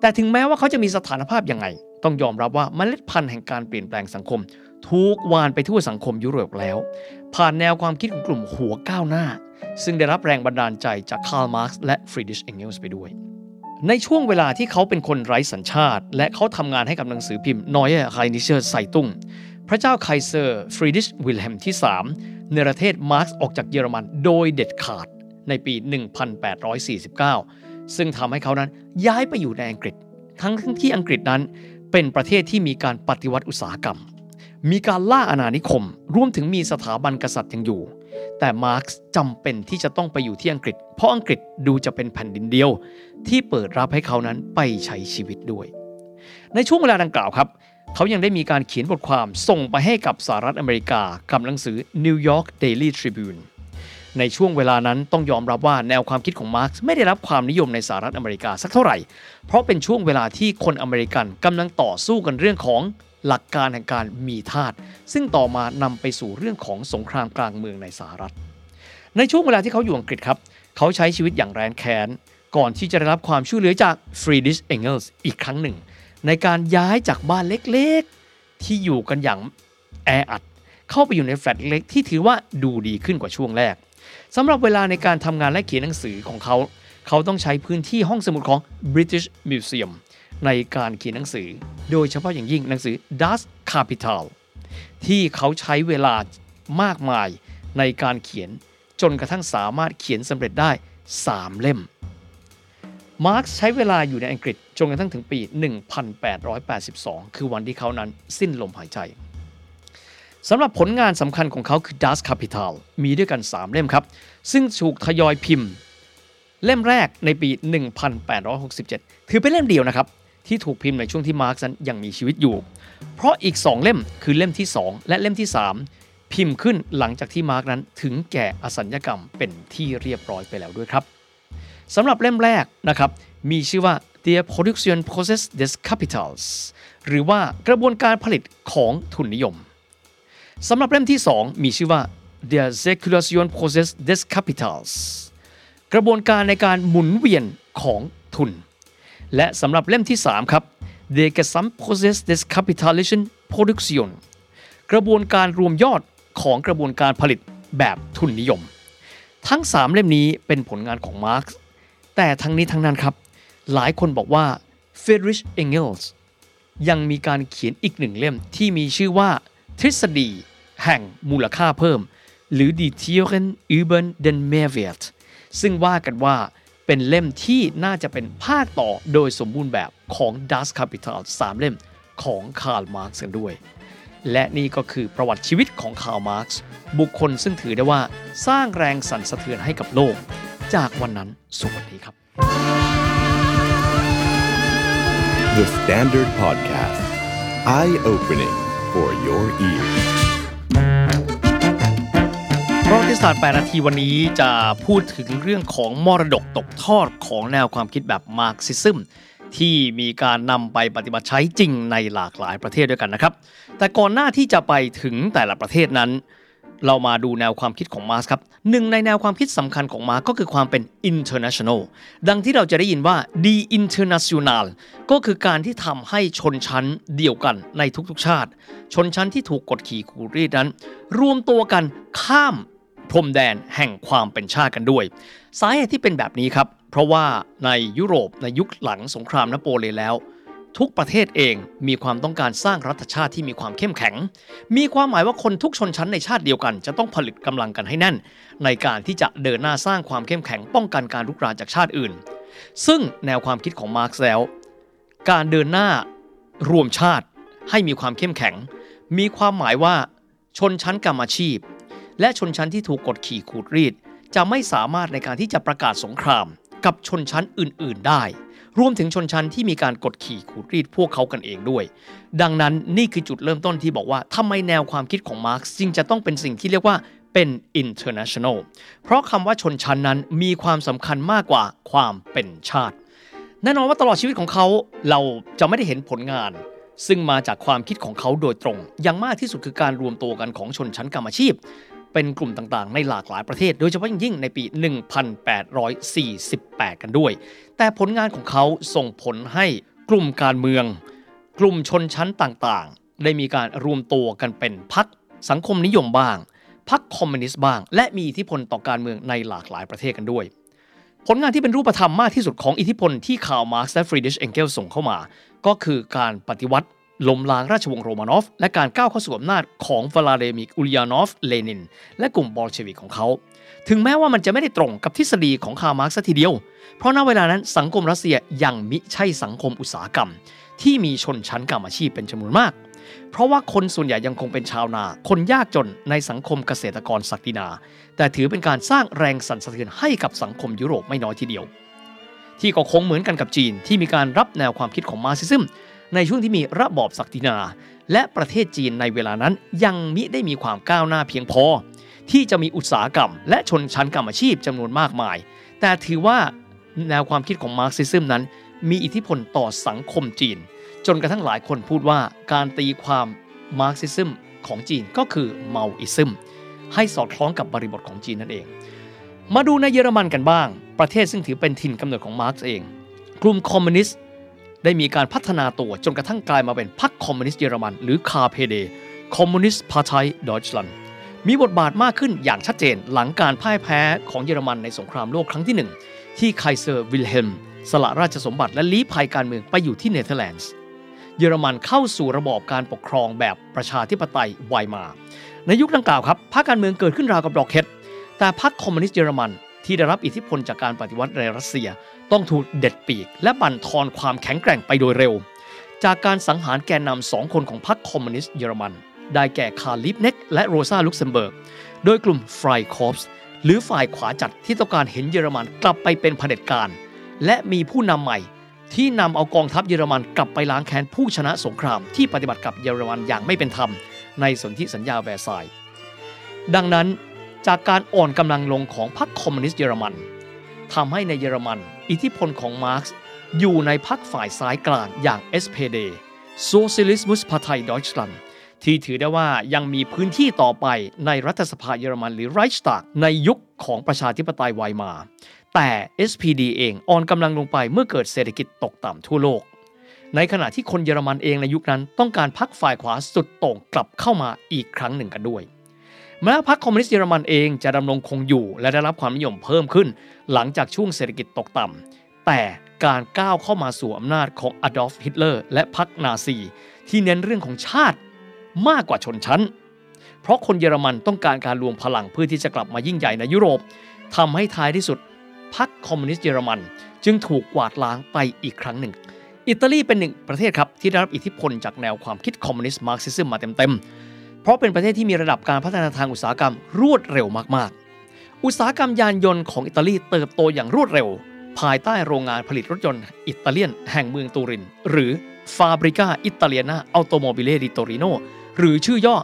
แต่ถึงแม้ว่าเขาจะมีสถานภาพยังไง ต้องยอมรับว่าเมล็ดพันธุ์แห่งการเปลี่ยนแปลงสังคมถูกหว่านไปทั่วสังคมยุโรปแล้ว ผ่านแนวความคิดของกลุ่มหัวก้าวหน้า ซึ่งได้รับแรงบันดาลใจจากคาร์ลมาร์กซ์และฟรีดิชเองเกลส์ไปด้วย ในช่วงเวลาที่เขาเป็นคนไร้สัญชาติ และเขาทำงานให้กับหนังสือพิมพ์ Neue Rheinische Zeitung พระเจ้าไคเซอร์ฟรีดิชวิลเฮมที่ 3 เนรเทศมาร์กซ์ออกจากเยอรมันโดยเด็ดขาดในปี 1849 ซึ่งทำให้เขานั้นย้ายไปอยู่ในอังกฤษ ทั้งที่อังกฤษนั้นเป็นประเทศที่มีการปฏิวัติอุตสาหกรรม มีการล่าอาณานิคมรวมถึงมีสถาบันกษัตริย์ยังอยู่ แต่มาร์กซ์จำเป็นที่จะต้องไปอยู่ที่อังกฤษ เพราะอังกฤษดูจะเป็นแผ่นดินเดียว ที่เปิดรับให้เขานั้นไปใช้ชีวิตด้วย ในช่วงเวลาดังกล่าวครับเขายังได้มีการเขียนบทความส่งไปให้กับสหรัฐอเมริกากับหนังสือ New York Daily Tribune ในช่วงเวลานั้นต้องยอมรับว่าแนวความคิดของมาร์กซ์ไม่ได้รับความนิยมในสหรัฐอเมริกาสักเท่าไหร่ เพราะเป็นช่วงเวลาที่คนอเมริกันกำลังต่อสู้กันเรื่องของหลักการแห่งการมีทาสซึ่งต่อมานำไปสู่เรื่องของสงครามกลางเมืองในสหรัฐ ในช่วงเวลาที่เขาอยู่อังกฤษครับ เขาใช้ชีวิตอย่างแร้นแค้นก่อนที่จะได้รับความช่วยเหลือจากฟรีดิชเองเกิลส์อีกครั้งหนึ่ง ในการย้ายจากบ้านเล็กๆ ที่อยู่กันอย่างแออัด เข้าไปอยู่ในแฟลตเล็กที่ถือว่าดูดีขึ้นกว่าช่วงแรก สำหรับเวลาในการทำงานและเขียนหนังสือของเขา เขาต้องใช้พื้นที่ห้องสมุดของ British Museum ในการเขียนหนังสือ โดยเฉพาะอย่างยิ่งหนังสือ Das Kapital ที่เขาใช้เวลามากมายในการเขียนจนกระทั่งสามารถเขียนสำเร็จได้ 3 เล่ม มาร์กซ์ใช้เวลาอยู่ในอังกฤษจนกระทั่งถึงปี 1882 คือวันที่เขานั้นสิ้นลมหายใจ สำหรับผลงานสำคัญของเขาคือ Das Kapital มีด้วยกัน 3 เล่มครับ ซึ่งถูกทยอยพิมพ์ เล่มแรกในปี 1867 ถือเป็นเล่มเดียวนะครับ ที่ถูกพิมพ์ในช่วงที่มาร์กซ์นั้นยังมีชีวิตอยู่ เพราะอีก 2 เล่มคือเล่มที่ 2 และเล่มที่ 3 พิมพ์ขึ้นหลังจากที่มาร์กนั้นถึงแก่อสัญญกรรมเป็นที่เรียบร้อยไปแล้วด้วยครับสำหรับเล่มแรกนะครับมีชื่อว่า The Production Process des Capitals หรือว่ากระบวนการผลิตของทุนนิยม สำหรับเล่มที่ 2 มีชื่อว่า The Circulation Process des Capitals กระบวนการในการหมุนเวียนของทุน และสำหรับเล่มที่ 3 ครับ The Gesamtprozess des Kapitalischen Produktion กระบวนการรวมยอดของกระบวนการผลิตแบบทุนนิยม ทั้ง 3 เล่มนี้เป็นผลงานของมาร์กแต่ทั้งนี้ทั้งนั้นครับ หลายคนบอกว่า Friedrich Engels ยังมีการเขียนอีกหนึ่งเล่มที่มีชื่อว่า ทฤษฎีแห่งมูลค่าเพิ่ม หรือ Die Theorien über den Mehrwert ซึ่งว่ากันว่าเป็นเล่มที่น่าจะเป็นภาคต่อโดยสมบูรณ์แบบของ Das Kapital 3 เล่มของคาร์ลมาร์กซ์กันด้วย และนี่ก็คือประวัติชีวิตของคาร์ลมาร์กซ์บุคคลซึ่งถือได้ว่าสร้างแรงสั่นสะเทือนให้กับโลก จากวันนั้นสู่วันนี้ครับ The Standard Podcast. Eye opening for your ears. ประวัติศาสตร์8นาทีวันนี้จะพูดถึงเรื่องของมรดกตกทอดของแนวความคิดแบบมาร์กซิซึมที่มีการนำไปปฏิบัติใช้จริงในหลากหลายประเทศด้วยกันนะครับ แต่ก่อนหน้าที่จะไปถึงแต่ละประเทศนั้น เรามาดูแนวความคิดของมาร์กซ์ครับหนึ่งในแนวความคิดสำคัญของมาร์กซ์ก็คือความเป็น international ดังที่เราจะได้ยินว่า The International ก็คือการที่ทำให้ชนชั้นเดียวกันในทุกๆชาติ ชนชั้นที่ถูกกดขี่ขูรีดนั้น รวมตัวกันข้ามพรมแดนแห่งความเป็นชาติกันด้วย สาเหตุที่เป็นแบบนี้ครับ เพราะว่าในยุโรปในยุคหลังสงครามนโปเลียนแล้ว ทุกประเทศเองมีความต้องการสร้างรัฐชาติที่มีความเข้มแข็ง มีความหมายว่าคนทุกชนชั้นในชาติเดียวกัน จะต้องผลิตกำลังกันให้แน่น ในการที่จะเดินหน้าสร้างความเข้มแข็งป้องกันการลุกรานจากชาติอื่น ซึ่งแนวความคิดของมาร์กซ์แล้ว การเดินหน้ารวมชาติให้มีความเข้มแข็ง มีความหมายว่าชนชั้นกรรมอาชีพ และชนชั้นที่ถูกกดขี่ขูดรีด จะไม่สามารถในการที่จะประกาศสงคราม กับชนชั้นอื่น ๆ ได้ รวมถึงชนชั้นที่มีการกดขี่ขูดรีดพวกเขากันเองด้วย ดังนั้นนี่คือจุดเริ่มต้นที่บอกว่าทำไมแนวความคิดของมาร์กซ์จึงจะต้องเป็นสิ่งที่เรียกว่าเป็น international เพราะคำว่าชนชั้นนั้นมีความสำคัญมากกว่าความเป็นชาติ แน่นอนว่าตลอดชีวิตของเขาเราจะไม่ได้เห็นผลงาน ซึ่งมาจากความคิดของเขาโดยตรง อย่างมากที่สุดคือการรวมตัวกันของชนชั้นกรรมอาชีพ เป็นกลุ่มต่างๆ ในหลากหลายประเทศ โดยเฉพาะยิ่งในปี 1848 กันด้วย แต่ผลงานของเขาส่งผลให้กลุ่มการเมือง กลุ่มชนชั้นต่างๆ ได้มีการรวมตัวกันเป็นพรรคสังคมนิยมบ้างพรรคคอมมิวนิสต์บ้าง และมีอิทธิพลต่อการเมืองในหลากหลายประเทศกันด้วย ผลงานที่เป็นรูปธรรมมากที่สุดของอิทธิพลที่คาร์ลมาร์กซ์และฟรีดิชเองเกลส์ส่งเข้ามา ก็คือการปฏิวัติ ล้มล้างราชวงศ์โรมานอฟ และการก้าวเข้าสู่อำนาจของวลาดิมิรอุลยานอฟ เลนิน และกลุ่มบอลเชวิกของเขา ถึงแม้ว่ามันจะไม่ได้ตรงกับทฤษฎีของคาร์ลมาร์กซ์ซะทีเดียว เพราะณเวลานั้นสังคมรัสเซียยังมิใช่สังคมอุตสาหกรรม ที่มีชนชั้นกรรมอาชีพเป็นจำนวนมาก เพราะว่าคนส่วนใหญ่ยังคงเป็นชาวนา คนยากจนในสังคมเกษตรกรศักดินา แต่ถือเป็นการสร้างแรงสั่นสะเทือนให้กับสังคมยุโรปไม่น้อยทีเดียวที่ก็คงเหมือนกันกับจีนที่มีการรับแนวความคิดของมาร์กซิซึม ในช่วงที่มีระบอบศักดินา และประเทศจีนในเวลานั้นยังมิได้มีความก้าวหน้าเพียงพอ ที่จะมีอุตสาหกรรม และชนชั้นกรรมอาชีพจำนวนมากมาย แต่ถือว่าแนวความคิดของมาร์กซิซึมนั้น มีอิทธิพลต่อสังคมจีน จนกระทั่งหลายคนพูดว่าการตีความมาร์กซิซึมของจีนก็คือเมาอิซึมให้สอดคล้องกับบริบทของจีนนั่นเอง มาดูในเยอรมันกันบ้าง ประเทศซึ่งถือเป็นถิ่นกำเนิดของมาร์กซ์เอง กลุ่มคอมมิวนิสต์ ได้มีการพัฒนาตัวจนกระทั่งกลายมาเป็นพรรคคอมมิวนิสต์เยอรมัน หรือ KPD Kommunistische Partei Deutschlands มีบทบาทมากขึ้นอย่างชัดเจนหลังการพ่ายแพ้ของเยอรมันในสงครามโลกครั้งที่หนึ่งที่ไคเซอร์วิลเฮมสละราชสมบัติและลี้ภัยการเมืองไปอยู่ที่เนเธอร์แลนด์ เยอรมันเข้าสู่ระบอบการปกครองแบบประชาธิปไตยไวมาร์ ในยุคดังกล่าวครับพรรคการเมืองเกิดขึ้นราวกับดอกเห็ดแต่พรรคคอมมิวนิสต์เยอรมันที่ได้รับอิทธิพลจากการปฏิวัติในรัสเซีย ต้องถูกเด็ดปีก และบั่นทอนความแข็งแกร่งไปโดยเร็ว จากการสังหารแกนนำสองคนของพรรคคอมมิวนิสต์เยอรมัน ได้แก่คาร์ลลีบเน็กและโรซาลุกเซมเบิร์ก โดยกลุ่ม Freikorps หรือฝ่ายขวาจัดที่ต้องการเห็นเยอรมันกลับไปเป็นเผด็จการ และมีผู้นำใหม่ ที่นำเอากองทัพเยอรมันกลับไปล้างแค้นผู้ชนะสงครามที่ปฏิบัติกับเยอรมันอย่างไม่เป็นธรรม ในสนธิสัญญาแวร์ซายส์ดังนั้นจากการอ่อนกำลังลงของพรรคคอมมิวนิสต์เยอรมัน ทำให้ในเยอรมัน อิทธิพลของมาร์กซ์อยู่ในพรรคฝ่ายซ้ายกลางอย่าง SPD Sozialismus Partei Deutschland ที่ถือได้ว่ายังมีพื้นที่ต่อไปในรัฐสภาเยอรมันหรือไรช์ตากในยุคของประชาธิปไตยไวมา แต่ SPD เองอ่อนกำลังลงไปเมื่อเกิดเศรษฐกิจตกต่ำทั่วโลก ในขณะที่คนเยอรมันเองในยุคนั้นต้องการพักฝ่ายขวาสุดโต่งกลับเข้ามาอีกครั้งหนึ่งกันด้วย แม้พรรคคอมมิวนิสต์เยอรมันเองจะดำรงคงอยู่ และได้รับความนิยมเพิ่มขึ้น หลังจากช่วงเศรษฐกิจตกต่แต่การก้าวเข้ามาสู่อำนาจของอดอล์ฟฮิตเลอร์และพรรคนาซี ที่เน้นเรื่องของชาติมากกว่าชนชั้น เพราะคนเยอรมันต้องการการรวมพลังเพื่อที่จะกลับมายิ่งใหญ่ในยุโรปทำให้ท้ายที่สุดพรรคคอมมิวนิสต์เยอรมัน จึงถูกกวาดล้างไปอีกครั้งหนึ่ง อิตาลีเป็นหนึ่งประเทศครับที่ได้รับอิทธิพลจากแนวความคิดคอมมิวนิสต์มาร์กซิซึมมาเต็มๆ เพราะเป็นประเทศที่มีระดับการพัฒนาทางอุตสาหกรรมรวดเร็วมากๆ อุตสาหกรรมยานยนต์ของอิตาลีเติบโตอย่างรวดเร็ว ภายใต้โรงงานผลิตรถยนต์อิตาเลียนแห่งเมืองตูริน หรือ Fabbrica Italiana Automobile di Torino หรือชื่อย่อ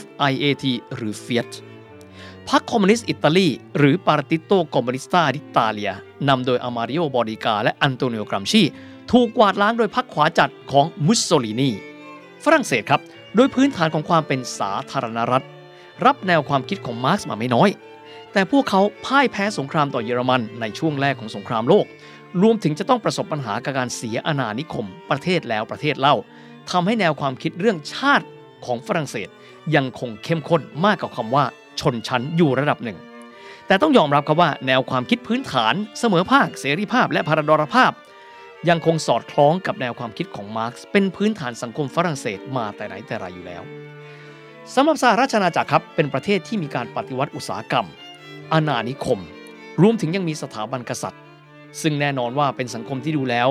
FIAT หรือ Fiat พรรคคอมมิวนิสต์อิตาลี หรือ Partito Comunista d'Italia นำโดยอามาเดโอบอร์ดิกาและอันโตนิโอกรัมชี ถูกกวาดล้างโดยพรรคขวาจัดของมุสโซลินี ฝรั่งเศสครับ โดยพื้นฐานของความเป็นสาธารณรัฐ รับแนวความคิดของมาร์กซ์มาไม่น้อย แต่พวกเขาพ่ายแพ้สงครามต่อเยอรมันในช่วงแรกของสงครามโลก รวมถึงจะต้องประสบปัญหากับการเสียอาณานิคม ประเทศแล้วประเทศเล่าทำให้แนวความคิดเรื่องชาติของฝรั่งเศส ยังคงเข้มข้นมากกว่าคำว่าชนชั้นอยู่ระดับหนึ่ง แต่ต้องยอมรับครับว่าแนวความคิดพื้นฐาน เสมอภาคเสรีภาพ และพาราดรภาพ ยังคงสอดคล้องกับแนวความคิดของมาร์กซ์เป็นพื้นฐานสังคมฝรั่งเศสมาแต่ไหนแต่ไรอยู่แล้วสำหรับสหราชอาณาจักรครับเป็นประเทศที่มีการปฏิวัติอุตสาหกรรม อาณานิคม รวมถึงยังมีสถาบันกษัตริย์ ซึ่งแน่นอนว่าเป็นสังคมที่ดูแล้ว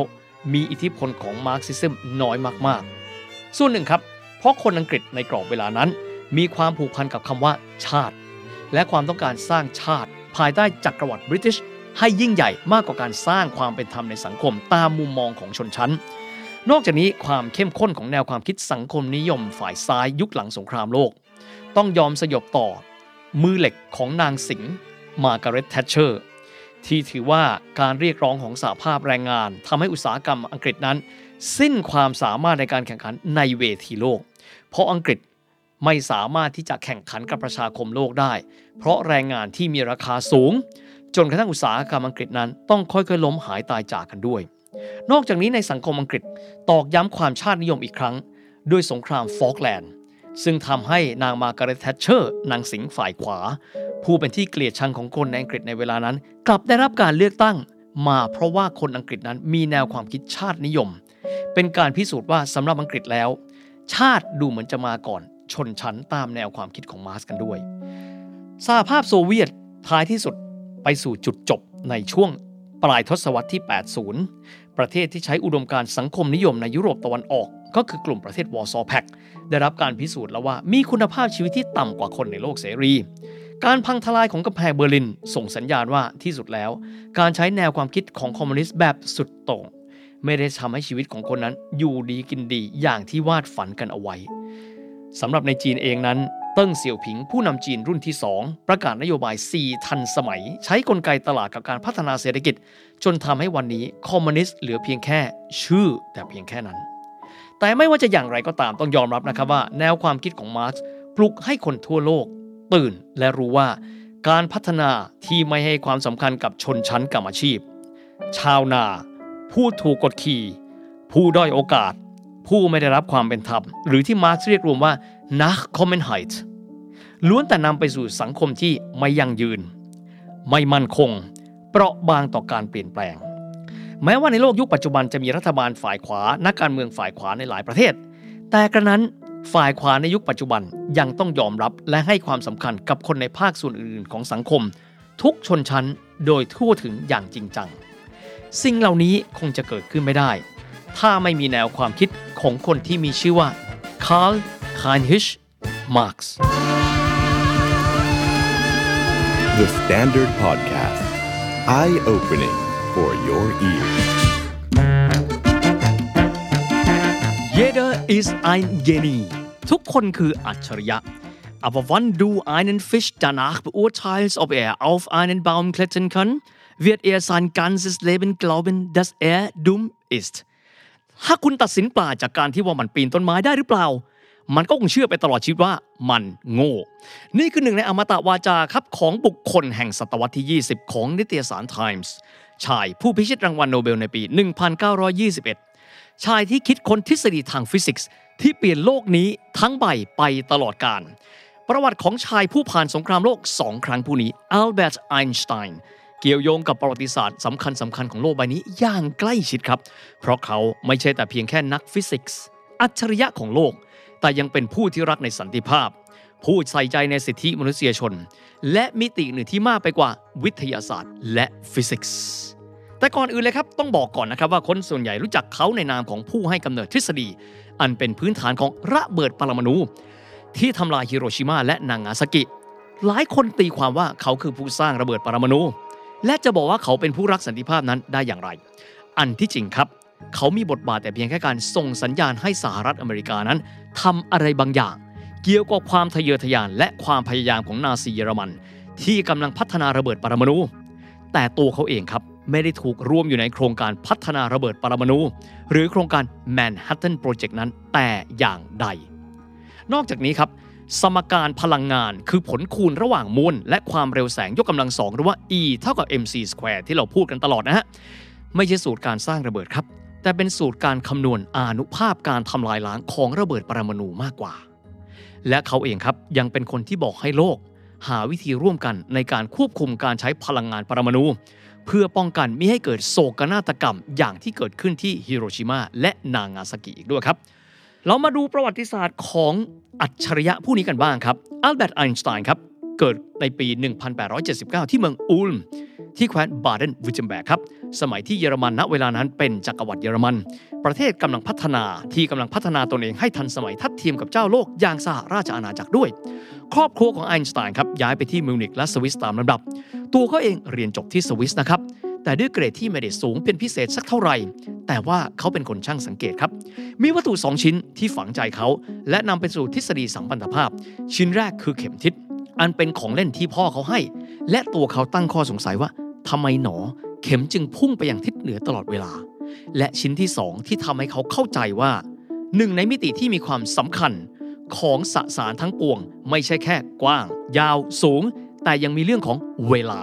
มีอิทธิพลของมาร์กซิซึมน้อยมากๆ ส่วนหนึ่งครับ เพราะคนอังกฤษในกรอบเวลานั้น มีความผูกพันกับคำว่าชาติ และความต้องการสร้างชาติ ภายใต้จักรวรรดิบริติช ให้ยิ่งใหญ่มากกว่าการสร้างความเป็นธรรมในสังคมตามมุมมองของชนชั้น นอกจากนี้ความเข้มข้นของแนวความคิดสังคมนิยมฝ่ายซ้ายยุคหลังสงครามโลก ต้องยอมสยบต่อ มือเหล็กของนางสิงห์มาการ์เร็ตแทชเชอร์ที่ถือว่าการเรียกร้องของสหภาพแรงงานทำให้อุตสาหกรรมอังกฤษนั้น สิ้นความสามารถในการแข่งขันในเวทีโลก เพราะอังกฤษไม่สามารถที่จะแข่งขันกับประชาคมโลกได้ เพราะแรงงานที่มีราคาสูง จนกระทั่งอุตสาหกรรมอังกฤษนั้นต้องค่อยๆ ล้มหายตายจากกันด้วย นอกจากนี้ในสังคมอังกฤษตอกย้ำความชาตินิยมอีกครั้ง ด้วยสงครามฟอกแลนด์ ซึ่งทำให้นางมาการ์เร็ตแทชเชอร์ นางสิงห์ฝ่ายขวา ผู้เป็นที่เกลียดชังของคนในอังกฤษในเวลานั้น กลับได้รับการเลือกตั้งมาเพราะว่าคนอังกฤษนั้นมีแนวความคิดชาตินิยม เป็นการพิสูจน์ว่าสำหรับอังกฤษแล้ว ชาติดูเหมือนจะมาก่อน ชนชั้นตามแนวความคิดของมาร์กซ์กันด้วยสหภาพโซเวียตท้ายที่สุด ไปสู่จุดจบในช่วงปลายทศวรรษที่ 80 ประเทศที่ใช้อุดมการณ์สังคมนิยมในยุโรปตะวันออก ก็คือกลุ่มประเทศวอร์ซอแพกได้รับการพิสูจน์แล้วว่ามีคุณภาพชีวิตที่ต่ำกว่าคนในโลกเสรี การพังทลายของกำแพงเบอร์ลิน ส่งสัญญาณว่าที่สุดแล้ว การใช้แนวความคิดของคอมมิวนิสต์แบบสุดโต่งไม่ได้ทำให้ชีวิตของคนนั้นอยู่ดีกินดีอย่างที่วาดฝันกันเอาไว้สำหรับในจีนเองนั้น เติ้งเสี่ยวผิงผู้นำจีนรุ่นที่ 2 ประกาศนโยบาย 4 ทันสมัย ใช้กลไกตลาดกับการพัฒนาเศรษฐกิจ จนทำให้วันนี้คอมมิวนิสต์เหลือเพียงแค่ชื่อแต่เพียงแค่นั้น แต่ไม่ว่าจะอย่างไรก็ตามต้องยอมรับนะครับว่า แนวความคิดของมาร์กซ์ปลุกให้คนทั่วโลก ตื่นและรู้ว่า การพัฒนาที่ไม่ให้ความสำคัญกับชนชั้นกรรมอาชีพ ชาวนา ผู้ถูกกดขี่ ผู้ด้อยโอกาส ผู้ไม่ได้รับความเป็นธรรมหรือที่มาร์กซ์เรียกรวมว่า nach Kommenheit ล้วนแต่นำไปสู่สังคมที่ไม่ยั่งยืน ไม่มั่นคง เปราะบางต่อการเปลี่ยนแปลง แม้ว่าในโลกยุคปัจจุบันจะมีรัฐบาลฝ่ายขวา นักการเมืองฝ่ายขวาในหลายประเทศ แต่กระนั้นฝ่ายขวาในยุคปัจจุบันยังต้องยอมรับและให้ความสำคัญกับคนในภาคส่วนอื่นๆของสังคม ทุกชนชั้นโดยทั่วถึงอย่างจริงจัง สิ่งเหล่านี้คงจะเกิดขึ้นไม่ได้ ถ้าไม่มีแนวความคิดของคนที่มีชื่อว่าคาร์ล คานฮิช Marx The Standard Podcast Eye Opening for your ears Jeder ist ein Genie ทุกคนคืออัจฉริยะ Aber wann du einen Fisch danach beurteilst, ob er auf einen Baum klettern kann, wird er sein ganzes Leben glauben, dass er dumm ist. ถ้าคุณตัดสินปลาจากการที่ว่ามันปีนต้นไม้ได้หรือเปล่า มันก็คงเชื่อไปตลอดชีวิตว่ามันโง่ นี่คือหนึ่งในอมตะวาจาครับของบุคคลแห่งศตวรรษที่ 20 ของนิตยสาร Times ชายผู้พิชิตรางวัลโนเบลในปี 1921 ชายที่คิดค้นทฤษฎีทางฟิสิกส์ ที่เปลี่ยนโลกนี้ทั้งใบไปตลอดกาลประวัติของชายผู้ผ่านสงครามโลกสองครั้งผู้นี้อัลเบิร์ตไอน์สไตน์เกี่ยวโยงกับประวัติศาสตร์สำคัญสำคัญของโลกใบนี้อย่างใกล้ชิดครับ เพราะเขาไม่ใช่แต่เพียงแค่นักฟิสิกส์ อัจฉริยะของโลก แต่ยังเป็นผู้ที่รักในสันติภาพ ผู้ใส่ใจในสิทธิมนุษยชน และมิติหนึ่งที่มากไปกว่าวิทยาศาสตร์ และฟิสิกส์แต่ก่อนอื่นเลยครับต้องบอกก่อนนะครับว่าคนส่วนใหญ่รู้จักเขาในนามของผู้ให้กำเนิดทฤษฎี อันเป็นพื้นฐานของระเบิดปรมาณูที่ทำลายฮิโรชิมาและนางาซากิ หลายคนตีความว่าเขาคือผู้สร้างระเบิดปรมาณูและจะบอกว่าเขาเป็นผู้รักสันติภาพนั้นได้อย่างไร อันที่จริงครับ เขามีบทบาทแต่เพียงแค่การส่งสัญญาณให้สหรัฐอเมริกานั้นทำอะไรบางอย่าง เกี่ยวกับความทะเยอทะยาน และความพยายามของนาซีเยอรมัน ที่กำลังพัฒนาระเบิดปรมาณูแต่ตัวเขาเองครับไม่ได้ถูกร่วมอยู่ในโครงการพัฒนาระเบิดปรมาณูหรือโครงการ Manhattan Project นั้นแต่อย่างใด นอกจากนี้ครับ สมการพลังงานคือผลคูณระหว่างมวลและความเร็วแสงยกกำลังสองหรือว่า E เท่ากับ mc square ที่เราพูดกันตลอดนะฮะ ไม่ใช่สูตรการสร้างระเบิดครับ แต่เป็นสูตรการคำนวณอานุภาพการทำลายล้างของระเบิดปรมาณูมากกว่า และเขาเองครับยังเป็นคนที่บอกให้โลก หาวิธีร่วมกันในการควบคุมการใช้พลังงานปรมาณูเพื่อป้องกันไม่ให้เกิดโศกนาฏกรรมอย่างที่เกิดขึ้นที่ฮิโรชิมาและนางาซากิอีกด้วยครับ เรามาดูประวัติศาสตร์ของอัจฉริยะผู้นี้กันบ้างครับอัลเบิร์ตไอน์สไตน์ครับ เกิดในปี 1879 ที่เมืองอูลมที่แคว้นบาเดนเวือร์ทเทมแบร์กครับ สมัยที่เยอรมันณเวลานั้นเป็นจักรวรรดิเยอรมัน ประเทศกำลังพัฒนาที่กำลังพัฒนาตนเองให้ทันสมัยทัดเทียมกับเจ้าโลกอย่างสหราชอาณาจักรด้วย ครอบครัวของไอน์สไตน์ครับย้ายไปที่มิวนิกและสวิสตามลำดับ ตัวเขาเองเรียนจบที่สวิสนะครับแต่ด้วยเกรดที่ไม่ได้สูงเป็นพิเศษสักเท่าไหร่ แต่ว่าเขาเป็นคนช่างสังเกตครับ มีวัตถุสองชิ้นที่ฝังใจเขา และนำไปสู่ทฤษฎีสัมพันธภาพ ชิ้นแรกคือเข็มทิศ อันเป็นของเล่นที่พ่อเขาให้ และตัวเขาตั้งข้อสงสัยว่าทำไมหนอเข็มจึงพุ่งไปอยังทิศเหนือตลอดเวลา และชิ้นที่สองที่ทำให้เขาเข้าใจว่าหนึ่งในมิติที่มีความสำคัญของสสารทั้งปวง ไม่ใช่แค่กว้าง ยาวสูง แต่ยังมีเรื่องของเวลา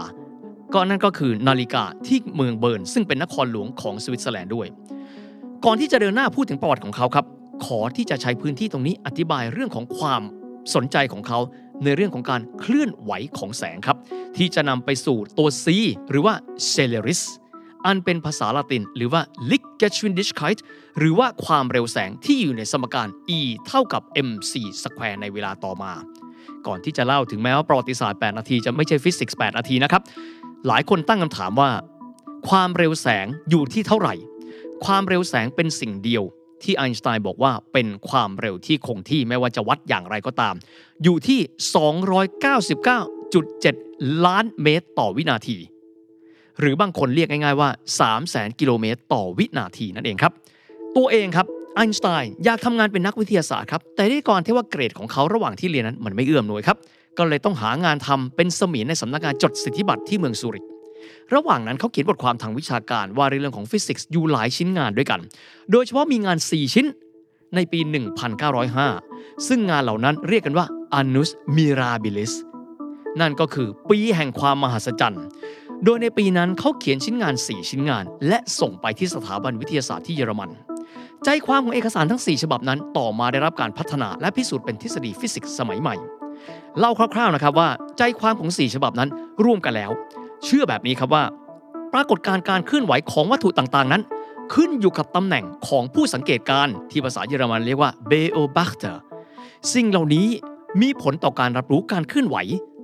ก็นั่นก็คือนาฬิกาที่เมืองเบิร์น ซึ่งเป็นนครหลวงของสวิตเซอร์แลนด์ด้วย ก่อนที่จะเดินหน้าพูดถึงประวัติของเขาครับ ขอที่จะใช้พื้นที่ตรงนี้อธิบายเรื่องของความสนใจของเขา ในเรื่องของการเคลื่อนไหวของแสงครับ ที่จะนำไปสู่ตัว C หรือว่า Celeris อันเป็นภาษาละติน หรือว่า Lichtgeschwindigkeit หรือว่าความเร็วแสงที่อยู่ในสมการ E เท่ากับ mc square ในเวลาต่อมา ก่อนที่จะเล่าถึงแม้ว่าประวัติศาสตร์ 8 นาทีจะไม่ใช่ฟิสิกส์ 8 นาทีนะครับ หลายคนตั้งคำถามว่า ความเร็วแสงอยู่ที่เท่าไหร่ ความเร็วแสงเป็นสิ่งเดียว ที่ไอน์สไตน์บอกว่าเป็นความเร็วที่คงที่ไม่ว่าจะวัดอย่างไรก็ตาม อยู่ที่ 299.7 ล้านเมตรต่อวินาที หรือบางคนเรียกง่ายๆว่า3 0 0 0 0 0กิโลเมตรต่อวินาทีนั่นเองครับ ตัวเองครับไอน์สไตน์อยากทำงานเป็นนักวิทยาศาสตร์ครับแต่ด้วยก่อนที่ว่าเกรดของเขาระหว่างที่เรียนนั้นมันไม่เอื้อมหน่วยครับก็เลยต้องหางานทำเป็นเสมียนในสำนักงานจดสิทธิบัตรที่เมืองซูริก ระหว่างนั้นเขาเขียนบทความทางวิชาการว่าในเรื่องของฟิสิกส์อยู่หลายชิ้นงานด้วยกัน โดยเฉพาะมีงาน 4 ชิ้นในปี 1905 ซึ่งงานเหล่านั้นเรียกกันว่า Annus Mirabilis นั่นก็คือปีแห่งความมหัศจรรย์โดยในปีนั้นเขาเขียนชิ้นงาน 4 ชิ้นงาน และส่งไปที่สถาบันวิทยาศาสตร์ที่เยอรมัน ใจความของเอกสารทั้ง 4 ฉบับนั้น ต่อมาได้รับการพัฒนาและพิสูจน์เป็นทฤษฎีฟิสิกส์สมัยใหม่ เล่าคร่าวๆนะครับว่า ใจความของ 4 ฉบับนั้นร่วมกันแล้ว เชื่อแบบนี้ครับว่า ปรากฏการณ์การเคลื่อนไหวของวัตถุต่างๆนั้น ขึ้นอยู่กับตำแหน่งของผู้สังเกตการณ์ที่ภาษาเยอรมันเรียกว่า Beobachter สิ่งเหล่านี้มีผลต่อการรับรู้การเคลื่อนไหว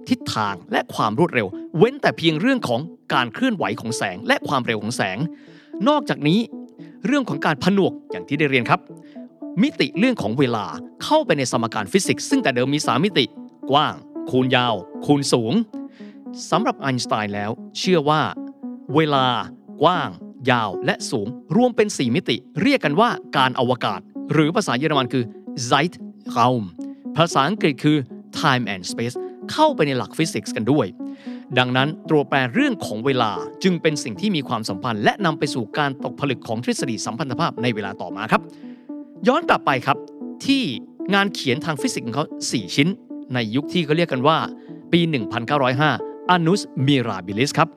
ทิศทางและความรวดเร็ว เว้นแต่เพียงเรื่องของการเคลื่อนไหวของแสงและความเร็วของแสง นอกจากนี้ เรื่องของการผนวกอย่างที่ได้เรียนครับ มิติเรื่องของเวลาเข้าไปในสมการฟิสิกส์ซึ่งแต่เดิมมี 3 มิติ กว้าง คูณยาว คูณสูง สำหรับไอน์สไตน์แล้ว เชื่อว่า เวลากว้าง ยาวและสูง รวมเป็น 4 มิติ เรียกกันว่าการอวกาศ หรือภาษาเยอรมันคือ Zeitraum ภาษาอังกฤษคือ Time and Space เข้าไปในหลักฟิสิกส์กันด้วย ดังนั้นตัวแปรเรื่องของเวลาจึงเป็นสิ่งที่มีความสัมพันธ์ และนำไปสู่การตกผลึกของทฤษฎีสัมพันธภาพในเวลาต่อมาครับ ย้อนกลับไปครับที่งานเขียนทางฟิสิกส์ของเขา 4 ชิ้น ในยุคที่เขาเรียกกันว่า ปี 1905 Annus Mirabilis ครับ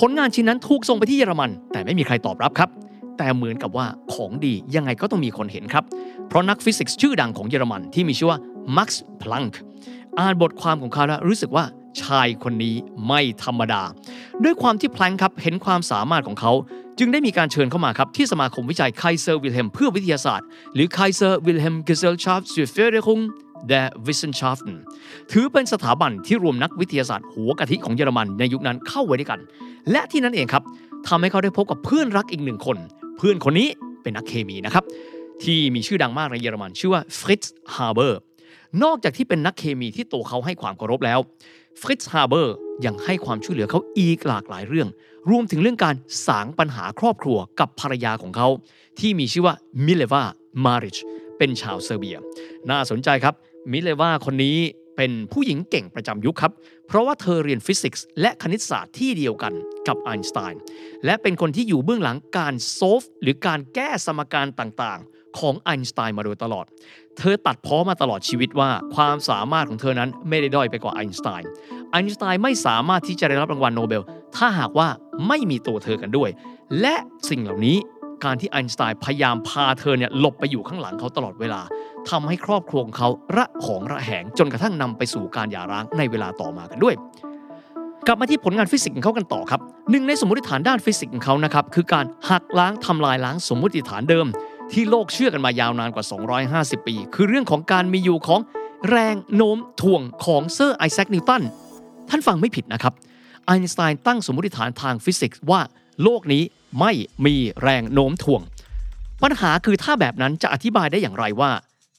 ผลงานชิ้นนั้นถูกส่งไปที่เยอรมัน แต่ไม่มีใครตอบรับครับ แต่เหมือนกับว่าของดียังไงก็ต้องมีคนเห็นครับ เพราะนักฟิสิกส์ชื่อดังของเยอรมันที่มีชื่อว่า Max Planck อ่านบทความของเขาแล้วรู้สึกว่าชายคนนี้ไม่ธรรมดา ด้วยความที่แพลงก์ครับเห็นความสามารถของเขา จึงได้มีการเชิญเข้ามาครับ ที่สมาคมวิจัยไคเซอร์วิลเฮมเพื่อวิทยาศาสตร์ หรือ Kaiser Wilhelm Gesellschaft zur Förderung der Wissenschaften ถือเป็นสถาบันที่รวมนักวิทยาศาสตร์หัวกะทิของเยอรมันในยุคนั้นเข้าไว้ด้วยกัน และที่นั่นเองครับทำให้เขาได้พบกับเพื่อนรักอีกหนึ่งคน เพื่อนคนนี้เป็นนักเคมีนะครับ ที่มีชื่อดังมากในเยอรมัน ชื่อว่าฟริตซ์ฮาร์เบอร์นอกจากที่เป็นนักเคมีที่ตัวเขาให้ความเคารพแล้วฟริตซ์ฮาร์เบอร์ยังให้ความช่วยเหลือเขาอีกหลากหลายเรื่อง รวมถึงเรื่องการสางปัญหาครอบครัวกับภรรยาของเขา ที่มีชื่อว่ามิเลวามาริช เป็นชาวเซอร์เบีย น่าสนใจครับ มิเลวาคนนี้เป็นผู้หญิงเก่งประจำยุคครับ เพราะว่าเธอเรียนฟิสิกส์และคณิตศาสตร์ที่เดียวกันกับไอน์สไตน์ และเป็นคนที่อยู่เบื้องหลังการ solve หรือการแก้สมการต่างๆ ของไอน์สไตน์มาโดยตลอด เธอตัดพ้อมาตลอดชีวิตว่าความสามารถของเธอนั้นไม่ได้ด้อยไปกว่าไอน์สไตน์ไอน์สไตน์ไม่สามารถที่จะได้รับรางวัลโนเบล ถ้าหากว่าไม่มีตัวเธอกันด้วย และสิ่งเหล่านี้ การที่ไอน์สไตน์พยายามพาเธอเนี่ยหลบไปอยู่ข้างหลังเขาตลอดเวลาทำให้ครอบครัวของเขาระหองระแหงจนกระทั่งนำไปสู่การหย่าร้างในเวลาต่อมากันด้วย กลับมาที่ผลงานฟิสิกส์ของเขากันต่อครับหนึ่งในสมมติฐานด้านฟิสิกส์ของเขานะครับคือการหักล้างทำลายล้างสมมติฐานเดิม ที่โลกเชื่อกันมายาวนานกว่า 250 ปี คือเรื่องของการมีอยู่ของแรงโน้มถ่วงของเซอร์ไอแซคนิวตันท่านฟังไม่ผิดนะครับไอน์สไตน์ตั้งสมมติฐานทางฟิสิกส์ว่าโลกนี้ ไม่มีแรงโน้มถ่วง ปัญหาคือถ้าแบบนั้นจะอธิบายได้อย่างไรว่า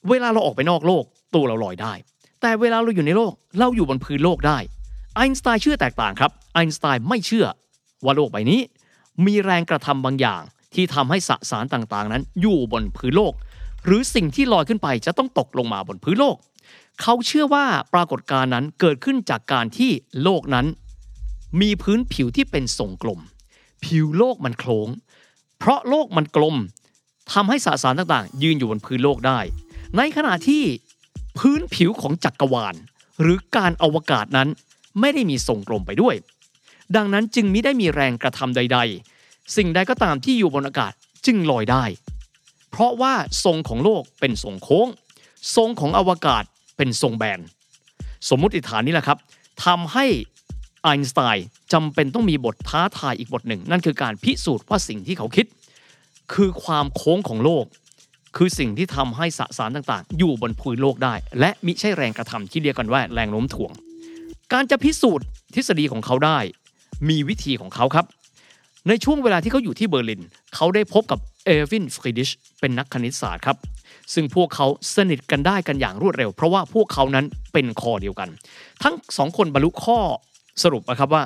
เวลาเราออกไปนอกโลกตัวเราลอยได้ แต่เวลาเราอยู่ในโลกเราอยู่บนพื้นโลกได้ไอน์สไตน์เชื่อแตกต่างครับไอน์สไตน์ไม่เชื่อว่าโลกใบนี้ มีแรงกระทำบางอย่างที่ทำให้สสารต่างๆ นั้นอยู่บนพื้นโลก หรือสิ่งที่ลอยขึ้นไปจะต้องตกลงมาบนพื้นโลก เขาเชื่อว่าปรากฏการณ์นั้นเกิดขึ้นจากการที่โลกนั้น มีพื้นผิวที่เป็นทรงกลม ผิวโลกมันโค้งเพราะโลกมันกลมทำให้สสารต่างๆ ยืนอยู่บนพื้นโลกได้ ในขณะที่พื้นผิวของจักรวาล หรือการอวกาศนั้นไม่ได้มีทรงกลมไปด้วย ดังนั้นจึงมิได้มีแรงกระทำใด ๆ สิ่งใดก็ตามที่อยู่บนอากาศจึงลอยได้ เพราะว่าทรงของโลกเป็นทรงโค้ง ทรงของอวกาศเป็นทรงแบน สมมุติฐานนี้แหละครับทำให้ ไอน์สไตน์จำเป็นต้องมีบทท้าทายอีกบทหนึ่ง นั่นคือการพิสูจน์ว่าสิ่งที่เขาคิด คือความโค้งของโลก คือสิ่งที่ทำให้สสารต่างๆ อยู่บนพื้นโลกได้ และมิใช่แรงกระทำที่เรียกกันว่าแรงโน้มถ่วง การจะพิสูจน์ทฤษฎีของเขาได้ มีวิธีของเขาครับ ในช่วงเวลาที่เขาอยู่ที่เบอร์ลิน เขาได้พบกับแอร์วินฟรีดิชเป็นนักคณิตศาสตร์ครับซึ่งพวกเขาสนิทกันได้กันอย่างรวดเร็ว เพราะว่าพวกเขานั้นเป็นคอเดียวกัน ทั้งสองคนบรรลุข้อ สรุปนะครับว่า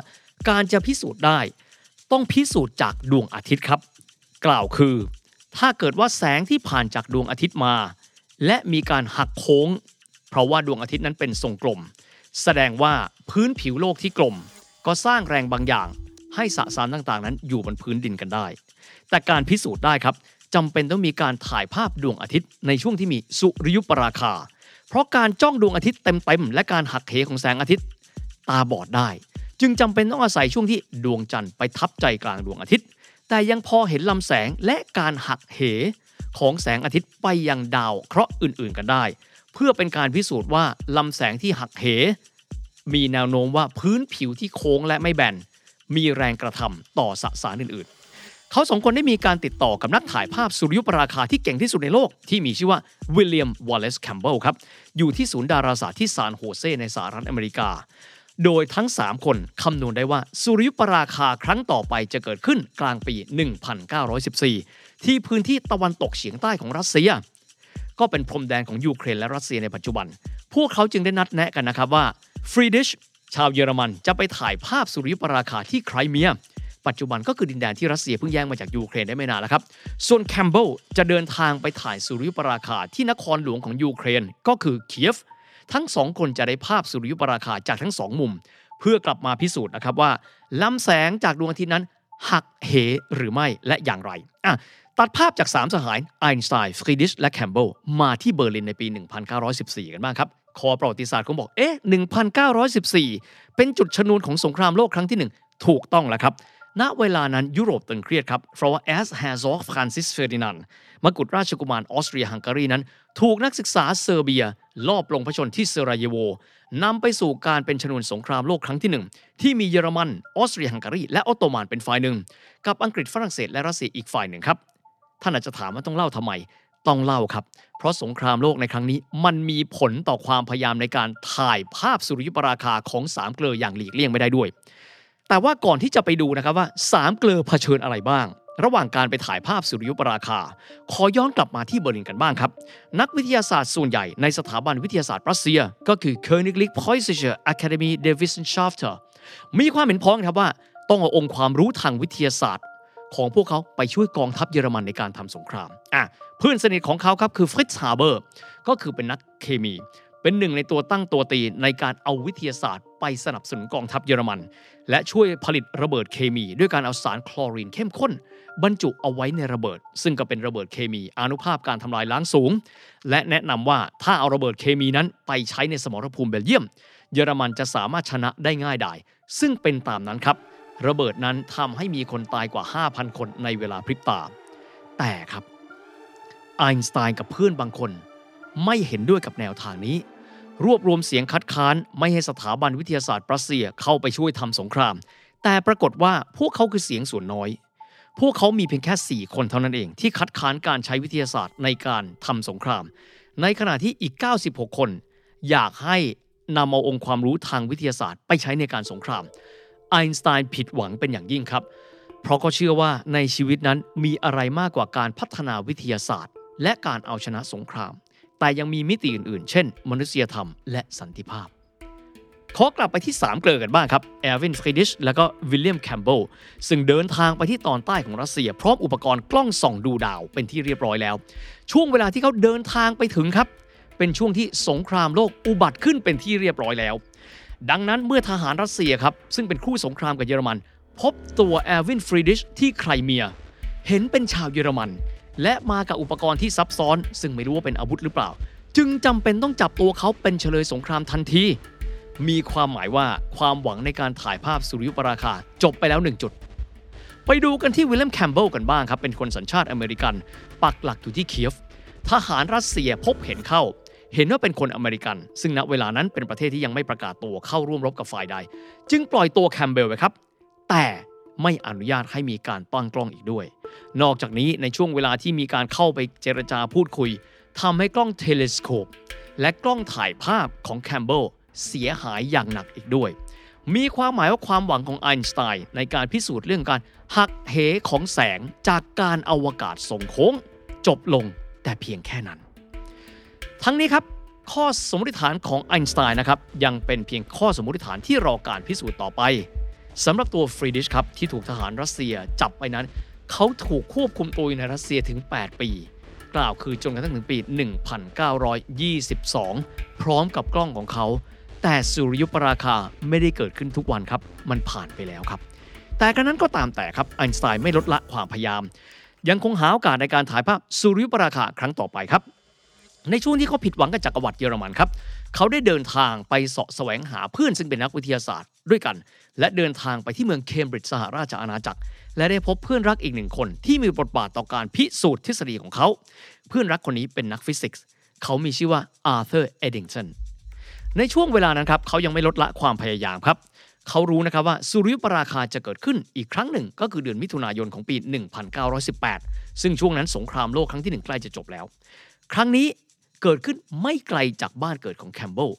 การจะพิสูจน์ได้ ต้องพิสูจน์จากดวงอาทิตย์ครับ กล่าวคือ ถ้าเกิดว่าแสงที่ผ่านจากดวงอาทิตย์มา และมีการหักโค้ง เพราะว่าดวงอาทิตย์นั้นเป็นทรงกลม แสดงว่าพื้นผิวโลกที่กลม ก็สร้างแรงบางอย่าง ให้สสารต่างๆ นั้นอยู่บนพื้นดินกันได้ แต่การพิสูจน์ได้ครับจำเป็นต้องมีการถ่ายภาพดวงอาทิตย์ในช่วงที่มีสุริยุปราคา เพราะการจ้องดวงอาทิตย์เต็มๆและการหักเหของแสงอาทิตย์ ตาบอดได้ จึงจำเป็นต้องอาศัยช่วงที่ดวงจันทร์ไปทับใจกลางดวงอาทิตย์ แต่ยังพอเห็นลำแสงและการหักเหของแสงอาทิตย์ไปยังดาวเคราะห์อื่นๆกันได้ เพื่อเป็นการพิสูจน์ว่าลำแสงที่หักเห มีแนวโน้มว่าพื้นผิวที่โค้งและไม่แบนมีแรงกระทำต่อสสารอื่นๆ เขาสองคนได้มีการติดต่อกับนักถ่ายภาพสุริยุปราคาที่เก่งที่สุดในโลก ที่มีชื่อว่าวิลเลียมวอลเลซแคมเบลครับ อยู่ที่ศูนย์ดาราศาสตร์ที่ซานโฮเซในสหรัฐอเมริกา โดยทั้ง 3 คนคำนวณได้ว่าสุริยุปราคาครั้งต่อไปจะเกิดขึ้นกลางปี 1914 ที่พื้นที่ตะวันตกเฉียงใต้ของรัสเซีย ก็เป็นพรมแดนของยูเครนและรัสเซียในปัจจุบัน พวกเขาจึงได้นัดแนะกันนะครับว่าฟรีดิชชาวเยอรมันจะไปถ่ายภาพสุริยุปราคาที่ไครเมีย ปัจจุบันก็คือดินแดนที่รัสเซียเพิ่งแย่งมาจากยูเครนได้ไม่นานแล้วครับ ส่วนแคมเบลจะเดินทางไปถ่ายสุริยุปราคาที่นครหลวงของยูเครนก็คือเคียฟ ทั้งสองคนจะได้ภาพสุริยุปราคาจากทั้งสองมุม เพื่อกลับมาพิสูจน์นะครับว่าลำแสงจากดวงอาทิตย์นั้นหักเหหรือไม่และอย่างไรอะตัดภาพจาก 3 สหายไอน์สไตน์ฟรีดิชและแคมเบลมาที่เบอร์ลินในปี 1914 กันบ้างครับ คอประวัติศาสตร์คงบอก เอ๊ะ 1914 เป็นจุดชนวนของสงครามโลกครั้งที่ 1 ถูกต้องแล้วครับณเวลานั้นยุโรปตึงเครียดครับ เพราะว่า Erzherzog ฟรานซิสเฟอร์ดินานมกุฎราชกุมารออสเตรียฮังการีนั้น ถูกนักศึกษาเซอร์เบีย ลอบปลงพระชนม์ที่เซราเยโวนำไปสู่การเป็นชนวนสงครามโลกครั้งที่หนึ่งที่มีเยอรมัน ออสเตรียฮังการีและออตโตมันเป็นฝ่ายหนึ่ง กับอังกฤษฝรั่งเศสและรัสเซียอีกฝ่ายหนึ่งครับท่านอาจจะถามว่าต้องเล่าทำไม ต้องเล่าครับ เพราะสงครามโลกในครั้งนี้ มันมีผลต่อความพยายามในการถ่ายภาพสุริยุปราคาของสามเกลออย่างหลีกเลี่ยงไม่ได้ด้วย แต่ว่าก่อนที่จะไปดูนะครับว่าสามเกลอเผชิญอะไรบ้าง ระหว่างการไปถ่ายภาพสุริยุปราคา ขอย้อนกลับมาที่เบอร์ลินกันบ้างครับ นักวิทยาศาสตร์ส่วนใหญ่ในสถาบันวิทยาศาสตร์ปรัสเซีย ก็คือ Königlich Preußische Akademie der Wissenschaften มีความเห็นพ้องครับว่า ต้องเอาองค์ความรู้ทางวิทยาศาสตร์ ของพวกเขาไปช่วยกองทัพเยอรมันในการทำสงครามอะเพื่อนสนิทของเขาครับคือฟริตซ์ฮาเบอร์ก็คือเป็นนักเคมี เป็นหนึ่งในตัวตั้งตัวตีในการเอาวิทยาศาสตร์ ไปสนับสนุนกองทัพเยอรมัน และช่วยผลิตระเบิดเคมีด้วยการเอาสารคลอรีนเข้มข้น บรรจุเอาไว้ในระเบิด ซึ่งก็เป็นระเบิดเคมีอนุภาพการทำลายล้างสูง และแนะนำว่าถ้าเอาระเบิดเคมีนั้นไปใช้ในสมรภูมิเบลเยียม เยอรมันจะสามารถชนะได้ง่ายดายซึ่งเป็นตามนั้นครับ ระเบิดนั้นทำให้มีคนตายกว่า 5,000 คนในเวลาพริบตา แต่ครับไอน์สไตน์กับเพื่อนบางคน ไม่เห็นด้วยกับแนวทางนี้ รวบรวมเสียงคัดค้านไม่ให้สถาบันวิทยาศาสตร์รัสเซียเข้าไปช่วยทำสงคราม แต่ปรากฏว่าพวกเขาคือเสียงส่วนน้อย พวกเขามีเพียงแค่ 4 คนเท่านั้นเอง ที่คัดค้านการใช้วิทยาศาสตร์ในการทำสงคราม ในขณะที่อีก 96 คน อยากให้นำเอาองค์ความรู้ทางวิทยาศาสตร์ไปใช้ในการสงครามไอน์สไตน์ผิดหวังเป็นอย่างยิ่งครับ เพราะเขาเชื่อว่าในชีวิตนั้นมีอะไรมากกว่าการพัฒนาวิทยาศาสตร์ และการเอาชนะสงคราม แต่ยังมีมิติอื่นๆ เช่น มนุษยธรรมและสันติภาพ ขอกลับไปที่ 3 เกลอกันบ้างครับแอร์วินฟรีดิชและก็วิลเลียมแคมเบลซึ่งเดินทางไปที่ตอนใต้ของรัสเซีย พร้อมอุปกรณ์กล้องส่องดูดาวเป็นที่เรียบร้อยแล้ว ช่วงเวลาที่เขาเดินทางไปถึงครับ เป็นช่วงที่สงครามโลกอุบัติขึ้นเป็นที่เรียบร้อยแล้ว ดังนั้นเมื่อทหารรัสเซียครับซึ่งเป็นคู่สงครามกับเยอรมัน พบตัวแอร์วินฟรีดิชที่ไครเมียเห็นเป็นชาวเยอรมัน และมากับอุปกรณ์ที่ซับซ้อน ซึ่งไม่รู้ว่าเป็นอาวุธหรือเปล่า จึงจำเป็นต้องจับตัวเขาเป็นเชลยสงครามทันที มีความหมายว่าความหวังในการถ่ายภาพสุริยุปราคาจบไปแล้วหนึ่งจุด ไปดูกันที่วิลเลียมแคมเบลกันบ้างครับ เป็นคนสัญชาติอเมริกัน ปักหลักอยู่ที่เคียฟ ทหารรัสเซียพบเห็นเข้า เห็นว่าเป็นคนอเมริกัน ซึ่งณเวลานั้นเป็นประเทศที่ยังไม่ประกาศตัวเข้าร่วมรบกับฝ่ายใด จึงปล่อยตัวแคมเบลไว้ครับ แต่ไม่อนุญาตให้มีการตั้งกล้องอีกด้วย นอกจากนี้ในช่วงเวลาที่มีการเข้าไปเจรจาพูดคุยทำให้กล้องเทเลสโคปและกล้องถ่ายภาพของแคมเบลเสียหายอย่างหนักอีกด้วย มีความหมายว่าความหวังของไอน์สไตน์ในการพิสูจน์เรื่องการหักเหของแสงจากการอวกาศส่งโค้ง จบลงแต่เพียงแค่นั้น ทั้งนี้ครับ ข้อสมมติฐานของไอน์สไตน์นะครับยังเป็นเพียงข้อสมมติฐานที่รอการพิสูจน์ต่อไปสำหรับตัวฟรีดิชครับที่ถูกทหารรัสเซียจับไปนั้น เขาถูกควบคุมตัวอยู่ในรัสเซียถึง 8 ปี กล่าวคือจนกระทั่งถึงปี 1922 พร้อมกับกล้องของเขา แต่สุริยุปราคาไม่ได้เกิดขึ้นทุกวันครับ มันผ่านไปแล้วครับ แต่กระนั้นก็ตามแต่ครับไอน์สไตน์ไม่ลดละความพยายาม ยังคงหาโอกาสในการถ่ายภาพสุริยุปราคาครั้งต่อไปครับในช่วงที่เขาผิดหวังกับจักรวรรดิเยอรมันครับ เขาได้เดินทางไปเสาะแสวงหาเพื่อนซึ่งเป็นนักวิทยาศาสตร์ด้วยกัน และเดินทางไปที่เมืองเคมบริดจ์สหราชอาณาจักร และได้พบเพื่อนรักอีกหนึ่งคนที่มีบทบาทต่อการพิสูจน์ทฤษฎีของเขา เพื่อนรักคนนี้เป็นนักฟิสิกส์ เขามีชื่อว่าอาร์เธอร์เอดดิงตันในช่วงเวลานั้นครับเขายังไม่ลดละความพยายามครับ เขารู้นะครับว่าสุริยุปราคาจะเกิดขึ้นอีกครั้งหนึ่งก็คือเดือนมิถุนายนของปี 1918 ซึ่งช่วงนั้นสงครามโลกครั้งที่หนึ่งใกล้จะจบแล้ว ครั้งนี้เกิดขึ้นไม่ไกลจากบ้านเกิดของแคมเบล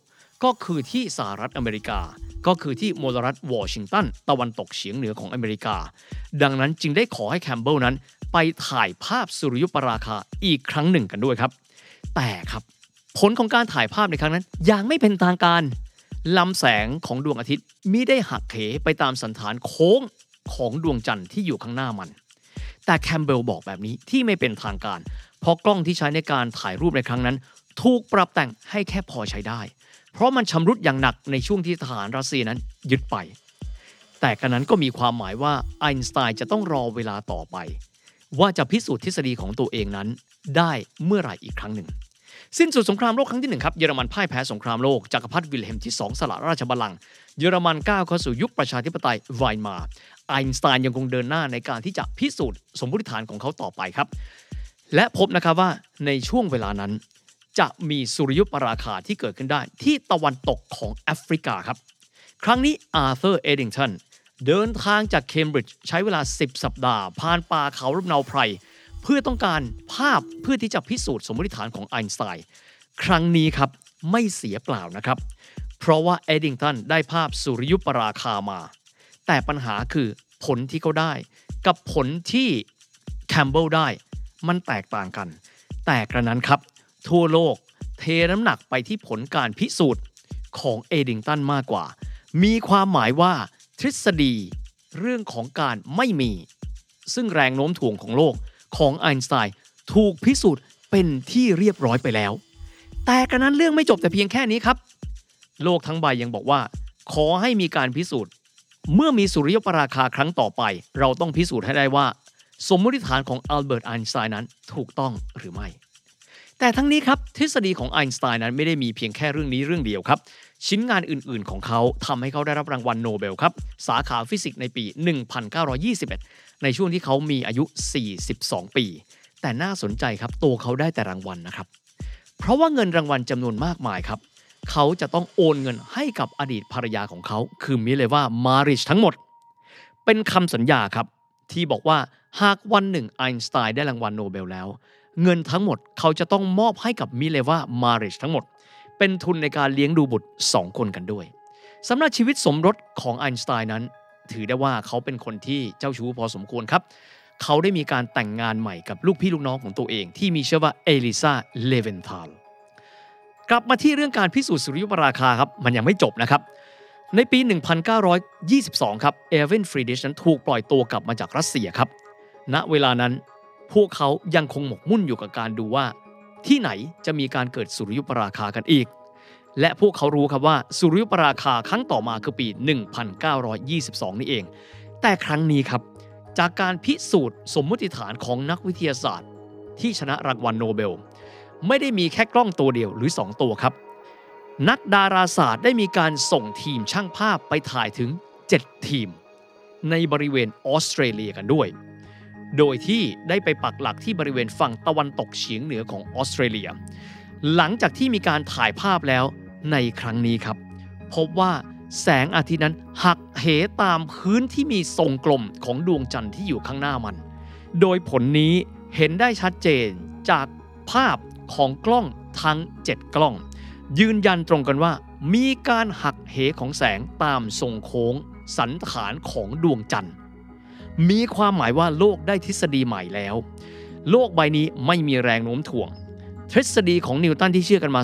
ก็คือที่สหรัฐอเมริกา ก็คือที่มลรัฐวอชิงตันตะวันตกเฉียงเหนือของอเมริกา ดังนั้นจึงได้ขอให้แคมเบลนั้นไปถ่ายภาพสุริยุปราคาอีกครั้งหนึ่งกันด้วยครับ แต่ครับผลของการถ่ายภาพในครั้งนั้นยังไม่เป็นทางการลำแสงของดวงอาทิตย์มิได้หักเหไปตามสันฐานโค้งของดวงจันทร์ที่อยู่ข้างหน้ามัน แต่แคมเบลบอกแบบนี้ที่ไม่เป็นทางการ เพราะกล้องที่ใช้ในการถ่ายรูปในครั้งนั้น ถูกปรับแต่งให้แค่พอใช้ได้ เพราะมันชำรุดอย่างหนักในช่วงที่ทหารรัสเซียนั้นยึดไป แต่กระนั้นก็มีความหมายว่าไอน์สไตน์จะต้องรอเวลาต่อไป ว่าจะพิสูจน์ทฤษฎีของตัวเองนั้น ได้เมื่อไหร่อีกครั้งหนึ่ง สิ้นสุดสงครามโลกครั้งที่หนึ่งครับเยอรมันพ่ายแพ้สงครามโลกจักรพรรดิวิลเฮมที่2สละราชบัลลังก์เยอรมันก้าวเข้าสู่ยุคประชาธิปไตยไวมาร์ไอน์สไตน์ยังคงเดินหน้าในการที่จะพิสูจน์สมมติฐานของเขาต่อไปครับและพบนะครับว่าในช่วงเวลานั้น จะมีสุริยุปราคาที่เกิดขึ้นได้ที่ตะวันตกของแอฟริกาครับ ครั้งนี้อาร์เธอร์เอดิงตันเดินทางจากเคมบริดจ์ใช้เวลา 10 สัปดาห์ ผ่านป่าเขาลำเนาไพร เพื่อต้องการภาพเพื่อที่จะพิสูจน์สมมติฐานของไอน์สไตน์ครั้งนี้ครับไม่เสียเปล่านะครับ เพราะว่าเอดิงตันได้ภาพสุริยุปราคามา แต่ปัญหาคือผลที่เขาได้ กับผลที่แคมเบลได้มันแตกต่างกัน แต่กระนั้นครับ ทั่วโลก เทน้ำหนักไปที่ผลการพิสูจน์ของเอดิงตันมากกว่า มีความหมายว่าทฤษฎีเรื่องของการไม่มี ซึ่งแรงโน้มถ่วงของโลกของไอน์สไตน์ถูกพิสูจน์เป็นที่เรียบร้อยไปแล้ว แต่กระนั้นเรื่องไม่จบแต่เพียงแค่นี้ครับ โลกทั้งใบยังบอกว่า ขอให้มีการพิสูจน์ เมื่อมีสุริยุปราคาครั้งต่อไป เราต้องพิสูจน์ให้ได้ว่า สมมติฐานของอัลเบิร์ตไอน์สไตน์นั้นถูกต้องหรือไม่ แต่ทั้งนี้ครับทฤษฎีของไอน์สไตน์นั้นไม่ได้มีเพียงแค่เรื่องนี้เรื่องเดียวครับ ชิ้นงานอื่นๆของเขาทำให้เขาได้รับรางวัลโนเบลครับ สาขาฟิสิกส์ในปี 1921 ในช่วงที่เขามีอายุ 42 ปี แต่น่าสนใจครับตัวเขาได้แต่รางวัลนะครับ เพราะว่าเงินรางวัลจำนวนมากมายครับ เขาจะต้องโอนเงินให้กับอดีตภรรยาของเขา คือมิเลว่ามาริชทั้งหมด เป็นคำสัญญาครับที่บอกว่าหากวันหนึ่งไอน์สไตน์ได้รางวัลโนเบลแล้ว เงินทั้งหมดเขาจะต้องมอบให้กับมิเลว่ามาริชทั้งหมด เป็นทุนในการเลี้ยงดูบุตร 2 คนกันด้วยสำหรับชีวิตสมรสของไอน์สไตน์นั้น ถือได้ว่าเขาเป็นคนที่เจ้าชู้พอสมควรครับ เขาได้มีการแต่งงานใหม่กับลูกพี่ลูกน้องของตัวเอง ที่มีชื่อว่าเอลซาเลเวนทาลกลับมาที่เรื่องการพิสูจน์สุริยุปราคาครับมันยังไม่จบนะครับในปี 1922 ครับ เอเวนฟรีดิชนั้นถูกปล่อยตัวกลับมาจากรัสเซียครับ ณ เวลานั้น พวกเขายังคงหมกมุ่นอยู่กับการดูว่า ที่ไหนจะมีการเกิดสุริยุปราคากันอีก และพวกเขารู้ครับว่าสุริยุปราคาครั้งต่อมาคือปี 1922 นี่เอง แต่ครั้งนี้ครับ จากการพิสูจน์สมมติฐานของนักวิทยาศาสตร์ ที่ชนะรางวัลโนเบล ไม่ได้มีแค่กล้องตัวเดียวหรือ 2 ตัวครับ นักดาราศาสตร์ได้มีการส่งทีมช่างภาพไปถ่ายถึง 7 ทีม ในบริเวณออสเตรเลียกันด้วย โดยที่ได้ไปปักหลักที่บริเวณฝั่งตะวันตกเฉียงเหนือของออสเตรเลีย หลังจากที่มีการถ่ายภาพแล้วในครั้งนี้ครับ พบว่าแสงอาทิตย์นั้นหักเหตามพื้นที่มีทรงกลมของดวงจันทร์ที่อยู่ข้างหน้ามัน โดยผลนี้เห็นได้ชัดเจนจากภาพของกล้องทั้ง 7 กล้อง ยืนยันตรงกันว่า มีการหักเหของแสงตามทรงโค้งสันฐานของดวงจันทร์ มีความหมายว่าโลกได้ทฤษฎีใหม่แล้ว โลกใบนี้ไม่มีแรงโน้มถ่วง ทฤษฎีของนิวตันที่เชื่อกันมา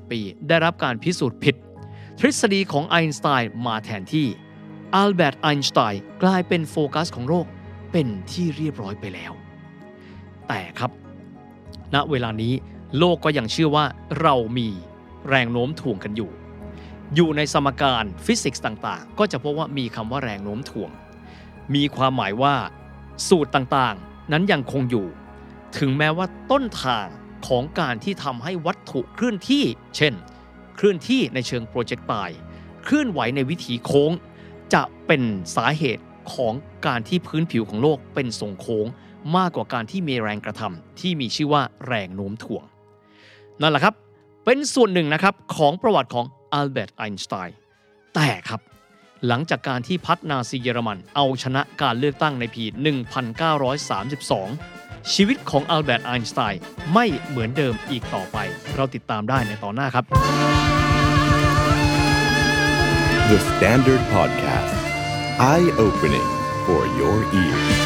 250 ปี ได้รับการพิสูจน์ผิด ทฤษฎีของไอน์สไตน์มาแทนที่อัลเบิร์ตไอน์สไตน์กลายเป็นโฟกัสของโลกเป็นที่เรียบร้อยไปแล้ว แต่ครับ ณเวลานี้โลกก็ยังเชื่อว่าเรามีแรงโน้มถ่วงกันอยู่ อยู่ในสมการฟิสิกส์ต่างๆ ก็จะพบว่ามีคำว่าแรงโน้มถ่วง มีความหมายว่า สูตรต่างๆ นั้นยังคงอยู่ ถึงแม้ว่าต้นทางของการที่ทำให้วัตถุเคลื่อนที่ เช่น เคลื่อนที่ในเชิงโปรเจกต์ไตเคลื่อนไหวในวิถีโค้ง จะเป็นสาเหตุของการที่พื้นผิวของโลกเป็นทรงโค้ง มากกว่าการที่มีแรงกระทำที่มีชื่อว่าแรงโน้มถ่วง นั่นแหละครับ เป็นส่วนหนึ่งนะครับของประวัติของอัลเบิร์ตไอน์สไตน์แต่ครับ หลังจากการที่พัฒนาซีเยอรมัน เอาชนะการเลือกตั้งในปี 1932 ชีวิตของอัลเบิร์ตไอน์สไตน์ไม่เหมือนเดิมอีกต่อไป เราติดตามได้ในตอนหน้าครับ The Standard Podcast. Eye opening for your ears.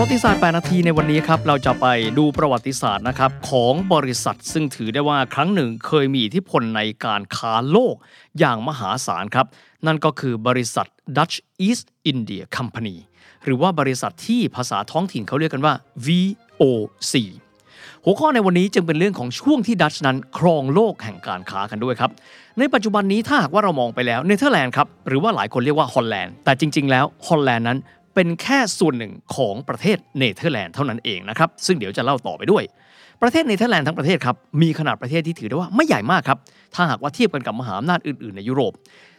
ประวัติศาสตร์ 8 นาทีในวันนี้ครับเราจะไปดูประวัติศาสตร์นะครับของบริษัทซึ่งถือได้ว่าครั้งหนึ่งเคยมีอิทธิพลในการค้าโลกอย่างมหาศาลครับ นั่นก็คือบริษัท Dutch East India Company หรือว่าบริษัทที่ภาษาท้องถิ่นเขาเรียกกันว่า VOC หัวข้อในวันนี้จึงเป็นเรื่องของช่วงที่ดัชนั้นครองโลกแห่งการค้ากันด้วยครับ ในปัจจุบันนี้ถ้าหากว่าเรามองไปแล้วเนเธอร์แลนด์ครับหรือว่าหลายคนเรียกว่าฮอลแลนด์แต่จริง ๆ แล้วฮอลแลนด์นั้น เป็นแค่ส่วนหนึ่งของประเทศเนเธอร์แลนด์เท่านั้นเองนะครับ ซึ่งเดี๋ยวจะเล่าต่อไปด้วย ประเทศเนเธอร์แลนด์ทั้งประเทศครับ มีขนาดประเทศที่ถือได้ว่าไม่ใหญ่มากครับ ถ้าหากว่าเทียบกันกับมหาอำนาจอื่นๆ ในยุโรป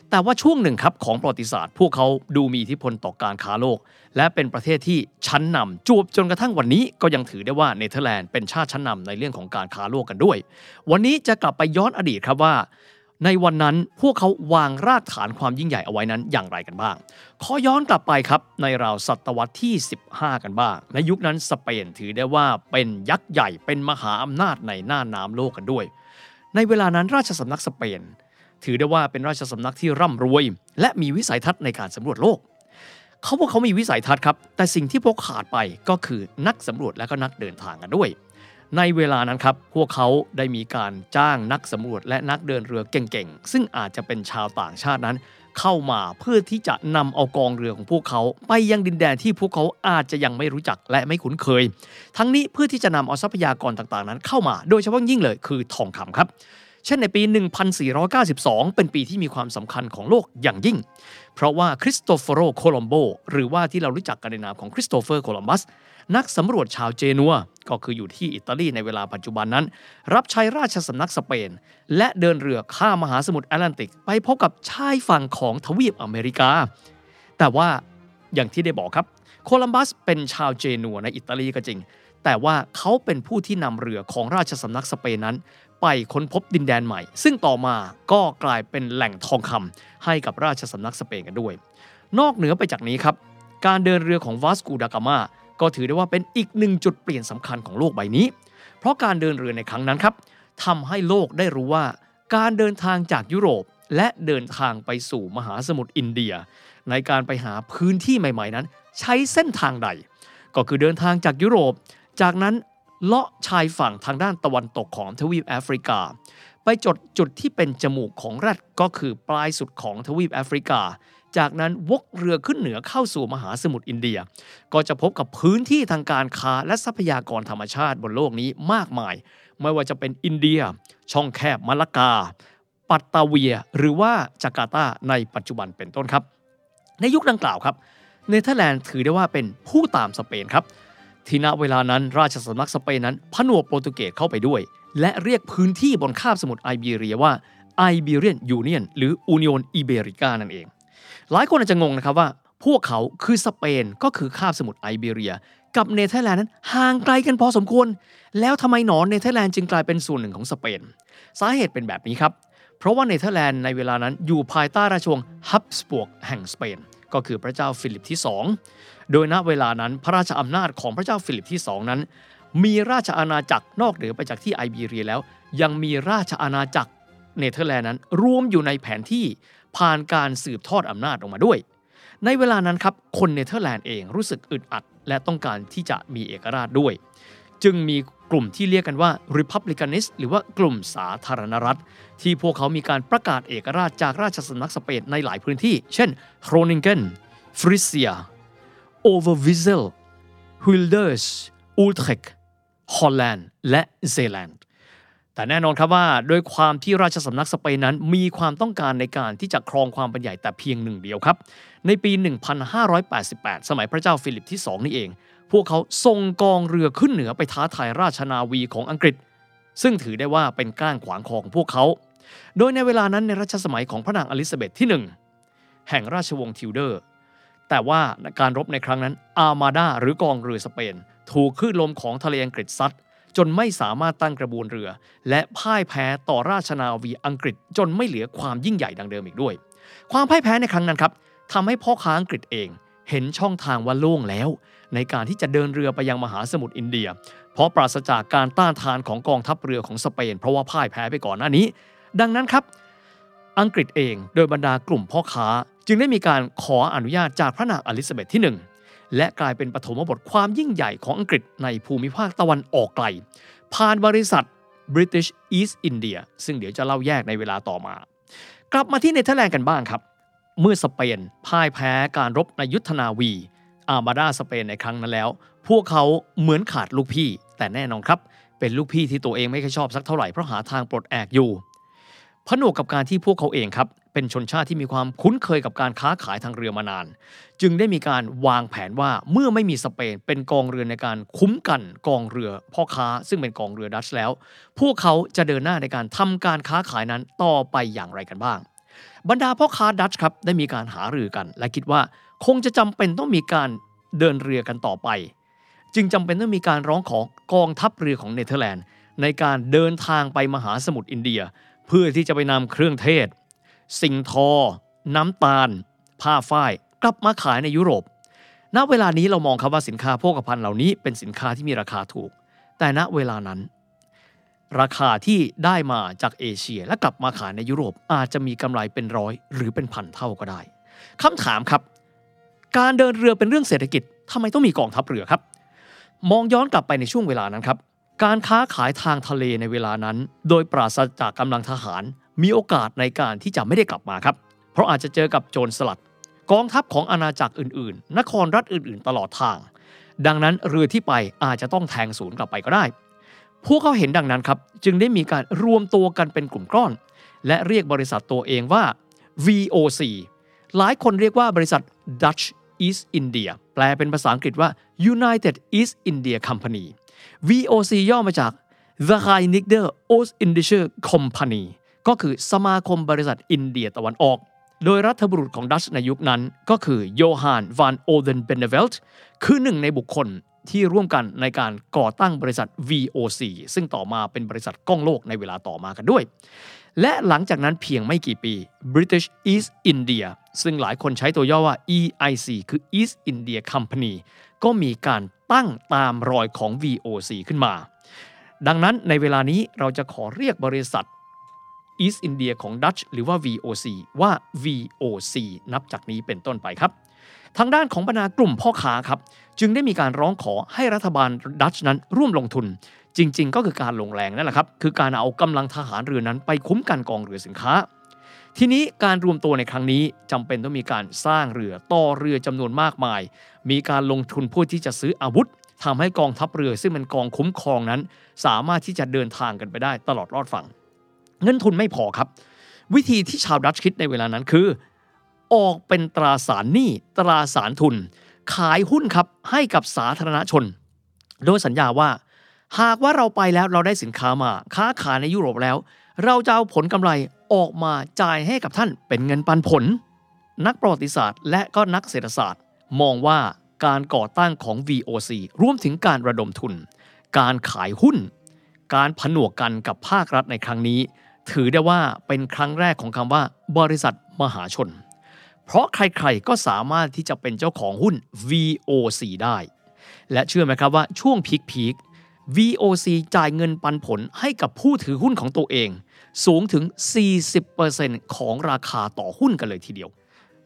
แต่ว่าช่วงหนึ่งครับของประวัติศาสตร์ พวกเขาดูมีอิทธิพลต่อการค้าโลก และเป็นประเทศที่ชั้นนำจวบจนกระทั่งวันนี้ก็ยังถือได้ว่าเนเธอร์แลนด์เป็นชาติชั้นนำในเรื่องของการค้าโลกกันด้วย วันนี้จะกลับไปย้อนอดีตครับว่า ในวันนั้นพวกเขาวางรากฐานความยิ่งใหญ่เอาไว้นั้นอย่างไรกันบ้าง ขอย้อนกลับไปครับในราวศตวรรษที่ 15 กันบ้าง ในยุคนั้นสเปนถือได้ว่าเป็นยักษ์ใหญ่เป็นมหาอำนาจในหน้าน้ำโลกกันด้วย ในเวลานั้นราชสำนักสเปน ถือได้ว่าเป็นราชสำนักที่ร่ำรวย และมีวิสัยทัศน์ในการสำรวจโลกเขาบอกเขามีวิสัยทัศน์ครับ แต่สิ่งที่พวกขาดไปก็คือนักสำรวจและก็นักเดินทางกันด้วย ในเวลานั้นครับ พวกเขาได้มีการจ้างนักสำรวจและนักเดินเรือเก่งๆ ซึ่งอาจจะเป็นชาวต่างชาตินั้น เข้ามาเพื่อที่จะนำเอากองเรือของพวกเขา ไปยังดินแดนที่พวกเขาอาจจะยังไม่รู้จักและไม่คุ้นเคย ทั้งนี้เพื่อที่จะนำเอาทรัพยากรต่างๆ นั้นเข้ามา โดยเฉพาะยิ่งเลยคือทองคำครับเช่นในปี 1492 เป็นปีที่มีความสำคัญของโลกอย่างยิ่ง เพราะว่าคริสโตเฟโรโคลัมโบหรือว่าที่เรารู้จักกันในนามของคริสโตเฟอร์โคลัมบัส นักสำรวจชาวเจนัว ก็คืออยู่ที่อิตาลีในเวลาปัจจุบันนั้น รับใช้ราชสำนักสเปน และเดินเรือข้ามมหาสมุทรแอตแลนติก ไปพบกับชายฝั่งของทวีปอเมริกา แต่ว่าอย่างที่ได้บอกครับ โคลัมบัสเป็นชาวเจนัวในอิตาลีก็จริง แต่ว่าเขาเป็นผู้ที่นำเรือของราชสำนักสเปนนั้น ไปค้นพบดินแดนใหม่ ซึ่งต่อมาก็กลายเป็นแหล่งทองคำให้กับราชสำนักสเปนกันด้วย นอกเหนือไปจากนี้ครับ การเดินเรือของวาสกูดากามาก็ถือได้ว่าเป็นอีกหนึ่งจุดเปลี่ยนสำคัญของโลกใบนี้ เพราะการเดินเรือในครั้งนั้นครับทำให้โลกได้รู้ว่า การเดินทางจากยุโรปและเดินทางไปสู่มหาสมุทรอินเดีย ในการไปหาพื้นที่ใหม่ ๆ นั้น ใช้เส้นทางใด ก็คือเดินทางจากยุโรป จากนั้น เลาะชายฝั่งทางด้านตะวันตกของทวีปแอฟริกา ไปจดจุดที่เป็นจมูกของแรดก็คือปลายสุดของทวีปแอฟริกา จากนั้นวกเรือขึ้นเหนือเข้าสู่มหาสมุทรอินเดีย ก็จะพบกับพื้นที่ทางการค้าและทรัพยากรธรรมชาติบนโลกนี้มากมาย ไม่ว่าจะเป็นอินเดีย ช่องแคบมาลากา ปัตตาเวีย หรือว่าจาการ์ตาในปัจจุบันเป็นต้นครับ ในยุคดังกล่าวครับเนเธอร์แลนด์ถือได้ว่าเป็นผู้ตามสเปนครับ ที่ณเวลานั้นราชสำนักสเปนนั้นผนวกโปรตุเกสเข้าไปด้วย และเรียกพื้นที่บนคาบสมุทรไอเบีเรียว่าไอเบีเรียนยูเนียนหรืออูนิโอนอิเบริกานั่นเอง หลายคนอาจจะงงนะครับว่า พวกเขาคือสเปนก็คือคาบสมุทรไอเบีเรีย กับเนเธอร์แลนด์นั้นห่างไกลกันพอสมควร แล้วทำไมหนอเนเธอร์แลนด์จึงกลายเป็นส่วนหนึ่งของสเปน สาเหตุเป็นแบบนี้ครับเพราะว่าเนเธอร์แลนด์ในเวลานั้นอยู่ภายใต้ราชวงศ์ฮับส์บวร์กแห่งสเปนก็คือพระเจ้าฟิลิปที่ 2 โดยณเวลานั้นพระราชอำนาจของพระเจ้าฟิลิปที่2นั้น มีราชอาณาจักรนอกเหนือไปจากที่ไอเบีเรียแล้ว ยังมีราชอาณาจักรเนเธอร์แลนด์นั้น รวมอยู่ในแผนที่ผ่านการสืบทอดอำนาจออกมาด้วย ในเวลานั้นครับคนเนเธอร์แลนด์เองรู้สึกอึดอัด และต้องการที่จะมีเอกราชด้วย จึงมีกลุ่มที่เรียกกันว่า Republicanist หรือว่ากลุ่มสาธารณรัฐ ที่พวกเขามีการประกาศเอกราชจากราชสำนักสเปนในหลายพื้นที่ เช่นโ r รนิงเกนฟริเซีย โอเวอร์วิเซลฮ i ลเดอร์สอูลเทคฮอลแลนด์และเซแลนด์แต่แน่นอนครับว่าด้วยความที่ราชสำนักสเปนนั้นมีความต้องการในการที่จะครองความเป็นใหญ่แต่เพียงหนึ่งเดียวครับ ในปี 1588 สมัยพระเจ้าฟิลิปที่ 2 นี่เอง พวกเขาส่งกองเรือขึ้นเหนือไปท้าทายราชนาวีของอังกฤษ ซึ่งถือได้ว่าเป็นก้างขวางของพวกเขา โดยในเวลานั้นในรัชสมัยของพระนางอลิซาเบธที่ 1 แห่งราชวงศ์ทิวเดอร์ แต่ว่าการรบในครั้งนั้น อาร์มาดาหรือกองเรือสเปน ถูกคลื่นลมของทะเลอังกฤษซัดจนไม่สามารถตั้งกระบวนเรือ และพ่ายแพ้ต่อราชนาวีอังกฤษ จนไม่เหลือความยิ่งใหญ่ดังเดิมอีกด้วย ความพ่ายแพ้ในครั้งนั้นครับทำให้พ่อค้าอังกฤษเองเห็นช่องทางว่าโล่งแล้ว ในการที่จะเดินเรือไปยังมหาสมุทรอินเดีย เพราะปราศจากการต้านทานของกองทัพเรือของสเปน เพราะว่าพ่ายแพ้ไปก่อนหน้านี้ ดังนั้นครับ อังกฤษเองโดยบรรดากลุ่มพ่อค้า จึงได้มีการขออนุญาตจากพระนางอลิซาเบธที่ 1 และกลายเป็นปฐมบทความยิ่งใหญ่ของอังกฤษในภูมิภาคตะวันออกไกล ผ่านบริษัท British East India ซึ่งเดี๋ยวจะเล่าแยกในเวลาต่อมา กลับมาที่เนเธอร์แลนด์กันบ้างครับ เมื่อสเปนพ่ายแพ้การรบในยุทธนาวี อาร์มาดาสเปนในครั้งนั้นแล้ว พวกเขาเหมือนขาดลูกพี่ แต่แน่นอนครับ เป็นลูกพี่ที่ตัวเองไม่ค่อยชอบสักเท่าไหร่เพราะหาทางปลดแอกอยู่ผนวกกับการที่พวกเขาเองครับ เป็นชนชาติที่มีความคุ้นเคยกับการค้าขายทางเรือมานาน จึงได้มีการวางแผนว่าเมื่อไม่มีสเปนเป็นกองเรือในการคุ้มกันกองเรือพ่อค้า ซึ่งเป็นกองเรือดัชแล้ว พวกเขาจะเดินหน้าในการทำการค้าขายนั้นต่อไปอย่างไรกันบ้าง บรรดาพ่อค้าดัชครับได้มีการหารือกัน และคิดว่าคงจะจำเป็นต้องมีการเดินเรือกันต่อไป จึงจำเป็นต้องมีการร้องขอกองทัพเรือของเนเธอร์แลนด์ ในการเดินทางไปมหาสมุทรอินเดีย เพื่อที่จะไปนำเครื่องเทศ สิ่งทอ น้ำตาล ผ้าฝ้าย กลับมาขายในยุโรป ณ เวลานี้เรามองครับว่าสินค้าโภคภัณฑ์เหล่านี้เป็นสินค้าที่มีราคาถูก แต่ณเวลานั้น ราคาที่ได้มาจากเอเชียและกลับมาขายในยุโรปอาจจะมีกำไรเป็นร้อยหรือเป็นพันเท่าก็ได้คำถามครับ การเดินเรือเป็นเรื่องเศรษฐกิจทำไมต้องมีกองทัพเรือครับ มองย้อนกลับไปในช่วงเวลานั้นครับการค้าขายทางทะเลในเวลานั้น โดยปราศจากกำลังทหาร มีโอกาสในการที่จะไม่ได้กลับมาครับ เพราะอาจจะเจอกับโจรสลัด กองทัพของอาณาจักรอื่นๆ นครรัฐอื่นๆ ตลอดทาง ดังนั้นเรือที่ไปอาจจะต้องแทงศูนย์กลับไปก็ได้ พวกเขาเห็นดังนั้นครับ จึงได้มีการรวมตัวกันเป็นกลุ่มก้อน และเรียกบริษัทตัวเองว่า VOC หลายคนเรียกว่าบริษัท Dutch East India แปลเป็นภาษาอังกฤษว่า United East India Company VOC ย่อมาจาก The Verenigde Oost-Indische Company ก็คือสมาคมบริษัทอินเดียตะวันออก โดยรัฐบุรุษของดัชในยุคนั้นก็คือโยฮานวานโอเดนเบนเนเวลต์คือหนึ่งในบุคคลที่ร่วมกันในการก่อตั้งบริษัท VOC ซึ่งต่อมาเป็นบริษัทก้องโลกในเวลาต่อมากันด้วย และหลังจากนั้นเพียงไม่กี่ปี British East India ซึ่งหลายคนใช้ตัวย่อว่า EIC คือ East India Company ก็มีการตั้งตามรอยของ VOC ขึ้นมา ดังนั้นในเวลานี้เราจะขอเรียกบริษัท East India ของ Dutch หรือว่า VOC ว่า VOC นับจากนี้เป็นต้นไปครับ ทางด้านของบรรดากลุ่มพ่อค้าครับ จึงได้มีการร้องขอให้รัฐบาลดัตช์นั้นร่วมลงทุน จริง ๆ ก็คือการลงแรงนั่นแหละครับ คือการเอากำลังทหารเรือนั้นไปคุ้มกันกองเรือสินค้า ทีนี้การรวมตัวในครั้งนี้จำเป็นต้องมีการสร้างเรือต่อเรือจำนวนมากมาย มีการลงทุนเพื่อที่จะซื้ออาวุธทำให้กองทัพเรือซึ่งเป็นกองคุ้มครองนั้น สามารถที่จะเดินทางกันไปได้ตลอดรอดฝั่ง เงินทุนไม่พอครับ วิธีที่ชาวดัตช์คิดในเวลานั้นคือ ออกเป็นตราสารหนี้ตราสารทุน ขายหุ้นครับให้กับสาธารณชน โดยสัญญาว่า หากว่าเราไปแล้วเราได้สินค้ามาค้าขายในยุโรปแล้ว เราจะเอาผลกำไรออกมาจ่ายให้กับท่านเป็นเงินปันผล นักประวัติศาสตร์ และก็นักเศรษฐศาสตร์ มองว่าการก่อตั้งของ VOC รวมถึงการระดมทุน การขายหุ้น การผนวกกันกับภาครัฐในครั้งนี้ ถือได้ว่าเป็นครั้งแรกของคำว่า บริษัทมหาชน เพราะใครๆก็สามารถที่จะเป็นเจ้าของหุ้น VOC ได้ และเชื่อไหมครับว่าช่วงพีคพีค VOC จ่ายเงินปันผลให้กับผู้ถือหุ้นของตัวเอง สูงถึง 40%ของราคาต่อหุ้นกันเลยทีเดียว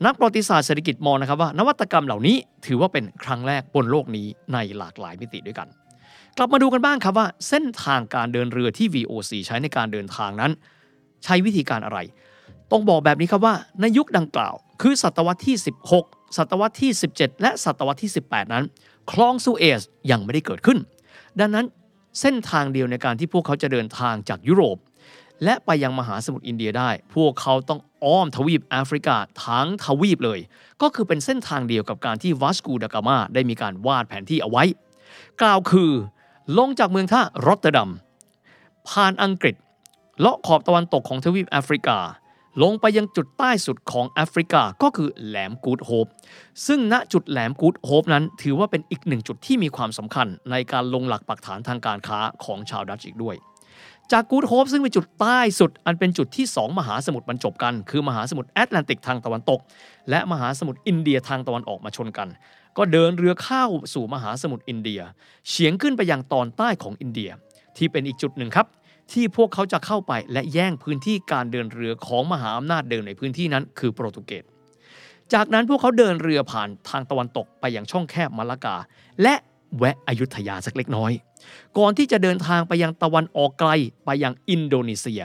นักประวัติศาสตร์เศรษฐกิจมองนะครับว่า นวัตกรรมเหล่านี้ถือว่าเป็นครั้งแรกบนโลกนี้ในหลากหลายมิติด้วยกัน กลับมาดูกันบ้างครับว่า เส้นทางการเดินเรือที่ VOC ใช้ในการเดินทางนั้น ใช้วิธีการอะไร ต้องบอกแบบนี้ครับว่าในยุคดังกล่าว คือศตวรรษที่ 16 ศตวรรษที่ 17 และศตวรรษที่ 18 นั้น คลองซูเอซยังไม่ได้เกิดขึ้น ดังนั้นเส้นทางเดียวในการที่พวกเขาจะเดินทางจากยุโรป และไปยังมหาสมุทรอินเดียได้ พวกเขาต้องอ้อมทวีปแอฟริกาทั้งทวีปเลย ก็คือเป็นเส้นทางเดียวกับการที่วัสกูดากามาได้มีการวาดแผนที่เอาไว้ กล่าวคือลงจากเมืองท่ารอตเตอร์ดัมผ่านอังกฤษ เลาะขอบตะวันตกของทวีปแอฟริกา ลงไปยังจุดใต้สุดของแอฟริกาก็คือแหลมกูดโฮปซึ่งณจุดแหลมกูดโฮปนั้น ถือว่าเป็นอีกหนึ่งจุดที่มีความสำคัญในการลงหลักปักฐานทางการค้าของชาวดัตช์อีกด้วยจากกูดโฮปซึ่งเป็นจุดใต้สุด อันเป็นจุดที่ 2 มหาสมุทรบรรจบกัน คือมหาสมุทรแอตแลนติกทางตะวันตก และมหาสมุทรอินเดียทางตะวันออกมาชนกัน ก็เดินเรือเข้าสู่มหาสมุทรอินเดีย เฉียงขึ้นไปยังตอนใต้ของอินเดีย ที่เป็นอีกจุดหนึ่งครับ ที่พวกเขาจะเข้าไปและแย่งพื้นที่การเดินเรือของมหาอำนาจเดิมในพื้นที่นั้นคือโปรตุเกส จากนั้นพวกเขาเดินเรือผ่านทางตะวันตกไปยังช่องแคบมาลากา และแวะอยุธยาสักเล็กน้อย ก่อนที่จะเดินทางไปยังตะวันออกไกลไปยังอินโดนีเซีย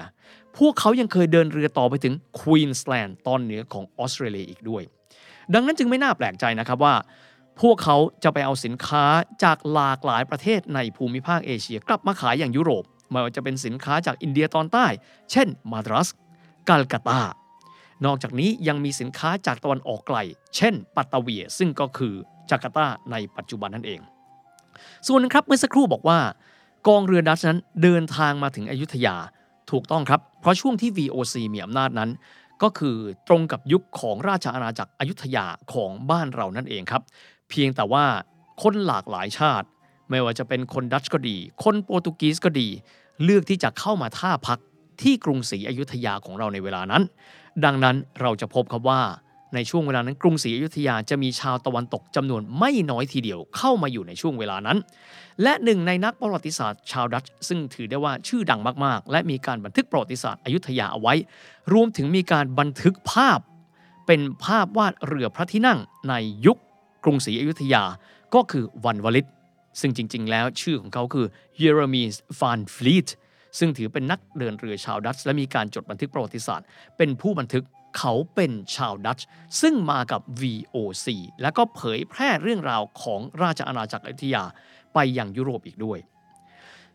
พวกเขายังเคยเดินเรือต่อไปถึงควีนสแลนด์ตอนเหนือของออสเตรเลียอีกด้วย ดังนั้นจึงไม่น่าแปลกใจนะครับว่าพวกเขาจะไปเอาสินค้าจากหลากหลายประเทศในภูมิภาคเอเชียกลับมาขายอย่างยุโรป ไม่ว่าจะเป็นสินค้าจากอินเดียตอนใต้ เช่น มาดรัสกัลกาตา นอกจากนี้ยังมีสินค้าจากตะวันออกไกล เช่น ปัตตาเวีย ซึ่งก็คือจาการ์ตาในปัจจุบันนั่นเอง ส่วนนึงครับเมื่อสักครู่บอกว่า กองเรือดัชนั้นเดินทางมาถึงอยุธยาถูกต้องครับ เพราะช่วงที่ VOC มีอำนาจนั้น ก็คือตรงกับยุคของราชอาณาจักรอยุธยาของบ้านเรานั่นเองครับ เพียงแต่ว่าคนหลากหลายชาติ ไม่ว่าจะเป็นคนดัชก็ดี คนโปรตุกีสก็ดี เลือกที่จะเข้ามาท่าพักที่กรุงศรีอยุธยาของเราในเวลานั้น ดังนั้นเราจะพบครับว่าในช่วงเวลานั้นกรุงศรีอยุธยาจะมีชาวตะวันตกจำนวนไม่น้อยทีเดียวเข้ามาอยู่ในช่วงเวลานั้น และหนึ่งในนักประวัติศาสตร์ชาวดัตช์ซึ่งถือได้ว่าชื่อดังมากๆ และมีการบันทึกประวัติศาสตร์อยุธยาเอาไว้ รวมถึงมีการบันทึกภาพ เป็นภาพวาดเรือพระที่นั่งในยุคกรุงศรีอยุธยาก็คือวันวลิต ซึ่งจริง ๆ แล้วชื่อของเขาคือเยเรมีสฟานฟลีตซึ่งถือเป็นนักเดินเรือชาวดัตช์และมีการจดบันทึกประวัติศาสตร์ เป็นผู้บันทึกเขาเป็นชาวดัตช์ซึ่งมากับ VOC และก็เผยแพร่เรื่องราวของราชอาณาจักรอยุธยาไปยังยุโรปอีกด้วย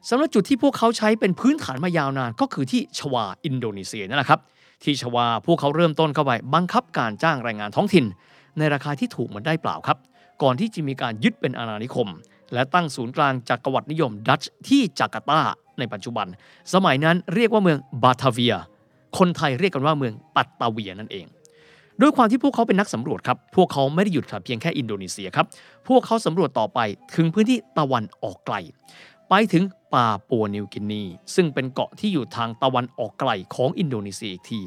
สำหรับจุดที่พวกเขาใช้เป็นพื้นฐานมายาวนานก็คือที่ชวาอินโดนีเซียนั่นแหละครับ ที่ชวาพวกเขาเริ่มต้นเข้าไปบังคับการจ้างแรงงานท้องถิ่น ในราคาที่ถูกมันได้เปล่าครับ ก่อนที่จะมีการยึดเป็นอาณานิคม และตั้งศูนย์กลางจักรวรรดินิยมดัตช์ที่จาการ์ตาในปัจจุบัน สมัยนั้นเรียกว่าเมืองบาทาเวีย คนไทยเรียกกันว่าเมืองปัตตาเวียนั่นเองด้วยความที่พวกเขาเป็นนักสำรวจครับ พวกเขาไม่ได้หยุดเพียงแค่อินโดนีเซียครับ พวกเขาสำรวจต่อไปถึงพื้นที่ตะวันออกไกล ไปถึงปาปัวนิวกินี ซึ่งเป็นเกาะที่อยู่ทางตะวันออกไกลของอินโดนีเซียอีกที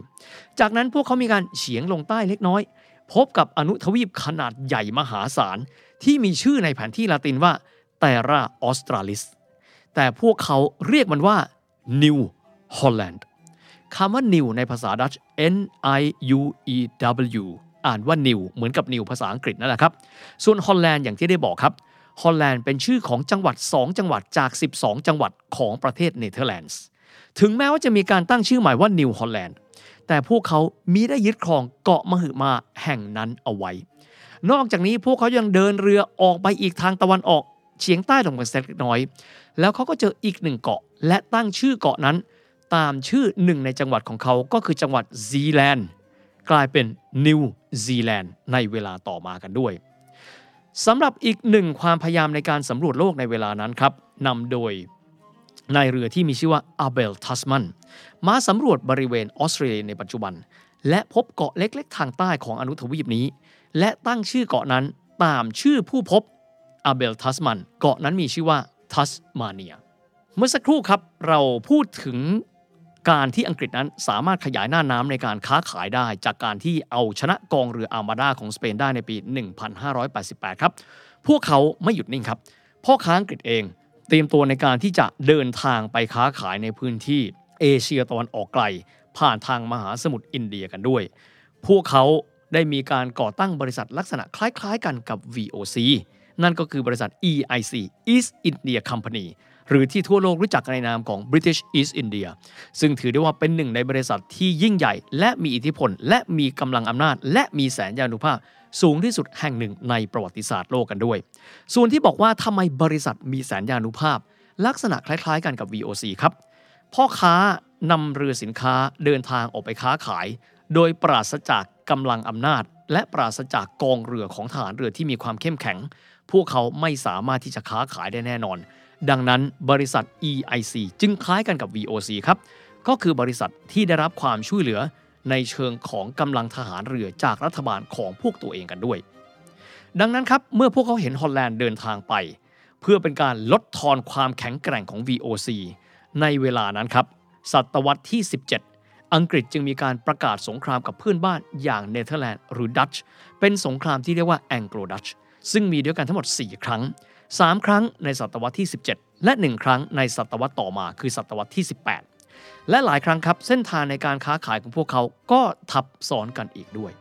จากนั้นพวกเขามีการเฉียงลงใต้เล็กน้อย พบกับอนุทวีปขนาดใหญ่มหาศาล ที่มีชื่อในแผนที่ละตินว่า Terra Australis แต่พวกเขาเรียกมันว่านิวฮอลแลนด์คำว่า Nieuw ในภาษาดัตช์ N I U E W อ่านว่า New เหมือนกับ New ภาษาอังกฤษนั่นแหละครับ ส่วนฮอลแลนด์อย่างที่ได้บอกครับฮอลแลนด์เป็นชื่อของจังหวัด 2 จังหวัดจาก 12 จังหวัดของประเทศเนเธอร์แลนด์ ถึงแม้ว่าจะมีการตั้งชื่อใหม่ว่านิวฮอลแลนด์ แต่พวกเขามิได้ยึดครองเกาะมหึมาแห่งนั้นเอาไว้ นอกจากนี้พวกเขายังเดินเรือออกไปอีกทางตะวันออกเฉียงใต้ลงไปสักเล็กน้อย แล้วเขาก็เจออีกหนึ่งเกาะ และตั้งชื่อเกาะนั้น ตามชื่อหนึ่งในจังหวัดของเขาก็คือจังหวัดซีแลนด์กลายเป็นนิวซีแลนด์ในเวลาต่อมากันด้วยสำหรับอีกหนึ่งความพยายามในการสำรวจโลกในเวลานั้นครับนำโดยนายเรือที่มีชื่อว่าอาเบลทัสมันมาสำรวจบริเวณออสเตรเลียในปัจจุบัน และพบเกาะเล็กๆ ทางใต้ของอนุทวีปนี้ และตั้งชื่อเกาะนั้นตามชื่อผู้พบอาเบลทัสมันเกาะนั้นมีชื่อว่าทัสมาเนีย เมื่อสักครู่ครับเราพูดถึงการที่อังกฤษนั้นสามารถขยายหน้าน้ำในการค้าขายได้ จากการที่เอาชนะกองเรืออาร์มาดาของสเปนได้ในปี 1588 ครับ พวกเขาไม่หยุดนิ่งครับ พ่อค้าอังกฤษเองเตรียมตัวในการที่จะเดินทางไปค้าขายในพื้นที่เอเชียตะวันออกไกล ผ่านทางมหาสมุทรอินเดียกันด้วย พวกเขา ได้มีการก่อตั้งบริษัทลักษณะคล้ายๆกันกับ VOC นั่นก็คือบริษัท EIC East India Company หรือที่ทั่วโลกรู้จักกันในนามของ British East India ซึ่งถือได้ว่าเป็นหนึ่งในบริษัทที่ยิ่งใหญ่ และมีอิทธิพล และมีกำลังอำนาจ และมีแสนยานุภาพ สูงที่สุดแห่งหนึ่งในประวัติศาสตร์โลกกันด้วย ส่วนที่บอกว่าทำไมบริษัทมีแสนยานุภาพ ลักษณะคล้ายๆ กันกับ VOC ครับ พ่อค้านำเรือสินค้าเดินทางออกไปค้าขาย โดยปราศจากกำลังอำนาจ และปราศจากกองเรือของทหารเรือที่มีความเข้มแข็ง พวกเขาไม่สามารถที่จะค้าขายได้แน่นอน ดังนั้นบริษัท EIC จึงคล้ายกันกับ VOC ครับ ก็คือบริษัทที่ได้รับความช่วยเหลือในเชิงของกำลังทหารเรือจากรัฐบาลของพวกตัวเองกันด้วย ดังนั้นครับเมื่อพวกเขาเห็นฮอลแลนด์เดินทางไป เพื่อเป็นการลดทอนความแข็งแกร่งของ VOC ในเวลานั้นครับศตวรรษที่ 17 อังกฤษจึงมีการประกาศสงครามกับเพื่อนบ้านอย่างเนเธอร์แลนด์หรือดัตช์เป็นสงครามที่เรียกว่าแองโกลดัตช์ซึ่งมีด้วยกันทั้งหมด 4 ครั้ง 3 ครั้งในศตวรรษที่ 17 และ 1 ครั้งในศตวรรษต่อมาคือศตวรรษที่ 18 และหลายครั้งครับ เส้นทางในการค้าขายของพวกเขาก็ทับซ้อนกันอีกด้วย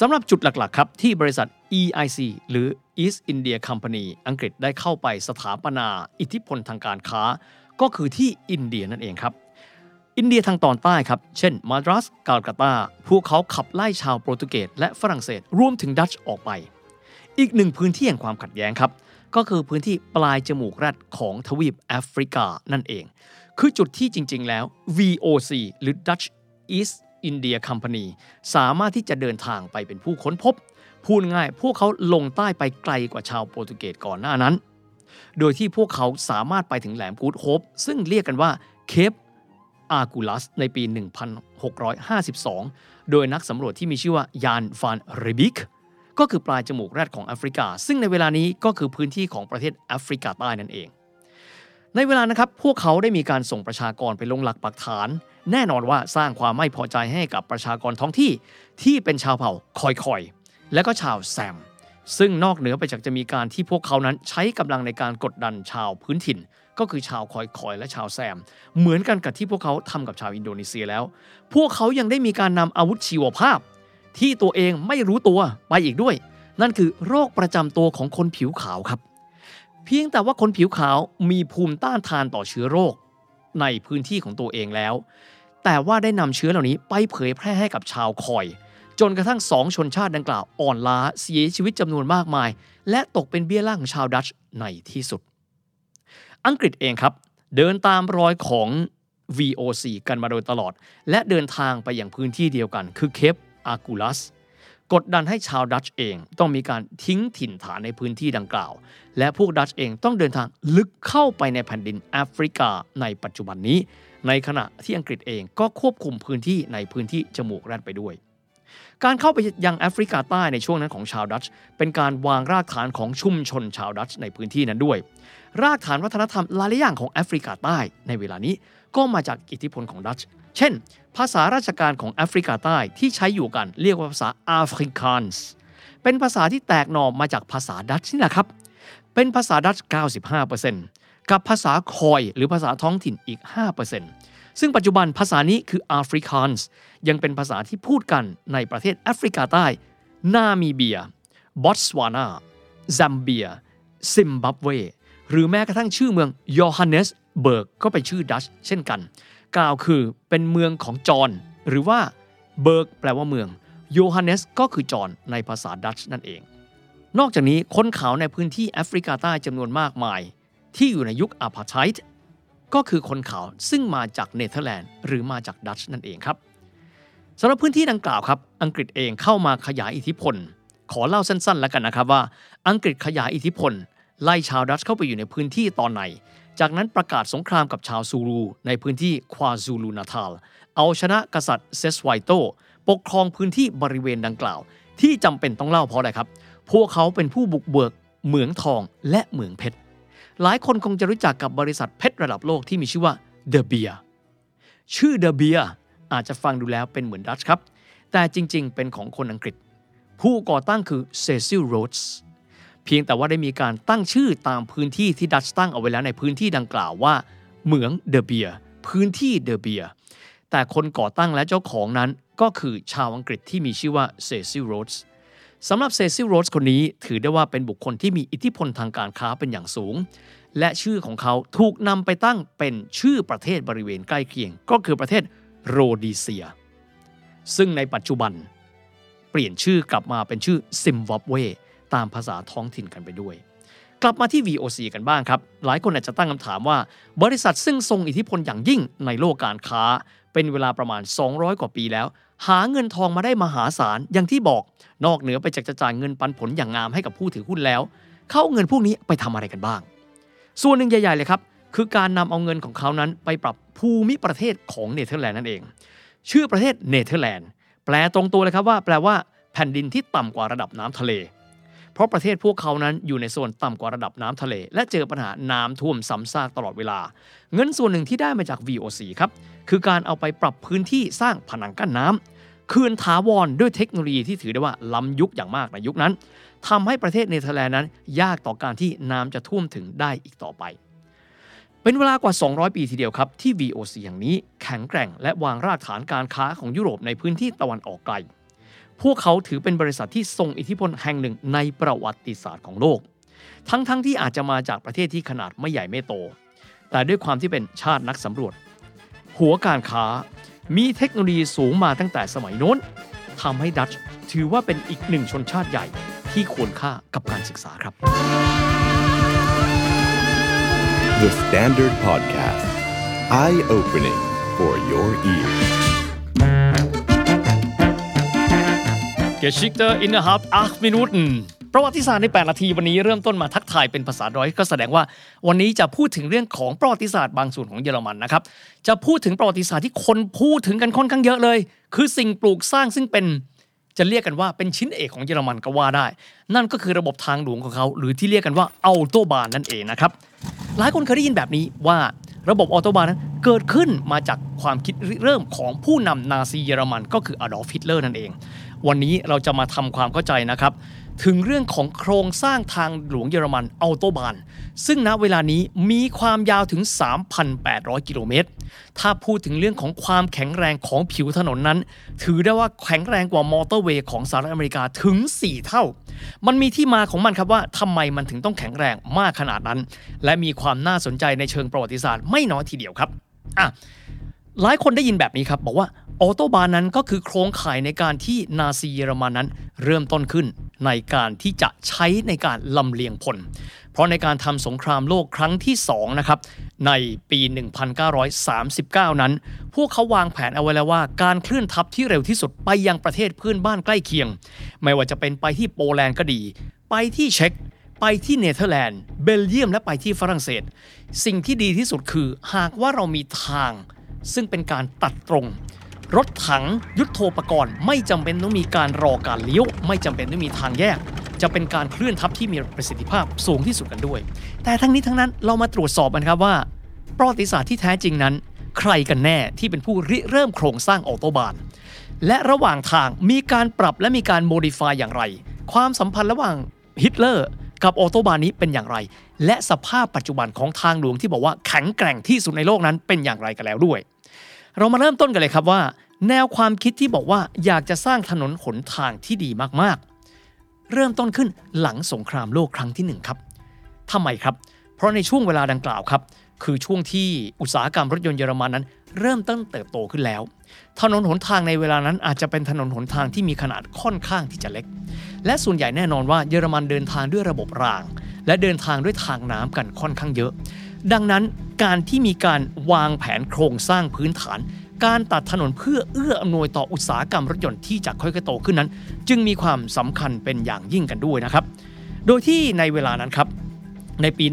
สำหรับจุดหลักๆ ครับ ที่บริษัท EIC หรือ East India Company อังกฤษได้เข้าไปสถาปนาอิทธิพลทางการค้า ก็คือที่อินเดียนั่นเองครับ อินเดียทางตอนใต้ครับ เช่น มาดรัสกาลกาตา พวกเขาขับไล่ชาวโปรตุเกสและฝรั่งเศสรวมถึงดัตช์ออกไป อีกหนึ่งพื้นที่แห่งความขัดแย้งครับ ก็คือพื้นที่ปลายจมูกแรดของทวีปแอฟริกานั่นเอง คือจุดที่จริง ๆ แล้ว VOC หรือ Dutch East India Company สามารถที่จะเดินทางไปเป็นผู้ค้นพบ พูดง่ายพวกเขาลงใต้ไปไกลกว่าชาวโปรตุเกสก่อนหน้านั้น โดยที่พวกเขาสามารถไปถึงแหลมกูดโฮปซึ่งเรียกกันว่าเคป อากูลัสในปี 1652 โดยนักสำรวจที่มีชื่อว่ายานฟานเรบิกก็คือปลายจมูกแรดของแอฟริกา ซึ่งในเวลานี้ก็คือพื้นที่ของประเทศแอฟริกาใต้นั่นเอง ในเวลานะครับพวกเขาได้มีการส่งประชากรไปลงหลักปักฐาน แน่นอนว่าสร้างความไม่พอใจให้กับประชากรท้องที่ ที่เป็นชาวเผ่าคอยคอยและก็ชาวแซนซึ่งนอกเหนือไปจากจะมีการที่พวกเขานั้นใช้กำลังในการกดดันชาวพื้นถิ่น ก็คือชาวคอยคอยและชาวแซน เหมือนกันกับที่พวกเขาทำกับชาวอินโดนีเซียแล้ว พวกเขายังได้มีการนำอาวุธชีวภาพ ที่ตัวเองไม่รู้ตัวไปอีกด้วย นั่นคือโรคประจำตัวของคนผิวขาวครับ เพียงแต่ว่าคนผิวขาวมีภูมิต้านทานต่อเชื้อโรค ในพื้นที่ของตัวเองแล้ว แต่ว่าได้นำเชื้อเหล่านี้ไปเผยแพร่ให้กับชาวคอยจนกระทั่งสองชนชาติดังกล่าวอ่อนล้าเสียชีวิตจำนวนมากมาย และตกเป็นเบี้ยล่างของชาวดัตช์ในที่สุด อังกฤษเองครับ เดินตามรอยของ VOC กันมาโดยตลอด และเดินทางไปอย่างพื้นที่เดียวกัน คือเคปอากูลัสกดดันให้ชาวดัตช์เองต้องมีการทิ้งถิ่นฐานในพื้นที่ดังกล่าว และพวกดัตช์เองต้องเดินทางลึกเข้าไปในแผ่นดินแอฟริกาในปัจจุบันนี้ ในขณะที่อังกฤษเองก็ควบคุมพื้นที่ในพื้นที่จมูกแรดไปด้วย การเข้าไปยังแอฟริกาใต้ในช่วงนั้นของชาวดัตช์เป็นการวางรากฐานของชุมชนชาวดัตช์ในพื้นที่นั้นด้วย รากฐานวัฒนธรรมหลายอย่างของแอฟริกาใต้ในเวลานี้ก็มาจากอิทธิพลของดัตช์เช่น ภาษาราชการของแอฟริกาใต้ที่ใช้อยู่กันเรียกว่าภาษาอาฟริกันส์เป็นภาษาที่แตกหน่อมาจากภาษาดัตช์นี่แหละครับ เป็นภาษาดัตช์95%กับภาษาคอยหรือภาษาท้องถิ่นอีก 5% ซึ่งปัจจุบันภาษานี้คืออาฟริกันส์ยังเป็นภาษาที่พูดกันในประเทศแอฟริกาใต้นามิเบีย บอตสวานาซัมเบีย ซิมบับเว หรือแม้กระทั่งชื่อเมืองยอฮันเนสเบิร์กก็เป็นชื่อดัตช์เช่นกัน กล่าวคือเป็นเมืองของจอห์นหรือว่าเบิร์กแปลว่าเมืองโยฮันเนสก็คือจอห์นในภาษาดัตช์นั่นเอง นอกจากนี้คนขาวในพื้นที่แอฟริกาใต้จำนวนมากมาย ที่อยู่ในยุคอาพาร์ไทด์ ก็คือคนขาวซึ่งมาจากเนเธอร์แลนด์หรือมาจากดัตช์นั่นเองครับสำหรับพื้นที่ดังกล่าวครับ อังกฤษเองเข้ามาขยายอิทธิพล ขอเล่าสั้นๆ แล้วกันนะครับว่า อังกฤษขยายอิทธิพล ไล่ชาวดัตช์เข้าไปอยู่ในพื้นที่ตอนใน จากนั้นประกาศสงครามกับชาวซูลูในพื้นที่ควาซูลูนาทาล เอาชนะกษัตริย์เซตส์วาโยปกครองพื้นที่บริเวณดังกล่าว ที่จำเป็นต้องเล่าเพราะอะไรครับ พวกเขาเป็นผู้บุกเบิกเหมืองทองและเหมืองเพชร หลายคนคงจะรู้จักกับบริษัทเพชรระดับโลกที่มีชื่อว่า De Beers ชื่อ De Beers อาจจะฟังดูแล้วเป็นเหมือนดัตช์ครับ แต่จริงๆ เป็นของคนอังกฤษ ผู้ก่อตั้งคือเซซิลโรดส์เพียงแต่ว่าได้มีการตั้งชื่อตามพื้นที่ที่ดัตช์ตั้งเอาไว้แล้วในพื้นที่ดังกล่าวว่าเหมือง De Beers พื้นที่ De Beers แต่คนก่อตั้งและเจ้าของนั้นก็คือชาวอังกฤษที่มีชื่อว่าเซซิลโรดส์ สำหรับเซซิลโรดส์คนนี้ถือได้ว่าเป็นบุคคลที่มีอิทธิพลทางการค้าเป็นอย่างสูง และชื่อของเขาถูกนำไปตั้งเป็นชื่อประเทศบริเวณใกล้เคียง ก็คือประเทศโรดีเซีย ซึ่งในปัจจุบัน เปลี่ยนชื่อกลับมาเป็นชื่อซิมบับเวตามภาษาท้องถิ่นกันไปด้วย กลับมาที่ VOC กันบ้างครับ หลายคนอาจจะตั้งคำถามว่า บริษัทซึ่งทรงอิทธิพลอย่างยิ่งในโลกการค้า เป็นเวลาประมาณ 200 กว่าปีแล้ว หาเงินทองมาได้มหาศาลอย่างที่บอกนอกเหนือไปจากจะจ่ายเงินปันผลอย่างงามให้กับผู้ถือหุ้นแล้ว เขาเอาเงินพวกนี้ไปทำอะไรกันบ้าง ส่วนหนึ่งใหญ่ๆเลยครับ คือการนำเอาเงินของเขานั้นไปปรับภูมิประเทศของเนเธอร์แลนด์นั่นเอง ชื่อประเทศเนเธอร์แลนด์แปลตรงตัวเลยครับว่า แปลว่าแผ่นดินที่ต่ำกว่าระดับน้ำทะเล เพราะประเทศพวกเขานั้นอยู่ในโซนต่ำกว่าระดับน้ำทะเล และเจอปัญหาน้ำท่วมซ้ำซากตลอดเวลา เงินส่วนหนึ่งที่ได้มาจาก VOC ครับ คือการเอาไปปรับพื้นที่สร้างผนังกั้นน้ำคืนถาวรด้วยเทคโนโลยีที่ถือได้ว่าล้ำยุคอย่างมากในยุคนั้นทำให้ประเทศเนเธอร์แลนด์นั้น ยากต่อการที่น้ำจะท่วมถึงได้อีกต่อไป เป็นเวลากว่า 200 ปีทีเดียวครับ ที่ VOC อย่างนี้แข็งแกร่ง และวางรากฐานการค้าของยุโรปในพื้นที่ตะวันออกไกลพพวกเขาถือเป็นบริษัทที่ทรงอิทธิพลแห่งหนึ่งในประวัติศาสตร์ของโลก ทั้งๆทที่อาจจะมาจากประเทศที่ขนาดไม่ใหญ่ไม่โต แต่ด้วยความที่เป็นชาตินักสำรวจ หัวการค้า มีเทคโนโลยีสูงมาตั้งแต่สมัยโน้นทำให้ดัตช์ถือว่าเป็นอีกหนึ่งชนชาติใหญ่ที่ควรค่ากับการศึกษาครับ The Standard Podcast Eye Opening for Your Ears Geschichte innerhalb 8 Minuten ประวัติศาสตร์ใน 8 นาทีวันนี้เริ่มต้นมาทักทายเป็นภาษาดอยก็แสดงว่าวันนี้จะพูดถึงเรื่องของประวัติศาสตร์บางส่วนของเยอรมันนะครับจะพูดถึงประวัติศาสตร์ที่คนพูดถึงกันค่อนข้างเยอะเลย คือสิ่งปลูกสร้างซึ่งเป็นจะเรียกกันว่าเป็นชิ้นเอกของเยอรมันก็ว่าได้ นั่นก็คือระบบทางหลวงของเขา หรือที่เรียกกันว่า Autobahn นั่นเองนะครับหลายคนเคยได้ยินแบบนี้ว่าระบบ Autobahn นั้นเกิดขึ้นมาจากความคิดเริ่มของผู้นำนาซีเยอรมัน ก็คืออดอล์ฟฮิตเลอร์นั่นเอง วันนี้เราจะมาทำความเข้าใจนะครับ ถึงเรื่องของโครงสร้างทางหลวงเยอรมัน Autobahn ซึ่งณเวลานี้มีความยาวถึง 3,800 กิโลเมตร ถ้าพูดถึงเรื่องของความแข็งแรงของผิวถนนนั้น ถือได้ว่าแข็งแรงกว่ามอเตอร์เวย์ของสหรัฐอเมริกาถึง 4 เท่า มันมีที่มาของมันครับว่าทำไมมันถึงต้องแข็งแรงมากขนาดนั้น และมีความน่าสนใจในเชิงประวัติศาสตร์ไม่น้อยทีเดียวครับอะหลายคนได้ยินแบบนี้ครับบอกว่าออโตบานนั้นก็คือโครงข่ายในการที่นาซีเยอรมันนั้นเริ่มต้นขึ้น ในการที่จะใช้ในการลำเลียงพล เพราะในการทำสงครามโลกครั้งที่2นะครับในปี 1939 นั้น พวกเขาวางแผนเอาไว้แล้วว่าการเคลื่อนทัพที่เร็วที่สุดไปยังประเทศเพื่อนบ้านใกล้เคียง ไม่ว่าจะเป็นไปที่โปแลนด์ก็ดี ไปที่เช็กไปที่เนเธอร์แลนด์ เบลเยียมและไปที่ฝรั่งเศส สิ่งที่ดีที่สุดคือหากว่าเรามีทาง ซึ่งเป็นการตัดตรง รถถังยุทโธปกรณ์ไม่จำเป็นต้องมีการรอการเลี้ยว ไม่จำเป็นต้องมีทางแยก จะเป็นการเคลื่อนทัพที่มีประสิทธิภาพสูงที่สุดกันด้วย แต่ทั้งนี้ทั้งนั้นเรามาตรวจสอบกันครับว่า ประวัติศาสตร์ที่แท้จริงนั้น ใครกันแน่ที่เป็นผู้ริเริ่มโครงสร้าง Autobahn และระหว่างทางมีการปรับและมีการ modify อย่างไร ความสัมพันธ์ระหว่างฮิตเลอร์กับ Autobahn นี้เป็นอย่างไร และสภาพปัจจุบันของทางหลวงที่บอกว่าแข็งแกร่งที่สุดในโลกนั้นเป็นอย่างไรกันแล้วด้วย เรามาเริ่มต้นกันเลยครับว่า แนวความคิดที่บอกว่าอยากจะสร้างถนนหนทางที่ดีมากๆ เริ่มต้นขึ้นหลังสงครามโลกครั้งที่หนึ่งครับทำไมครับ เพราะในช่วงเวลาดังกล่าวครับคือช่วงที่อุตสาหกรรมรถยนต์เยอรมันนั้น เริ่มต้นเติบโตขึ้นแล้ว ถนนหนทางในเวลานั้นอาจจะเป็นถนนหนทางที่มีขนาดค่อนข้างที่จะเล็ก และส่วนใหญ่แน่นอนว่าเยอรมันเดินทางด้วยระบบราง และเดินทางด้วยทางน้ำกันค่อนข้างเยอะ ดังนั้นการที่มีการวางแผนโครงสร้างพื้นฐาน การตัดถนนเพื่อเอื้ออำนวยต่ออุตสาหกรรมรถยนต์ที่จะค่อยๆโตขึ้นนั้น จึงมีความสำคัญเป็นอย่างยิ่งกันด้วยนะครับ โดยที่ในเวลานั้นครับ ในปี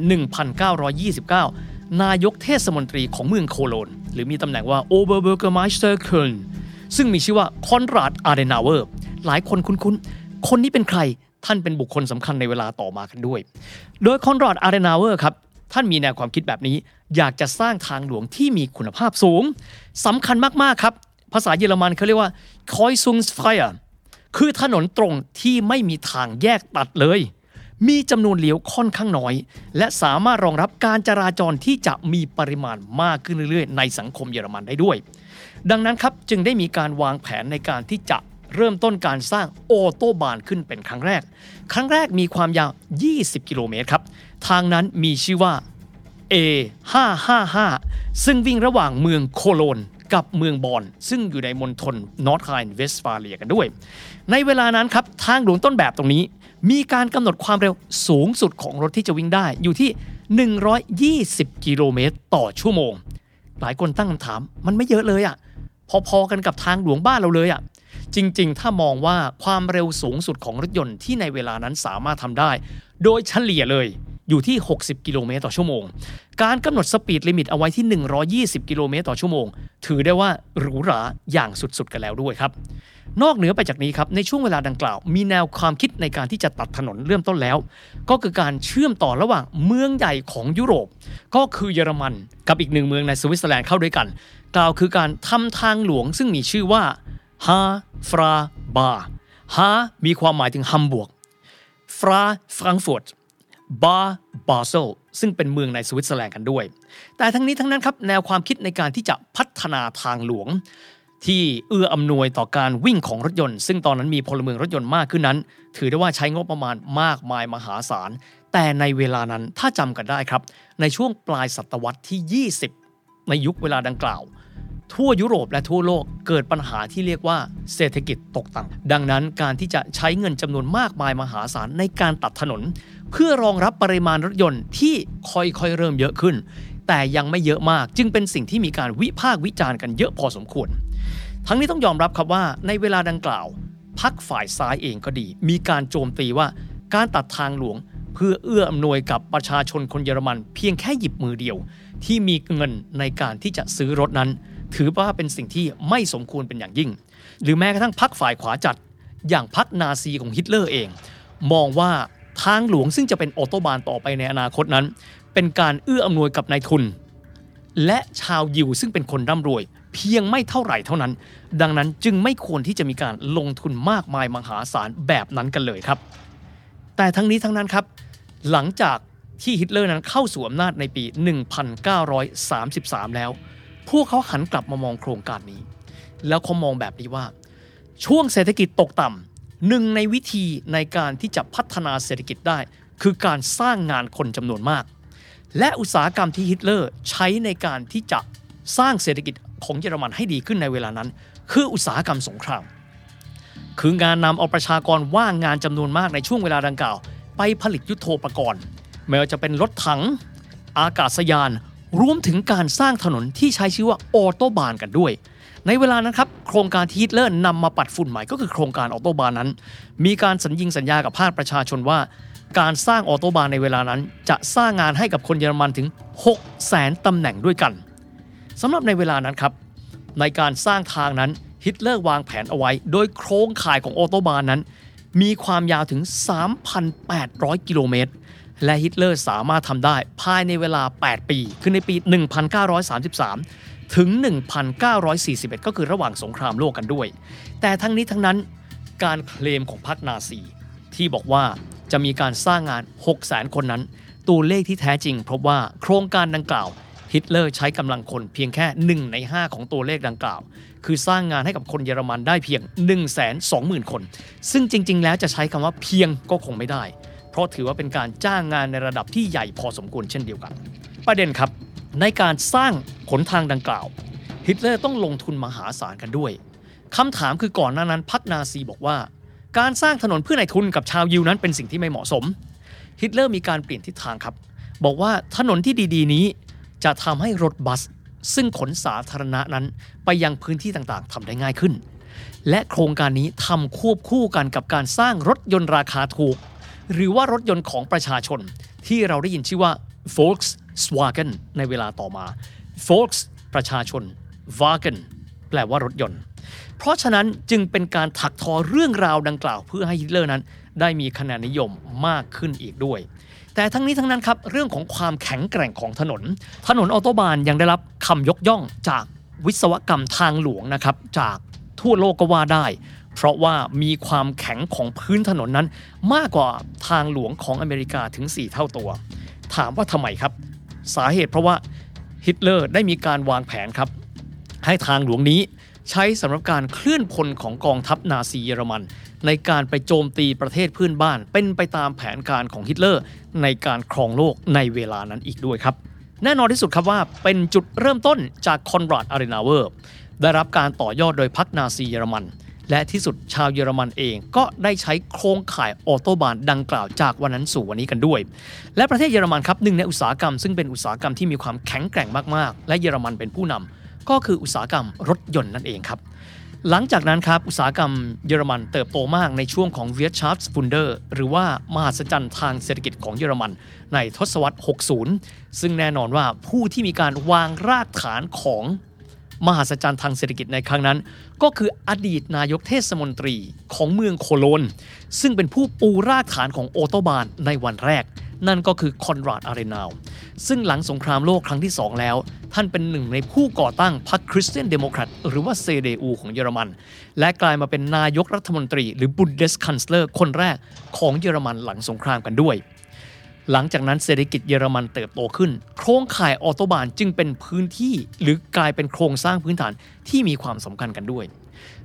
1929 นายกเทศมนตรีของเมืองโคโลน หรือมีตำแหน่งว่า Oberbürgermeister Köln ซึ่งมีชื่อว่าคอนราดอาร์เดนาเวอร์หลายคนคุ้นๆ คนนี้เป็นใครท่านเป็นบุคคลสำคัญในเวลาต่อมากันด้วย โดยคอนราดอาร์เดนาเวอร์ครับ ท่านมีแนวความคิดแบบนี้ อยากจะสร้างทางหลวงที่มีคุณภาพสูงสำคัญมาก ๆ ครับ ภาษาเยอรมันเขาเรียกว่า Kreuzungsfreier คือถนนตรงที่ไม่มีทางแยกตัดเลย มีจำนวนเลี้ยวค่อนข้างน้อย และสามารถรองรับการจราจรที่จะมีปริมาณมากขึ้นเรื่อยๆ ในสังคมเยอรมันได้ด้วย ดังนั้นครับจึงได้มีการวางแผนในการที่จะเริ่มต้นการสร้างโอโตบานขึ้นเป็นครั้งแรก ครั้งแรกมีความยาว 20 กิโลเมตรครับ ทางนั้นมีชื่อว่า A555 ซึ่งวิ่งระหว่างเมืองโคโลนกับเมืองบอนน์ ซึ่งอยู่ในมณฑลนอร์ทไ i น์เวสฟาเลียกันด้วย ในเวลานั้นครับ ทางหลวงต้นแบบตรงนี้ มีการกำหนดความเร็วสูงสุดของรถที่จะวิ่งได้อยู่ที่ 120 กิโลเมตรต่อชั่วโมง หลายคนตั้งคำถามมันไม่เยอะเลยอะ่ะ พอๆกันกับทางหลวงบ้านเราเลยอะ่ะ จริงๆ ถ้ามองว่าความเร็วสูงสุดของรถยนต์ที่ในเวลานั้นสามารถทำได้ โดยเฉลี่ยเลย อยู่ที่ 60 กิโลเมตรต่อชั่วโมง การกำหนด speed limit เอาไว้ที่ 120 กิโลเมตรต่อชั่วโมง ถือได้ว่าหรูหราอย่างสุดๆ กันแล้วด้วยครับ นอกเหนือไปจากนี้ครับ ในช่วงเวลาดังกล่าว มีแนวความคิดในการที่จะตัดถนนเริ่มต้นแล้ว ก็คือการเชื่อมต่อระหว่างเมืองใหญ่ของยุโรป ก็คือเยอรมัน กับอีกหนึ่งเมืองในสวิตเซอร์แลนด์เข้าด้วยกัน กล่าวคือการทำทางหลวงซึ่งมีชื่อว่าฮาฟราบาฮามีความหมายถึงฮัมบวร์กฟราฟรังก์ฟุร์ต บาบาเซลซึ่งเป็นเมืองในสวิตเซอร์แลนด์กันด้วย แต่ทั้งนี้ทั้งนั้นครับแนวความคิดในการที่จะพัฒนาทางหลวง ที่เอื้ออำนวยต่อการวิ่งของรถยนต์ ซึ่งตอนนั้นมีพลเมืองรถยนต์มากขึ้นนั้น ถือได้ว่าใช้งบประมาณมากมายมหาศาล แต่ในเวลานั้นถ้าจำกันได้ครับ ในช่วงปลายศตวรรษที่ 20 ในยุคเวลาดังกล่าว ทั่วยุโรปและทั่วโลกเกิดปัญหาที่เรียกว่าเศรษฐกิจตกต่ำดังนั้นการที่จะใช้เงินจำนวนมากมายมหาศาลในการตัดถนน เพื่อรองรับปริมาณรถยนต์ที่ค่อยๆเริ่มเยอะขึ้น แต่ยังไม่เยอะมากจึงเป็นสิ่งที่มีการวิพากษ์วิจารณ์กันเยอะพอสมควร ทั้งนี้ต้องยอมรับครับว่าในเวลาดังกล่าวพักฝ่ายซ้ายเองก็ดี มีการโจมตีว่าการตัดทางหลวงเพื่อเอื้ออำนวยกับประชาชนคนเยอรมัน เพียงแค่หยิบมือเดียว ที่มีเงินในการที่จะซื้อรถนั้น ถือว่าเป็นสิ่งที่ไม่สมควรเป็นอย่างยิ่ง หรือแม้กระทั่งพักฝ่ายขวาจัด อย่างพักนาซีของฮิตเลอร์เอง มองว่า ทางหลวงซึ่งจะเป็นออโตบานต่อไปในอนาคตนั้น เป็นการเอื้ออำนวยกับนายทุน และชาวยิวซึ่งเป็นคนร่ำรวย เพียงไม่เท่าไหร่เท่านั้น ดังนั้นจึงไม่ควรที่จะมีการลงทุนมากมายมหาศาลแบบนั้นกันเลยครับ แต่ทั้งนี้ทั้งนั้นครับ หลังจากที่ฮิตเลอร์นั้นเข้าสู่อำนาจในปี 1933 แล้ว พวกเขาหันกลับมามองโครงการนี้ แล้วเขามองแบบนี้ว่า ช่วงเศรษฐกิจตกต่ำ หนึ่งในวิธีในการที่จะพัฒนาเศรษฐกิจได้ คือการสร้างงานคนจำนวนมาก และอุตสาหกรรมที่ฮิตเลอร์ใช้ในการที่จะสร้างเศรษฐกิจของเยอรมันให้ดีขึ้นในเวลานั้น คืออุตสาหกรรมสงคราม คือการนำเอาประชากรว่างงานจำนวนมากในช่วงเวลาดังกล่าว ไปผลิตยุโทโธปกรณ์ไม่ว่าจะเป็นรถถัง อากาศยาน รวมถึงการสร้างถนนที่ใช้ชื่อว่าออโตบานกันด้วย ในเวลานั้นครับ โครงการที่ฮิตเลอร์นำมาปัดฝุ่นใหม่ก็คือโครงการออโตบานนั้น มีการสัญญิงสัญญากับภาคประชาชนว่า การสร้างออโตบานในเวลานั้น จะสร้างงานให้กับคนเยอรมันถึง6แสนตำแหน่งด้วยกันสำหรับในเวลานั้นครับ ในการสร้างทางนั้นฮิตเลอร์วางแผนเอาไว้ โดยโครงข่ายของออโตบานนั้น มีความยาวถึง 3,800 กิโลเมตรและฮิตเลอร์สามารถทำได้ภายในเวลา 8 ปี คือในปี 1933 ถึง 1941 ก็คือระหว่างสงครามโลกกันด้วย แต่ทั้งนี้ทั้งนั้นการเคลมของพรรคนาซี ที่บอกว่าจะมีการสร้างงาน 600,000คนนั้น ตัวเลขที่แท้จริงพบว่าโครงการดังกล่าว ฮิตเลอร์ใช้กำลังคนเพียงแค่ 1 ใน 5 ของตัวเลขดังกล่าว คือสร้างงานให้กับคนเยอรมันได้เพียง 1 2 0 0 0 0 คน ซึ่งจริง ๆ แล้วจะใช้คำว่าเพียงก็คงไม่ได้ เพราะถือว่าเป็นการจ้างงานในระดับที่ใหญ่พอสมควรเช่นเดียวกัน ประเด็นครับ ในการสร้างขนทางดังกล่าว ฮิตเลอร์ต้องลงทุนมหาศาลกันด้วยคำถามคือก่อนหน้านั้นพรรคนาซีบอกว่า การสร้างถนนเพื่อนายทุนกับชาวยิวนั้นเป็นสิ่งที่ไม่เหมาะสม ฮิตเลอร์มีการเปลี่ยนทิศทางครับ บอกว่าถนนที่ดีๆ นี้จะทำให้รถบัส ซึ่งขนส่งสาธารณะนั้นไปยังพื้นที่ต่างๆทำได้ง่ายขึ้น และโครงการนี้ทำควบคู่กันกับการสร้างรถยนต์ราคาถูก หรือว่ารถยนต์ของประชาชนที่เราได้ยินชื่อว่า Volkswagen ในเวลาต่อมา Volks ประชาชน Wagen แปลว่ารถยนต์ เพราะฉะนั้นจึงเป็นการถักทอเรื่องราวดังกล่าวเพื่อให้ฮิตเลอร์นั้น ได้มีคะแนนนิยมมากขึ้นอีกด้วย แต่ทั้งนี้ทั้งนั้นครับ เรื่องของความแข็งแกร่งของถนน ถนนออโตบานยังได้รับคำยกย่องจากวิศวกรรมทางหลวงนะครับจากทั่วโลกก็ว่าได้ เพราะว่ามีความแข็งของพื้นถนนนั้น มากกว่าทางหลวงของอเมริกาถึง 4 เท่าตัว ถามว่าทำไมครับ สาเหตุเพราะว่าฮิตเลอร์ได้มีการวางแผนครับ ให้ทางหลวงนี้ใช้สำหรับการเคลื่อนพลของกองทัพนาซีเยอรมัน ในการไปโจมตีประเทศเพื่อนบ้าน เป็นไปตามแผนการของฮิตเลอร์ ในการครองโลกในเวลานั้นอีกด้วยครับ แน่นอนที่สุดครับว่าเป็นจุดเริ่มต้นจากคอนราดอาเดเนาเออร์ได้รับการต่อยอดโดยพรรคนาซีเยอรมัน และที่สุดชาวเยอรมันเองก็ได้ใช้โครงข่ายออโตบานดังกล่าวจากวันนั้นสู่วันนี้กันด้วย และประเทศเยอรมันครับหนึ่งในอุตสาหกรรมซึ่งเป็นอุตสาหกรรมที่มีความแข็งแกร่งมากๆ และเยอรมันเป็นผู้นำก็คืออุตสาหกรรมรถยนต์นั่นเองครับหลังจากนั้นครับอุตสาหกรรมเยอรมันเติบโตมากในช่วงของเวียชาร์ f ฟุนเดอร์หรือว่ามหัศจรรย์ทางเศรษฐกิจของเยอรมัน ในทศวรรษ 60 ซึ่งแน่นอนว่าผู้ที่มีการวางรากฐานของ มหัศจรรย์ทางเศรษฐกิจในครั้งนั้น ก็คืออดีตนายกเทศมนตรีของเมืองโคโลน ซึ่งเป็นผู้ปูรากฐานของออโตบานในวันแรก นั่นก็คือคอนราดอารีนาว ซึ่งหลังสงครามโลกครั้งที่ 2 แล้ว ท่านเป็นหนึ่งในผู้ก่อตั้งพรรคคริสเตียนเดโมแครตหรือว่า CDU ของเยอรมัน และกลายมาเป็นนายกรัฐมนตรี หรือ Bundeskanzler คนแรกของเยอรมันหลังสงครามกันด้วย หลังจากนั้นเศรษฐกิจเยอรมันเติบโตขึ้น โครงข่ายออโตบานจึงเป็นพื้นที่หรือกลายเป็นโครงสร้างพื้นฐานที่มีความสำคัญกันด้วย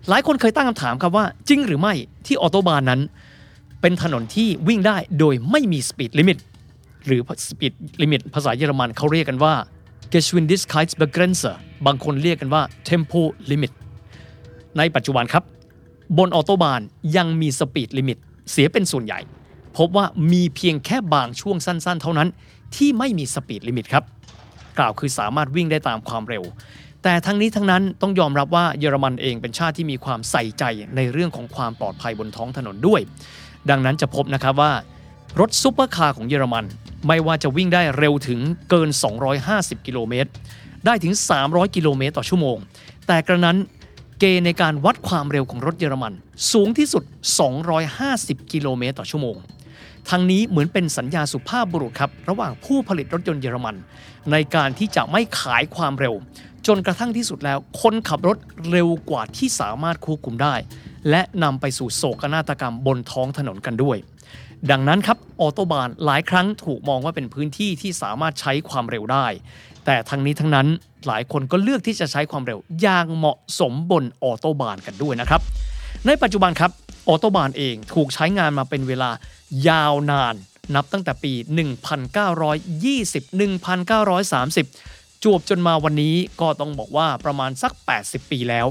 หลายคนเคยตั้งคำถามครับว่า จริงหรือไม่ที่ออโตบานนั้น เป็นถนนที่วิ่งได้โดยไม่มี speed limit หรือ speed limit ภาษาเยอรมันเขาเรียกกันว่า Geschwindigkeitsbegrenzer บางคนเรียกกันว่า Tempolimit ในปัจจุบันครับ บนออโตบานยังมี speed limit เสียเป็นส่วนใหญ่ พบว่ามีเพียงแค่บางช่วงสั้นๆ เท่านั้น ที่ไม่มี speed limit ครับ กล่าวคือสามารถวิ่งได้ตามความเร็ว แต่ทั้งนี้ทั้งนั้นต้องยอมรับว่าเยอรมันเองเป็นชาติที่มีความใส่ใจในเรื่องของความปลอดภัยบนท้องถนนด้วย ดังนั้นจะพบนะครับว่ารถซุปเปอร์คาร์ของเยอรมันไม่ว่าจะวิ่งได้เร็วถึงเกิน 250 กิโลเมตร ได้ถึง 300 กิโลเมตรต่อชั่วโมง แต่กระนั้นเกณฑ์ในการวัดความเร็วของรถเยอรมัน สูงที่สุด 250 กิโลเมตรต่อชั่วโมง ทั้งนี้เหมือนเป็นสัญญาสุภาพบุรุษครับระหว่างผู้ผลิตรถยนต์เยอรมัน ในการที่จะไม่ขายความเร็ว จนกระทั่งที่สุดแล้ว คนขับรถเร็วกว่าที่สามารถควบคุมได้ และนำไปสู่โศกนาฏกรรมบนท้องถนนกันด้วย ดังนั้นครับออโตบานหลายครั้งถูกมองว่าเป็นพื้นที่ที่สามารถใช้ความเร็วได้ แต่ทั้งนี้ทั้งนั้นหลายคนก็เลือกที่จะใช้ความเร็วอย่างเหมาะสมบนออโตบานกันด้วยนะครับในปัจจุบันครับออโตบานเองถูกใช้งานมาเป็นเวลา ยาวนาน นับตั้งแต่ปี 1920 1930 จวบจนมาวันนี้ก็ต้องบอกว่าประมาณสัก 80 ปีแล้ว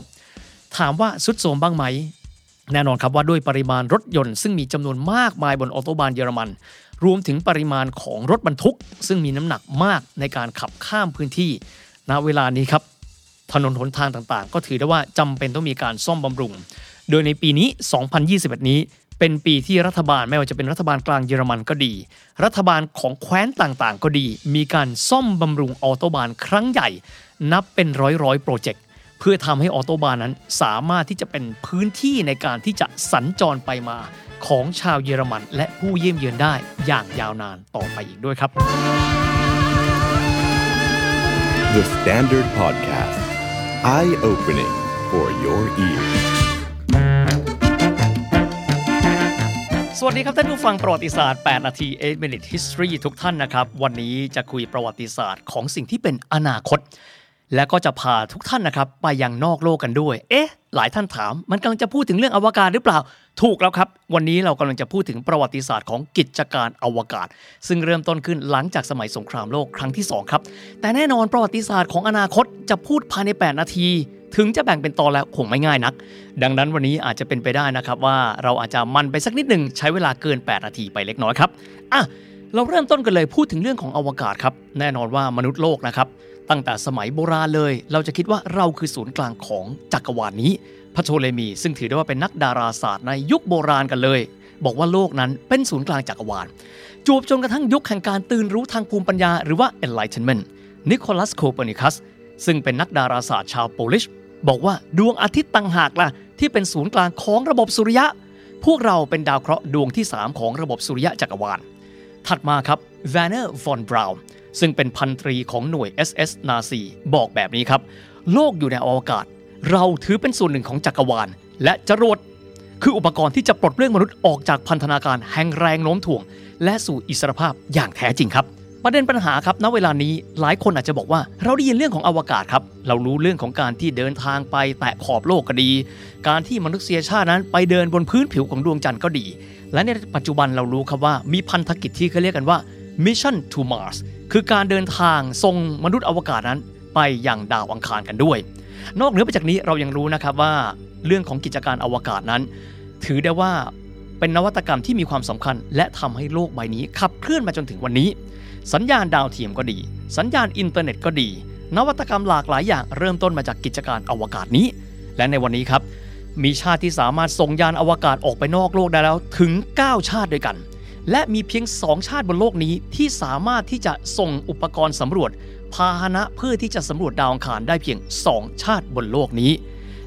ถามว่าสุดโทมบ้างไหม แน่นอนครับว่าด้วยปริมาณรถยนต์ซึ่งมีจำนวนมากมายบนออโตบานเยอรมัน รวมถึงปริมาณของรถบรรทุก ซึ่งมีน้ำหนักมากในการขับข้ามพื้นที่ณเวลานี้ครับถนนหนทางต่างๆ ก็ถือได้ว่าจำเป็นต้องมีการซ่อมบำรุง โดยในปีนี้ 2021 นี้ เป็นปีที่รัฐบาลไม่ว่าจะเป็นรัฐบาลกลางเยอรมันก็ดี รัฐบาลของแคว้นต่างๆ ก็ดี มีการซ่อมบำรุงออโตบานครั้งใหญ่ นับเป็นร้อยๆโปรเจกต์เพื่อทำให้ออโตบานนั้นสามารถที่จะเป็นพื้นที่ในการที่จะสัญจรไปมาของชาวเยอรมัน และผู้เยี่ยมเยือนได้อย่างยาวนานต่อไปอีกด้วยครับ The Standard Podcast. Eye opening for your ears. วัสดีครับท่านผู้ฟังประวัติศาสตร์ 8 นาที 8 minute history ทุกท่านนะครับ วันนี้จะคุยประวัติศาสตร์ของสิ่งที่เป็นอนาคต และก็จะพาทุกท่านนะครับ ไปยังนอกโลกกันด้วย เอ๊ะ หลายท่านถาม มันกำลังจะพูดถึงเรื่องอวกาศหรือเปล่า ถูกแล้วครับ วันนี้เรากำลังจะพูดถึงประวัติศาสตร์ของกิจการอวกาศ ซึ่งเริ่มต้นขึ้นหลังจากสมัยสงครามโลกครั้งที่สองครับ แต่แน่นอนประวัติศาสตร์ของอนาคตจะพูดภายใน 8 นาที ถึงจะแบ่งเป็นตอนแล้วคงไม่ง่ายนัก ดังนั้นวันนี้อาจจะเป็นไปได้นะครับว่าเราอาจจะมันไปสักนิดหนึ่งใช้เวลาเกิน 8 นาทีไปเล็กน้อยครับอะเราเริ่มต้นกันเลยพูดถึงเรื่องของอวกาศครับ แน่นอนว่ามนุษย์โลกนะครับ ตั้งแต่สมัยโบราณเลย เราจะคิดว่าเราคือศูนย์กลางของจักรวาลนี้พระโทเลมี ซึ่งถือได้ว่าเป็นนักดาราศาสตร์ในยุคโบราณกันเลย บอกว่าโลกนั้นเป็นศูนย์กลางจักรวาลจวบจนกระทั่งยุคแห่งการตื่นรู้ทางภูมิปัญญาหรือว่า enlightenment นิโคลัสโคเปอร์นิคัสซึ่งเป็นนักดาราศาสตร์ชาวโปลิช บอกว่าดวงอาทิตย์ต่างหากล่ะ ที่เป็นศูนย์กลางของระบบสุริยะ พวกเราเป็นดาวเคราะห์ดวงที่ 3 ของระบบสุริยะจักรวาล ถัดมาครับ v a n n e r von Braun ซึ่งเป็นพันตรีของหน่วย SS นาซีบอกแบบนี้ครับ โลกอยู่ในอวกาศ เราถือเป็นส่วนหนึ่งของจักรวาล และจรวดคืออุปกรณ์ที่จะปลดเปลื้องมนุษย์ออกจากพันธนาการแห่งแรงโน้มถ่วง และสู่อิสรภาพอย่างแท้จริงครับ ประเด็นปัญหาครับ ณ เวลานี้หลายคนอาจจะบอกว่า เราได้ยินเรื่องของอวกาศครับ เรารู้เรื่องของการที่เดินทางไปแตะขอบโลกก็ดี การที่มนุษยชาตินั้นไปเดินบนพื้นผิวของดวงจันทร์ก็ดี และในปัจจุบันเรารู้ครับว่ามีพันธกิจที่เขาเรียกกันว่า Mission to Mars คือการเดินทางส่งมนุษย์อวกาศนั้น ไปยังดาวอังคารกันด้วย นอกเหนือไปจากนี้เรายังรู้นะครับว่าเรื่องของกิจการอวกาศนั้น ถือได้ว่าเป็นนวัตกรรมที่มีความสำคัญ และทำให้โลกใบนี้ขับเคลื่อนมาจนถึงวันนี้ สัญญาณดาวเทียมก็ดี สัญญาณอินเทอร์เน็ตก็ดี นวัตกรรมหลากหลายอย่างเริ่มต้นมาจากกิจการอวกาศนี้ และในวันนี้ครับ มีชาติที่สามารถส่งยานอวกาศออกไปนอกโลกได้แล้วถึง 9 ชาติด้วยกัน และมีเพียง 2 ชาติบนโลกนี้ที่สามารถที่จะส่งอุปกรณ์สำรวจ พาหนะเพื่อที่จะสำรวจดาวอังคารได้เพียง 2 ชาติบนโลกนี้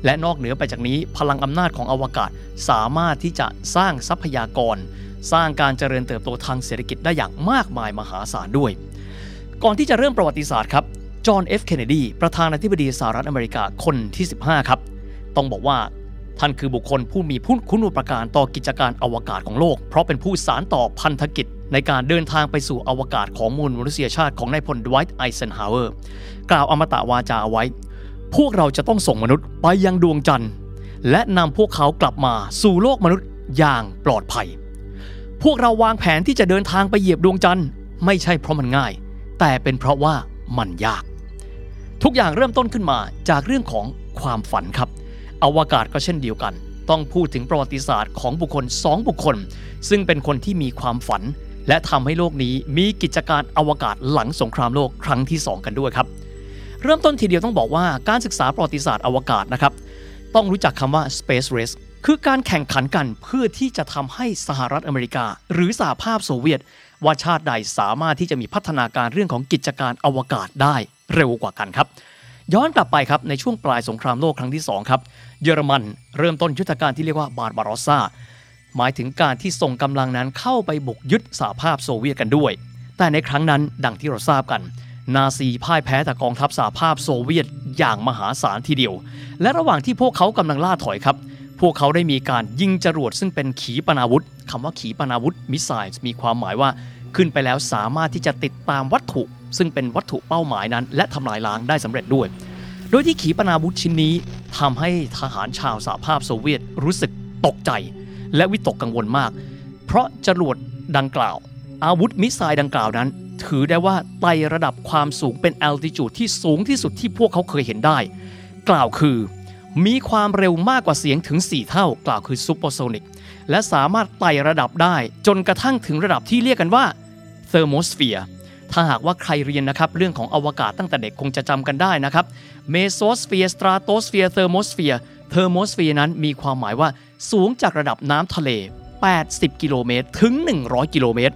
และนอกเหนือไปจากนี้พลังอำนาจของอวกาศสามารถที่จะสร้างทรัพยากร สร้างการเจริญเติบโตทางเศรษฐกิจได้อย่างมากมายมหาศาลด้วย ก่อนที่จะเริ่มประวัติศาสตร์ครับจอห์นเอฟเคนเนดีประธานาธิบดีสหรัฐอเมริกาคนที่ 15 ครับ ต้องบอกว่าท่านคือบุคคลผู้มีผู้คุณูปการต่อกิจการอวกาศของโลก เพราะเป็นผู้สารต่อพันธกิจ ในการเดินทางไปสู่อวกาศของมวลมนุษยชาติของนายพลดไวท์ไอเซนฮาวเวอร์ กล่าวอมตะวาจาไว้ พวกเราจะต้องส่งมนุษย์ไปยังดวงจันทร์ และนำพวกเขากลับมาสู่โลกมนุษย์อย่างปลอดภัย พวกเราวางแผนที่จะเดินทางไปเหยียบดวงจันทร์ไม่ใช่เพราะมันง่าย แต่เป็นเพราะว่ามันยาก ทุกอย่างเริ่มต้นขึ้นมาจากเรื่องของความฝันครับ อวกาศก็เช่นเดียวกัน ต้องพูดถึงประวัติศาสตร์ของบุคคลสองบุคคล ซึ่งเป็นคนที่มีความฝัน และทำให้โลกนี้มีกิจการอวกาศหลังสงครามโลกครั้งที่ 2 กันด้วยครับ เริ่มต้นทีเดียวต้องบอกว่าการศึกษาประวัติศาสตร์อวกาศนะครับ ต้องรู้จักคำว่า space race คือการแข่งขันกันเพื่อที่จะทำให้สหรัฐอเมริกา หรือสหภาพโซเวียต ว่าชาติใดสามารถที่จะมีพัฒนาการเรื่องของกิจการอวกาศได้เร็วกว่ากันครับย้อนกลับไปครับในช่วงปลายสงครามโลกครั้งที่2ครับเยอรมันเริ่มต้นยุทธการที่เรียกว่าบาร์บารอสซาหมายถึงการที่ส่งกำลังนั้นเข้าไปบุกยึดสหภาพโซเวียตกันด้วย แต่ในครั้งนั้นดังที่เราทราบกัน นาซีพ่ายแพ้แด่กองทัพสหภาพโซเวียตอย่างมหาศาลทีเดียว และระหว่างที่พวกเขากำลังล่าถอยครับ พวกเขาได้มีการยิงจรวดซึ่งเป็นขีปนาวุธคำว่าขีปนาวุธ missile มีความหมายว่าขึ้นไปแล้วสามารถที่จะติดตามวัตถุ ซึ่งเป็นวัตถุเป้าหมายนั้น และทำลายล้างได้สำเร็จด้วย โดยที่ขีปนาวุธชิ้นนี้ทำให้ทหารชาวสหภาพโซเวียตรู้สึกตกใจ และวิตกกังวลมาก เพราะจรวดดังกล่าว อาวุธ missile ดังกล่าวนั้น ถือได้ว่าไต่ระดับความสูงเป็น altitude ที่สูงที่สุดที่พวกเขาเคยเห็นได้ กล่าวคือ มีความเร็วมากกว่าเสียงถึง 4 เท่ากล่าวคือ supersonic และสามารถไต่ระดับได้จนกระทั่งถึงระดับที่เรียกกันว่าเทอร์โมสเฟียร์ถ้าหากว่าใครเรียนนะครับเรื่องของอวกาศตั้งแต่เด็กคงจะจำกันได้นะครับเมโซสเฟียร์สตราโตสเฟียร์เทอร์โมสเฟียร์เทอร์โมสเฟียร์นั้นมีความหมายว่าสูงจากระดับน้ำทะเล 80 กิโลเมตรถึง 100 กิโลเมตร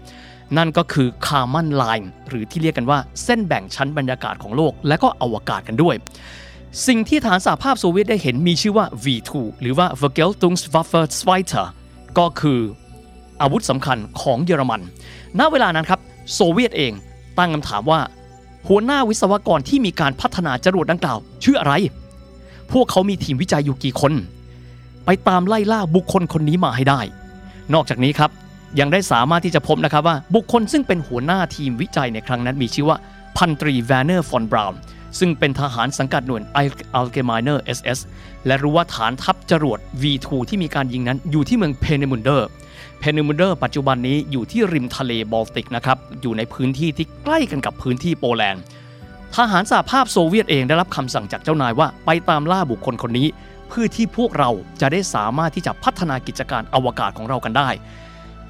นั่นก็คือ Kármán line หรือที่เรียกกันว่าเส้นแบ่งชั้นบรรยากาศของโลกและก็อวกาศกันด้วย สิ่งที่ฐานสหภาพโซเวียตได้เห็นมีชื่อว่า V2 หรือว่า Vergeltungswaffe zwei ก็คืออาวุธสำคัญของเยอรมัน ณ เวลานั้นครับ โซเวียตเองตั้งคำถามว่า หัวหน้าวิศวกรที่มีการพัฒนาจรวดดังกล่าว ชื่ออะไร พวกเขามีทีมวิจัยอยู่กี่คน ไปตามไล่ล่าบุคคลคนนี้มาให้ได้ นอกจากนี้ครับยังได้สามารถที่จะพบนะครับว่าบุคคลซึ่งเป็นหัวหน้าทีมวิจัยในครั้งนั้นมีชื่อว่าพันตรีแวนเนอร์ฟอนบราวน์ ซึ่งเป็นทหารสังกัดหน่วยอัลเกมายเนอร์ SS และรู้ว่าฐานทัพจรวด V2 ที่มีการยิงนั้นอยู่ที่เมืองเพเนมุนเดอร์เพเนมุนเดอร์ปัจจุบันนี้อยู่ที่ริมทะเลบอลติกนะครับอยู่ในพื้นที่ที่ใกล้กันกับพื้นที่โปแลนด์ทหารสหภาพโซเวียตเองได้รับคำสั่งจากเจ้านายว่าไปตามล่าบุคคลคนนี้ เพื่อที่พวกเราจะได้สามารถที่จะพัฒนากิจการอวกาศของเรากันได้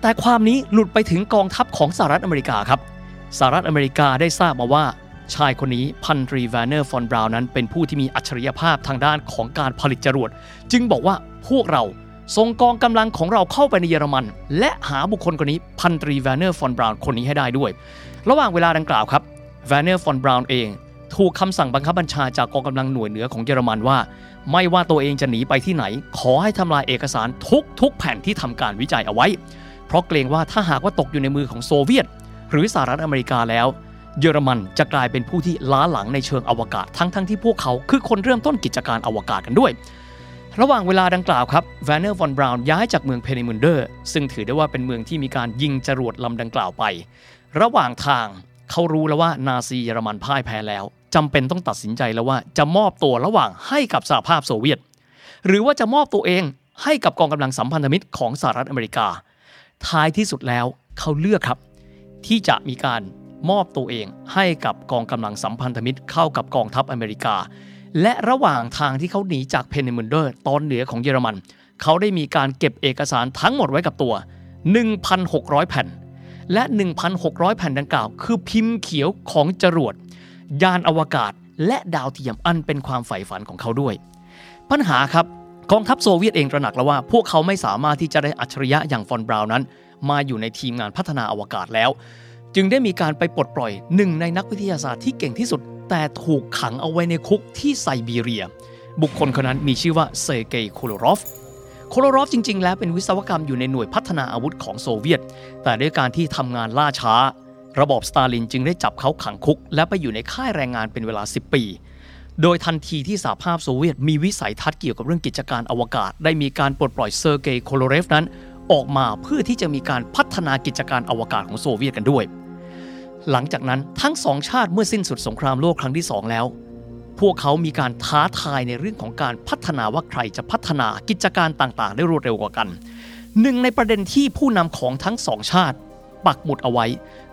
แต่ความนี้หลุดไปถึงกองทัพของสหรัฐอเมริกาครับสหรัฐอเมริกาได้ทราบมาว่า ชายคนนี้พันตรีแวนเนอร์ฟอนบราวน์นั้น เป็นผู้ที่มีอัจฉริยภาพทางด้านของการผลิตจรวด จึงบอกว่าพวกเราส่งกองกำลังของเราเข้าไปในเยอรมัน และหาบุคคลคนนี้พันตรีแวนเนอร์ฟอนบราวน์คนนี้ให้ได้ด้วย ระหว่างเวลาดังกล่าวครับแวนเนอร์ฟอนบราวน์เองถูกคำสั่งบังคับบัญชาจากกองกำลังหน่วยเหนือของเยอรมันว่า ไม่ว่าตัวเองจะหนีไปที่ไหน ขอให้ทำลายเอกสารทุกทุกแผ่นที่ทำการวิจัยเอาไว้ เพราะเกรงว่าถ้าหากว่าตกอยู่ในมือของโซเวียต หรือสหรัฐอเมริกาแล้ว เยอรมันจะกลายเป็นผู้ที่ล้าหลังในเชิงอวกาศทั้งๆ ที่พวกเขาคือคนเริ่มต้นกิจการอวกาศกันด้วย ระหว่างเวลาดังกล่าวครับแวนเนอร์ฟอนบราวน์ย้ายจากเมืองเพนิมุนเดอร์ซึ่งถือได้ว่าเป็นเมืองที่มีการยิงจรวดลำดังกล่าวไป ระหว่างทางเขารู้แล้วว่านาซีเยอรมันพ่ายแพ้แล้วจำเป็นต้องตัดสินใจแล้วว่าจะมอบตัวระหว่างให้กับสหภาพโซเวียต หรือว่าจะมอบตัวเองให้กับกองกำลังสัมพันธมิตรของสหรัฐอเมริกา ท้ายที่สุดแล้วเขาเลือกครับ ที่จะมีการ มอบตัวเองให้กับกองกำลังสัมพันธมิตรเข้ากับกองทัพอเมริกา และระหว่างทางที่เขาหนีจากเพนนิมุนเดอร์ตอนเหนือของเยอรมัน เขาได้มีการเก็บเอกสารทั้งหมดไว้กับตัว 1,600 แผ่น และ 1,600 แผ่นดังกล่าว คือพิมพ์เขียวของจรวด ยานอวกาศ และดาวเทียมอันเป็นความใฝ่ฝันของเขาด้วย ปัญหาครับกองทัพโซเวียตเองตระหนักแล้วว่า พวกเขาไม่สามารถที่จะได้อัจฉริยะอย่างฟอนบราวน์นั้น มาอยู่ในทีมงานพัฒนาอวกาศแล้ว จึงได้มีการไปปลดปล่อยหนึ่งในนักวิทยาศาสตร์ที่เก่งที่สุด แต่ถูกขังเอาไว้ในคุกที่ไซบีเรีย บุคคลคนนั้นมีชื่อว่าเซอร์เกย์โคโลรอฟโคโลรอฟจริง ๆ แล้วเป็นวิศวกรรมอยู่ในหน่วยพัฒนาอาวุธของโซเวียต แต่ด้วยการที่ทำงานล่าช้า ระบอบสตาลินจึงได้จับเขาขังคุก และไปอยู่ในค่ายแรงงานเป็นเวลา 10 ปี โดยทันทีที่สหภาพโซเวียตมีวิสัยทัศน์เกี่ยวกับเรื่องกิจการอวกาศ ได้มีการปลดปล่อยเซอร์เกย์โคโลเรฟนั้น ออกมาเพื่อที่จะมีการพัฒนากิจการอวกาศของโซเวียตกันด้วย หลังจากนั้นทั้งสองชาติเมื่อสิ้นสุดสงครามโลกครั้งที่2แล้ว พวกเขามีการท้าทายในเรื่องของการพัฒนาว่าใครจะพัฒนากิจการต่างๆ ได้รวดเร็วกว่ากัน หนึ่งในประเด็นที่ผู้นำของทั้งสองชาติ ปักหมุดเอาไว้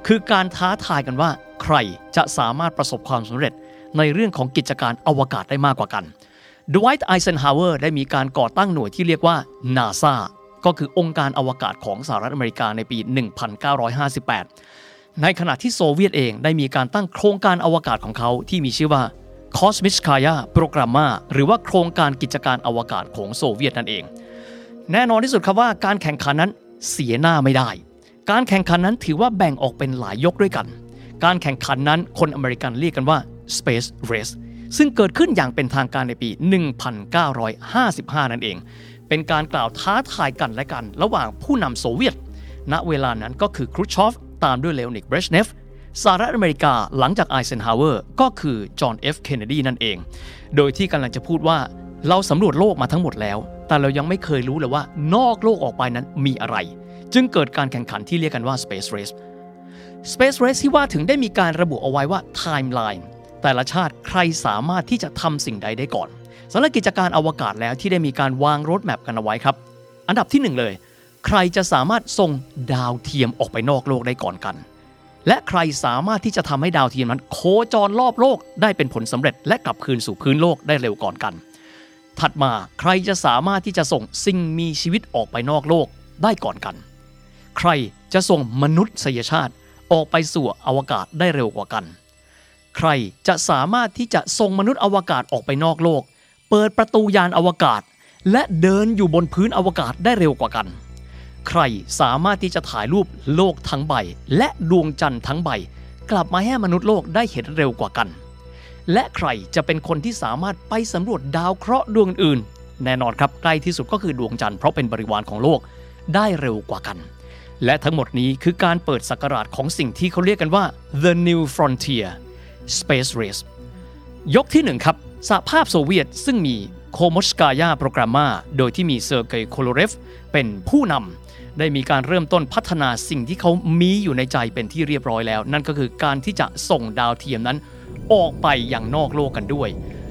คือการท้าทายกันว่า ใครจะสามารถประสบความสำเร็จในเรื่องของกิจการอวกาศได้มากกว่ากันดไวท์ไอเซนฮาวเวอร์ได้มีการก่อตั้งหน่วยที่เรียกว่า NASA ก็คือองค์การอวกาศของสหรัฐอเมริกาในปี 1958 ในขณะที่โซเวียตเองได้มีการตั้งโครงการอวกาศของเขาที่มีชื่อว่า Космическая программа หรือว่าโครงการกิจการอวกาศของโซเวียตนั่นเอง แน่นอนที่สุดครับว่าการแข่งขันนั้นเสียหน้าไม่ได้ การแข่งขันนั้นถือว่าแบ่งออกเป็นหลายยกด้วยกัน การแข่งขันนั้นคนอเมริกันเรียกกันว่า Space Race ซึ่งเกิดขึ้นอย่างเป็นทางการในปี 1955 นั่นเอง เป็นการกล่าวท้าทายกันและกัน ระหว่างผู้นำโซเวียต ณ เวลานั้นก็คือครูชอฟ ตามด้วยเลโอนิดเบรชเนฟสหรัฐอเมริกาหลังจากไอเซนฮาวเวอร์ก็คือจอห์นเอฟเคนเนดีนั่นเอง โดยที่กำลังจะพูดว่าเราสำรวจโลกมาทั้งหมดแล้ว แต่เรายังไม่เคยรู้เลยว่านอกโลกออกไปนั้นมีอะไร จึงเกิดการแข่งขันที่เรียกกันว่า Space Race Space Race ที่ว่าถึงได้มีการระบุเอาไว้ว่า Timeline แต่ละชาติใครสามารถที่จะทำสิ่งใดได้ก่อนสำหรับกิจการอวกาศแล้วที่ได้มีการวางรถแมพกันเอาไว้ครับ อันดับที่ 1 เลย ใครจะสามารถส่งดาวเทียมออกไปนอกโลกได้ก่อนกัน และใครสามารถที่จะทำให้ดาวเทียมนั้น โคจรรอบโลกได้เป็นผลสำเร็จ และกลับคืนสู่พื้นโลกได้เร็วก่อนกัน ถัดมาใครจะสามารถที่จะส่งสิ่งมีชีวิตออกไปนอกโลกได้ก่อนกัน ใครจะส่งมนุษยชาติออกไปสู่อวกาศได้เร็วกว่ากัน ใครจะสามารถที่จะส่งมนุษย์อวกาศออกไปนอกโลก เปิดประตูยานอวกาศ และเดินอยู่บนพื้นอวกาศได้เร็วกว่ากัน ใครสามารถที่จะถ่ายรูปโลกทั้งใบ และดวงจันทร์ทั้งใบ กลับมาให้มนุษย์โลกได้เห็นเร็วกว่ากัน และใครจะเป็นคนที่สามารถไปสำรวจดาวเคราะห์ดวงอื่น แน่นอนครับใกล้ที่สุดก็คือดวงจันทร์เพราะเป็นบริวารของโลกได้เร็วกว่ากัน และทั้งหมดนี้คือการเปิดสักราชของสิ่งที่เขาเรียกกันว่า the new frontier Space Race ยกที่1ครับสหภาพโซเวียตซึ่งมีโคมสกายาโปรแกรมมาโดยที่มีเซอร์เกย์โคโลเรฟ เป็นผู้นำ ได้มีการเริ่มต้นพัฒนาสิ่งที่เขามีอยู่ในใจเป็นที่เรียบร้อยแล้ว นั่นก็คือการที่จะส่งดาวเทียมนั้น ออกไปอย่างนอกโลกกันด้วย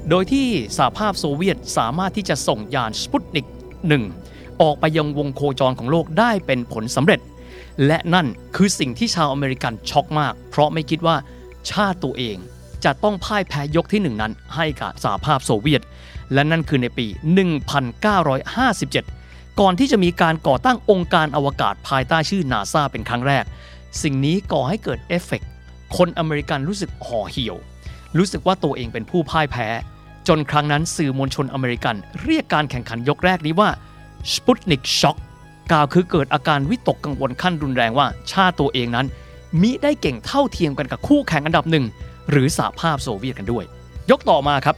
โดยที่สหภาพโซเวียตสามารถที่จะส่งยานสปุตนิก1ออกไปยังวงโคจรของโลกได้เป็นผลสำเร็จ และนั่นคือสิ่งที่ชาวอเมริกันช็อกมาก เพราะไม่คิดว่าชาติตัวเองจะต้องพ่ายแพ้ยกที่หนึ่งนั้นให้กับสหภาพโซเวียต และนั่นคือในปี 1957 ก่อนที่จะมีการก่อตั้งองค์การอวกาศภายใต้ชื่อนาซาเป็นครั้งแรก สิ่งนี้ก่อให้เกิดเอฟเฟกคนอเมริกันรู้สึกห่อเหี่ยว รู้สึกว่าตัวเองเป็นผู้พ่ายแพ้ จนครั้งนั้นสื่อมวลชนอเมริกัน เรียกการแข่งขันยกแรกนี้ว่า Sputnik shock กล่าวคือเกิดอาการวิตกกังวลขั้นรุนแรงว่าชาติตัวเองนั้น มิได้เก่งเท่าเทียมกันกับคู่แข่งอันดับหนึ่งหรือสหภาพโซเวียตกันด้วย ยกต่อมาครับ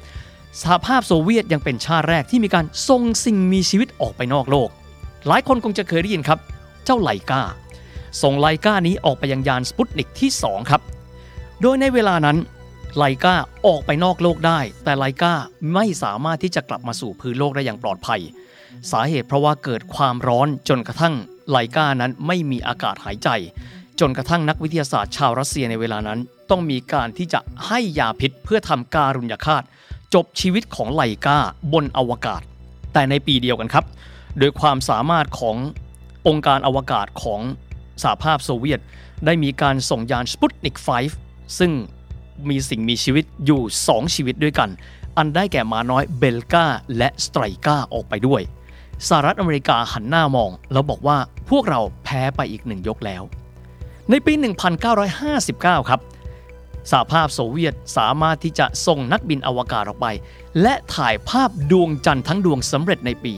สหภาพโซเวียตยังเป็นชาติแรกที่มีการส่งสิ่งมีชีวิตออกไปนอกโลก หลายคนคงจะเคยได้ยินครับ เจ้าไลกาส่งไลกานี้ออกไปยังยานสปุตนิกที่ 2 ครับ โดยในเวลานั้นไลกาออกไปนอกโลกได้ แต่ไลกาไม่สามารถที่จะกลับมาสู่พื้นโลกได้อย่างปลอดภัย สาเหตุเพราะว่าเกิดความร้อนจนกระทั่งไลกานั้นไม่มีอากาศหายใจ จนกระทั่งนักวิทยาศาสตร์ชาวรัสเซียในเวลานั้น ต้องมีการที่จะให้ยาพิษเพื่อทำการุญยฆาต จบชีวิตของไลกาบนอวกาศ แต่ในปีเดียวกันครับ โดยความสามารถขององค์การอวกาศของสหภาพโซเวียต ได้มีการส่งยานสปุตนิก 5 ซึ่งมีสิ่งมีชีวิตอยู่ 2 ชีวิตด้วยกัน อันได้แก่มาน้อยเบลกาและสไตรกาออกไปด้วยสหรัฐอเมริกาหันหน้ามอง แล้วบอกว่าพวกเราแพ้ไปอีกหนึ่งยกแล้ว ในปี 1959 ครับ สหภาพโซเวียตสามารถที่จะส่งนักบินอวกาศออกไป และถ่ายภาพดวงจันทร์ทั้งดวงสำเร็จในปี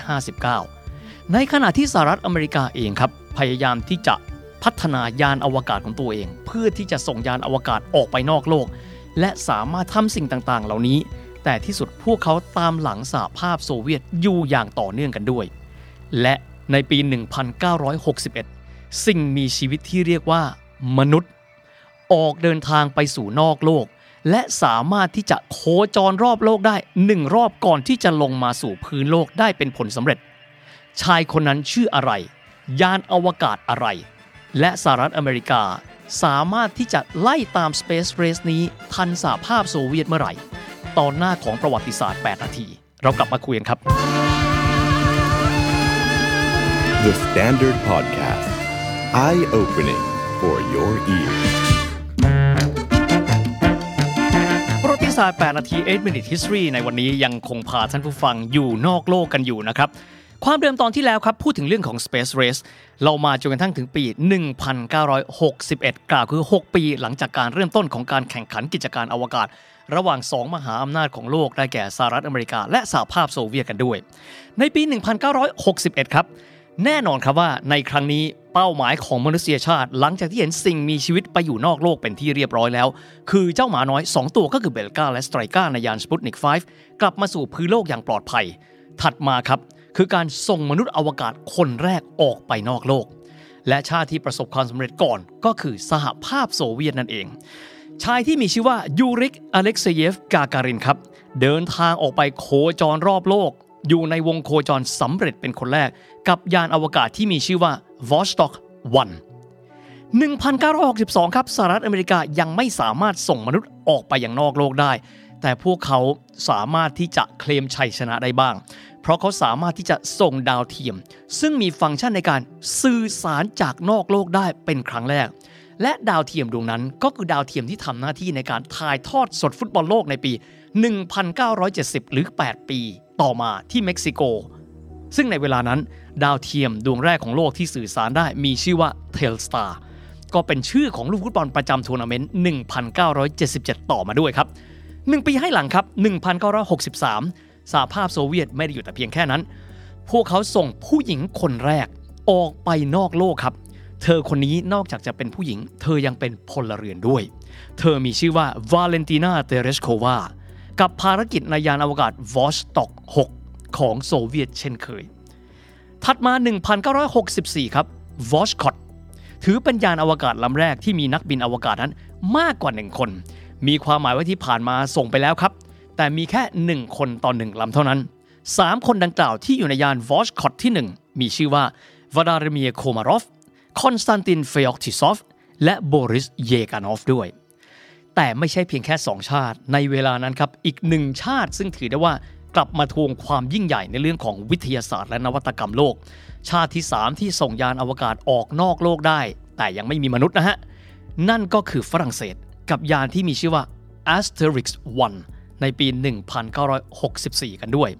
1959 ในขณะที่สหรัฐอเมริกาเองครับ พยายามที่จะพัฒนายานอวกาศของตัวเอง เพื่อที่จะส่งยานอวกาศออกไปนอกโลก และสามารถทำสิ่งต่างๆ เหล่านี้ แต่ที่สุดพวกเขาตามหลังสหภาพโซเวียตอยู่อย่างต่อเนื่องกันด้วย และในปี 1961 สิ่งมีชีวิตที่เรียกว่ามนุษย์ ออกเดินทางไปสู่นอกโลก และสามารถที่จะโคจรรอบโลกได้หนึ่งรอบก่อนที่จะลงมาสู่พื้นโลกได้เป็นผลสำเร็จ ชายคนนั้นชื่ออะไร ยานอวกาศอะไร และสหรัฐอเมริกาสามารถที่จะไล่ตาม Space Race นี้ทันสหภาพโซเวียตเมื่อไหร่ ตอนหน้าของประวัติศาสตร์ 8 นาที เรากลับมาคุยกันครับ The Standard Podcast. Eye opening for your ears. 88นาที 8 minute history ในวันนี้ยังคงพาท่านผู้ฟังอยู่นอกโลกกันอยู่นะครับ ความเดิมตอนที่แล้วครับ พูดถึงเรื่องของ Space Race เรามาจนกระทั่งถึงปี 1961 กล่าวคือ 6 ปีหลังจากการเริ่มต้นของการแข่งขันกิจการอวกาศ ระหว่าง 2 มหาอำนาจของโลกได้แก่สหรัฐอเมริกา และสหภาพโซเวียตกันด้วย ในปี 1961 ครับแน่นอนครับว่าในครั้งนี้ เป้าหมายของมนุษยชาติ หลังจากที่เห็นสิ่งมีชีวิตไปอยู่นอกโลกเป็นที่เรียบร้อยแล้ว คือเจ้าหมาน้อย 2 ตัวก็คือเบลกาและสไตรกาในยานสปุตนิก 5 กลับมาสู่พื้นโลกอย่างปลอดภัย ถัดมาครับ คือการส่งมนุษย์อวกาศคนแรกออกไปนอกโลก และชาติที่ประสบความสำเร็จก่อนก็คือสหภาพโซเวียตนั่นเอง ชายที่มีชื่อว่ายูริกอเล็กเซเยฟกาการินครับเดินทางออกไปโคจรรอบโลกอยู่ในวงโคจรสำเร็จเป็นคนแรก กับยานอวกาศที่มีชื่อว่า Vostok 1 1962 ครับสหรัฐอเมริกายังไม่สามารถส่งมนุษย์ออกไปอย่างนอกโลกได้ แต่พวกเขาสามารถที่จะเคลมชัยชนะได้บ้าง เพราะเขาสามารถที่จะส่งดาวเทียม ซึ่งมีฟังก์ชันในการสื่อสารจากนอกโลกได้เป็นครั้งแรกและดาวเทียมดวงนั้นก็คือดาวเทียมที่ทำหน้าที่ในการถ่ายทอดสดฟุตบอลโลกในปี 1970 หรือ 8 ปี ต่อมาที่เม็กซิโก ซึ่งในเวลานั้น ดาวเทียมดวงแรกของโลกที่สื่อสารได้มีชื่อว่า Telstar ก็เป็นชื่อของลูกฟุตบอลประจำทัวร์นาเมนต์ 1977 ต่อมาด้วยครับ 1 ปีให้หลังครับ 1963 สหภาพโซเวียตไม่ได้อยู่แต่เพียงแค่นั้น พวกเขาส่งผู้หญิงคนแรกออกไปนอกโลกครับ เธอคนนี้นอกจากจะเป็นผู้หญิง เธอยังเป็นพลเรือนด้วย เธอมีชื่อว่าวาเลนตินา เตเรชโควา กับภารกิจในยานอวกาศวอสต็อก 6 ของโซเวียตเช่นเคย ถัดมา 1964 ครับวอสคอดถือเป็นยานอวกาศลำแรกที่มีนักบินอวกาศนั้นมากกว่า 1 คน มีความหมายว่าที่ผ่านมาส่งไปแล้วครับ แต่มีแค่ 1 คนต่อ 1ลำเท่านั้น 3 คนดังกล่าวที่อยู่ในยานวอสคอดที่ 1 มีชื่อว่าวลาดิเมียโคมารอฟ คอนสแตนตินเฟยอกติซอฟ และโบริส เยโกรอฟด้วย แต่ไม่ใช่เพียงแค่ 2 ชาติ ในเวลานั้นครับ อีกหนึ่งชาติซึ่งถือได้ว่า กลับมาทวงความยิ่งใหญ่ในเรื่องของวิทยาศาสตร์และนวัตกรรมโลก ชาติที่ 3 ที่ส่งยานอวกาศออกนอกโลกได้ แต่ยังไม่มีมนุษย์นะฮะ นั่นก็คือฝรั่งเศสกับยานที่มีชื่อว่า Asterix 1 ในปี 1964 กันด้วย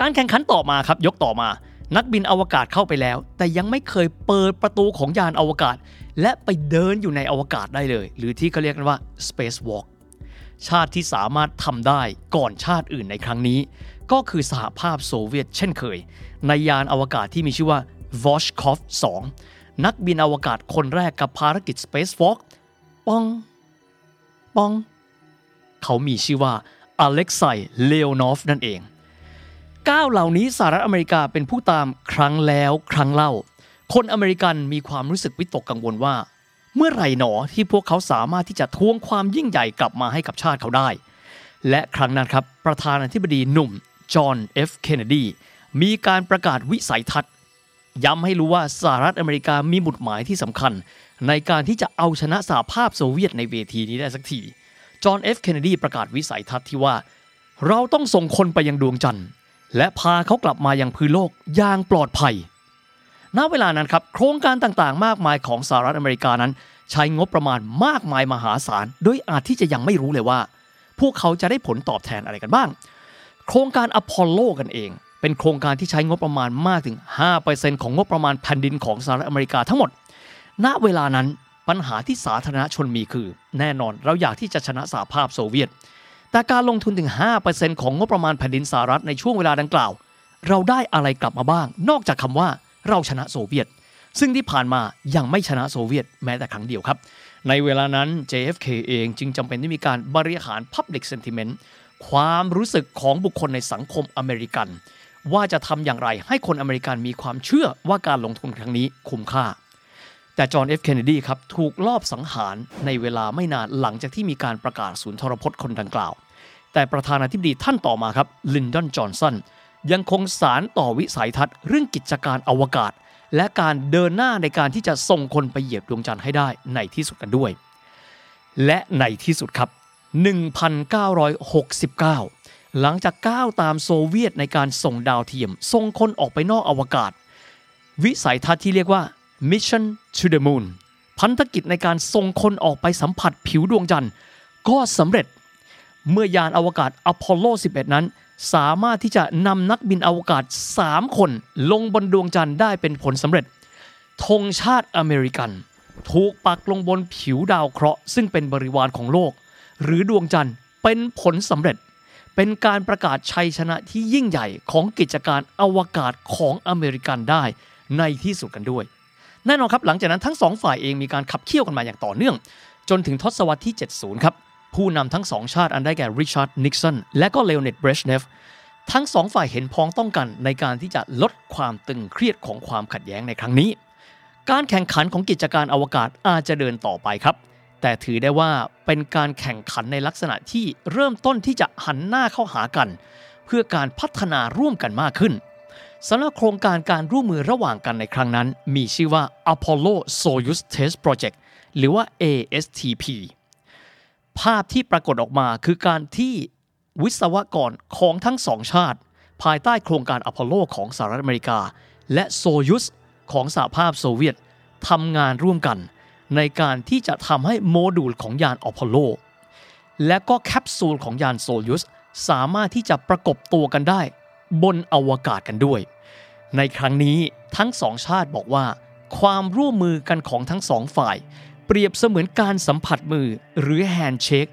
การแข่งขันต่อมาครับยกต่อมา นักบินอวกาศเข้าไปแล้ว แต่ยังไม่เคยเปิดประตูของยานอวกาศ และไปเดินอยู่ในอวกาศได้เลย หรือที่เขาเรียกกันว่า Space Walk ชาติที่สามารถทำได้ก่อนชาติอื่นในครั้งนี้ ก็คือสหภาพโซเวียตเช่นเคย ในยานอวกาศที่มีชื่อว่า Voshkov 2 นักบินอวกาศคนแรกกับภารกิจ Space Walk ปองปอง เขามีชื่อว่าอเล็กไซเลโอนอฟนั่นเองก้าวเหล่านี้สหรัฐอเมริกาเป็นผู้ตามครั้งแล้วครั้งเล่า คนอเมริกันมีความรู้สึกวิตกกังวลว่า เมื่อไหร่หนอที่พวกเขาสามารถที่จะทวงความยิ่งใหญ่กลับมาให้กับชาติเขาได้ และครั้งนั้นครับประธานาธิบดีหนุ่มจอห์นเอฟเคนเนดีมีการประกาศวิสัยทัศน์ ย้ำให้รู้ว่าสหรัฐอเมริกามีหมุดหมายที่สำคัญ ในการที่จะเอาชนะสหภาพโซเวียตในเวทีนี้ได้สักทีจอห์นเอฟเคนเนดีประกาศวิสัยทัศน์ที่ว่า เราต้องส่งคนไปยังดวงจันทร์ และพาเขากลับมายังพื้นโลกอย่างปลอดภัย ณเวลานั้นครับโครงการต่างๆ มากมายของสหรัฐอเมริกานั้น ใช้งบประมาณมากมายมหาศาลโดยอาจที่จะยังไม่รู้เลยว่า พวกเขาจะได้ผลตอบแทนอะไรกันบ้าง โครงการอพอลโลกันเอง เป็นโครงการที่ใช้งบประมาณมากถึง 5%ของงบประมาณแผ่นดินของสหรัฐอเมริกาทั้งหมด ณเวลานั้นปัญหาที่สาธารณชนมีคือ แน่นอนเราอยากที่จะชนะสหภาพโซเวียต แต่การลงทุนถึง 5%ของงบประมาณแผ่นดินสหรัฐในช่วงเวลาดังกล่าว เราได้อะไรกลับมาบ้าง นอกจากคำว่า เราชนะโซเวียต ซึ่งที่ผ่านมายังไม่ชนะโซเวียตแม้แต่ครั้งเดียวครับ ในเวลานั้น JFK เองจึงจำเป็นที่มีการบริหาร Public Sentiment ความรู้สึกของบุคคลในสังคมอเมริกัน ว่าจะทำอย่างไรให้คนอเมริกันมีความเชื่อว่าการลงทุนครั้งนี้คุ้มค่าแต่จอห์นเอฟเคนเนดีครับถูกลอบสังหารในเวลาไม่นานหลังจากที่มีการประกาศสุนทรพจน์ครั้งดังกล่าว แต่ประธานาธิบดีท่านต่อมาครับลินดอนจอห์นสัน ยังคงสารต่อวิสัยทัศน์เรื่องกิจการอวกาศ และการเดินหน้าในการที่จะส่งคนไปเหยียบดวงจันทร์ให้ได้ในที่สุดกันด้วย และในที่สุดครับ 1969 หลังจากก้าวตามโซเวียตในการส่งดาวเทียม ส่งคนออกไปนอกอวกาศ วิสัยทัศน์ที่เรียกว่า Mission to the Moon พันธกิจในการส่งคนออกไปสัมผัสผิวดวงจันทร์ ก็สำเร็จเมื่อยานอวกาศอพอลโล 11 นั้น สามารถที่จะนำนักบินอวกาศ 3 คนลงบนดวงจันทร์ได้เป็นผลสำเร็จธงชาติอเมริกัน ถูกปักลงบนผิวดาวเคราะห์ซึ่งเป็นบริวารของโลก หรือดวงจันทร์เป็นผลสำเร็จ เป็นการประกาศชัยชนะที่ยิ่งใหญ่ของกิจการอวกาศของอเมริกันได้ในที่สุดกันด้วย แน่นอนครับหลังจากนั้นทั้งสองฝ่ายเองมีการขับเคี่ยวกันมาอย่างต่อเนื่อง จนถึงทศวรรษที่ 70 ครับ ผู้นำทั้งสองชาติอันได้แก่ริชาร์ดนิกสันและก็เลโอนิดเบรชเนฟทั้งสองฝ่ายเห็นพ้องต้องกันในการที่จะลดความตึงเครียดของความขัดแย้งในครั้งนี้ การแข่งขันของกิจการอวกาศอาจจะเดินต่อไปครับ แต่ถือได้ว่าเป็นการแข่งขันในลักษณะที่เริ่มต้นที่จะหันหน้าเข้าหากัน เพื่อการพัฒนาร่วมกันมากขึ้นสำหรับโครงการการร่วมมือระหว่างกันในครั้งนั้น มีชื่อว่า Apollo Soyuz Test Project หรือว่า ASTP ภาพที่ปรากฏออกมาคือการที่วิศวกรของทั้งสองชาติ ภายใต้โครงการอพอลโลของสหรัฐอเมริกา และโซยุสของสหภาพโซเวียตทำงานร่วมกัน ในการที่จะทำให้โมดูลของยานอพอลโล และก็แคปซูลของยานโซยุสสามารถที่จะประกบตัวกันได้ บนอวกาศกันด้วย ในครั้งนี้ทั้งสองชาติบอกว่า ความร่วมมือกันของทั้งสองฝ่าย เปรียบเสมือนการสัมผัสมือหรือแฮนด์เชค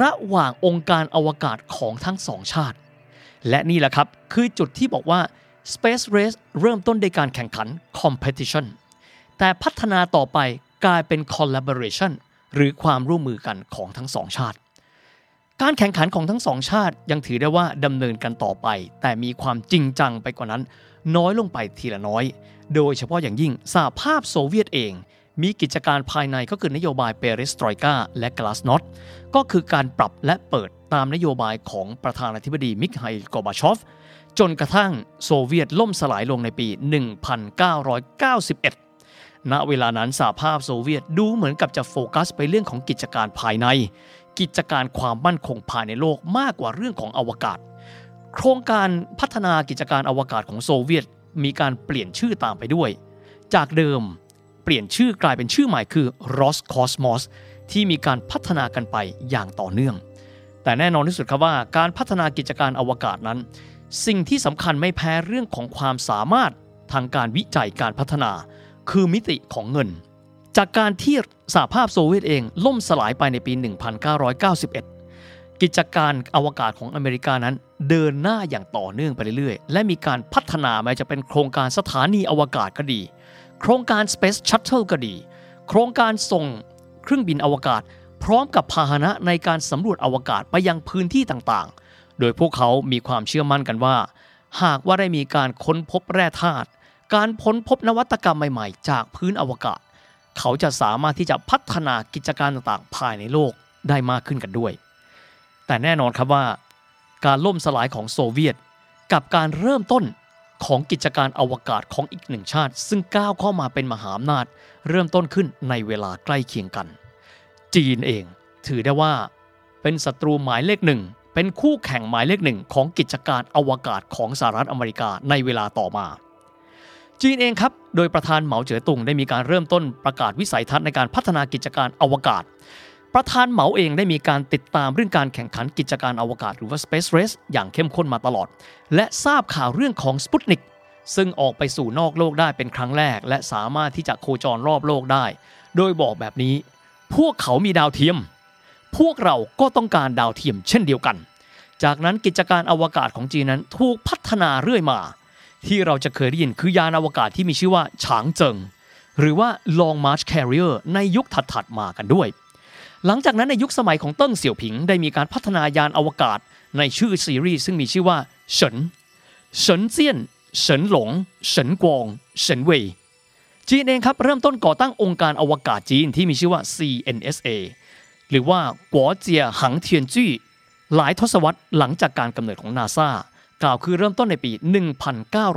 ระหว่างองค์การอวกาศของทั้งสองชาติ และนี่แหละครับ คือจุดที่บอกว่า Space Race เริ่มต้นด้วยการแข่งขัน Competition แต่พัฒนาต่อไปกลายเป็น Collaboration หรือความร่วมมือกันของทั้งสองชาติ การแข่งขันของทั้งสองชาติยังถือได้ว่าดำเนินกันต่อไป แต่มีความจริงจังไปกว่านั้น น้อยลงไปทีละน้อย โดยเฉพาะอย่างยิ่งสหภาพโซเวียตเอง มีกิจการภายในก็คือนโยบายเปริสตรอยกาและกลาสนอตก็คือการปรับและเปิดตามนโยบายของประธานาธิบดีมิคไฮลกอบาชอฟ จนกระทั่งโซเวียตล่มสลายลงในปี 1991 ณ เวลานั้นสหภาพโซเวียตดูเหมือนกับจะโฟกัสไปเรื่องของกิจการภายใน กิจการความมั่นคงภายในโลกมากกว่าเรื่องของอวกาศ โครงการพัฒนากิจการอวกาศของโซเวียตมีการเปลี่ยนชื่อตามไปด้วย จากเดิม เปลี่ยนชื่อกลายเป็นชื่อใหม่คือ Roscosmos ที่มีการพัฒนากันไปอย่างต่อเนื่อง แต่แน่นอนที่สุดครับว่าการพัฒนากิจการอวกาศนั้น สิ่งที่สำคัญไม่แพ้เรื่องของความสามารถทางการวิจัยการพัฒนา คือมิติของเงิน จากการที่สหภาพโซเวียตเองล่มสลายไปในปี 1991 กิจการอวกาศของอเมริกานั้นเดินหน้าอย่างต่อเนื่องไปเรื่อยๆ และมีการพัฒนาไม่จะเป็นโครงการสถานีอวกาศก็ดี โครงการ Space Shuttle ก็ดี โครงการส่งเครื่องบินอวกาศ พร้อมกับพาหนะในการสำรวจอวกาศไปยังพื้นที่ต่างๆ โดยพวกเขามีความเชื่อมั่นกันว่า หากว่าได้มีการค้นพบแร่ธาตุการพ้นพบนวัตกรรมใหม่ๆ จากพื้นอวกาศ เขาจะสามารถที่จะพัฒนากิจการต่างๆ ภายในโลกได้มากขึ้นกันด้วย แต่แน่นอนครับว่า การล่มสลายของโซเวียต กับการเริ่มต้น ของกิจการอวกาศของอีกหนึ่งชาติ ซึ่งก้าวเข้ามาเป็นมหาอำนาจ เริ่มต้นขึ้นในเวลาใกล้เคียงกัน จีนเองถือได้ว่า เป็นศัตรูหมายเลขหนึ่งเป็นคู่แข่งหมายเลขหนึ่งของกิจการอวกาศของสหรัฐอเมริกาในเวลาต่อมา จีนเองครับ โดยประธานเหมาเจ๋อตุงได้มีการเริ่มต้นประกาศวิสัยทัศน์ในการพัฒนากิจการอวกาศ ประธานเหมาเองได้มีการติดตามเรื่องการแข่งขันกิจการอวกาศหรือว่า Space Race อย่างเข้มข้นมาตลอด และทราบข่าวเรื่องของสปุตนิกซึ่งออกไปสู่นอกโลกได้เป็นครั้งแรก และสามารถที่จะโคจรรอบโลกได้ โดยบอกแบบนี้ พวกเขามีดาวเทียม พวกเราก็ต้องการดาวเทียมเช่นเดียวกัน จากนั้นกิจการอวกาศของจีนนั้นถูกพัฒนาเรื่อยมา ที่เราจะเคยได้ยินคือยานอวกาศที่มีชื่อว่าฉางเจิง หรือว่า Long March Carrier ในยุคถัดๆมากันด้วย หลังจากนั้นในยุคสมัยของเติ้งเสี่ยวผิงได้มีการพัฒนายานอวกาศในชื่อซีรีส์ซึ่งมีชื่อว่าเฉินเฉินเจียนเฉินหลงเฉินกวงเฉินเว่ยจีนเองครับเริ่มต้นก่อตั้งองค์การอวกาศจีนที่มีชื่อว่า CNSA หรือว่ากัวเจียหังเทียนจี้หลายทศวรรษหลังจากการกำเนิดของนาซา กล่าวคือเริ่มต้นในปี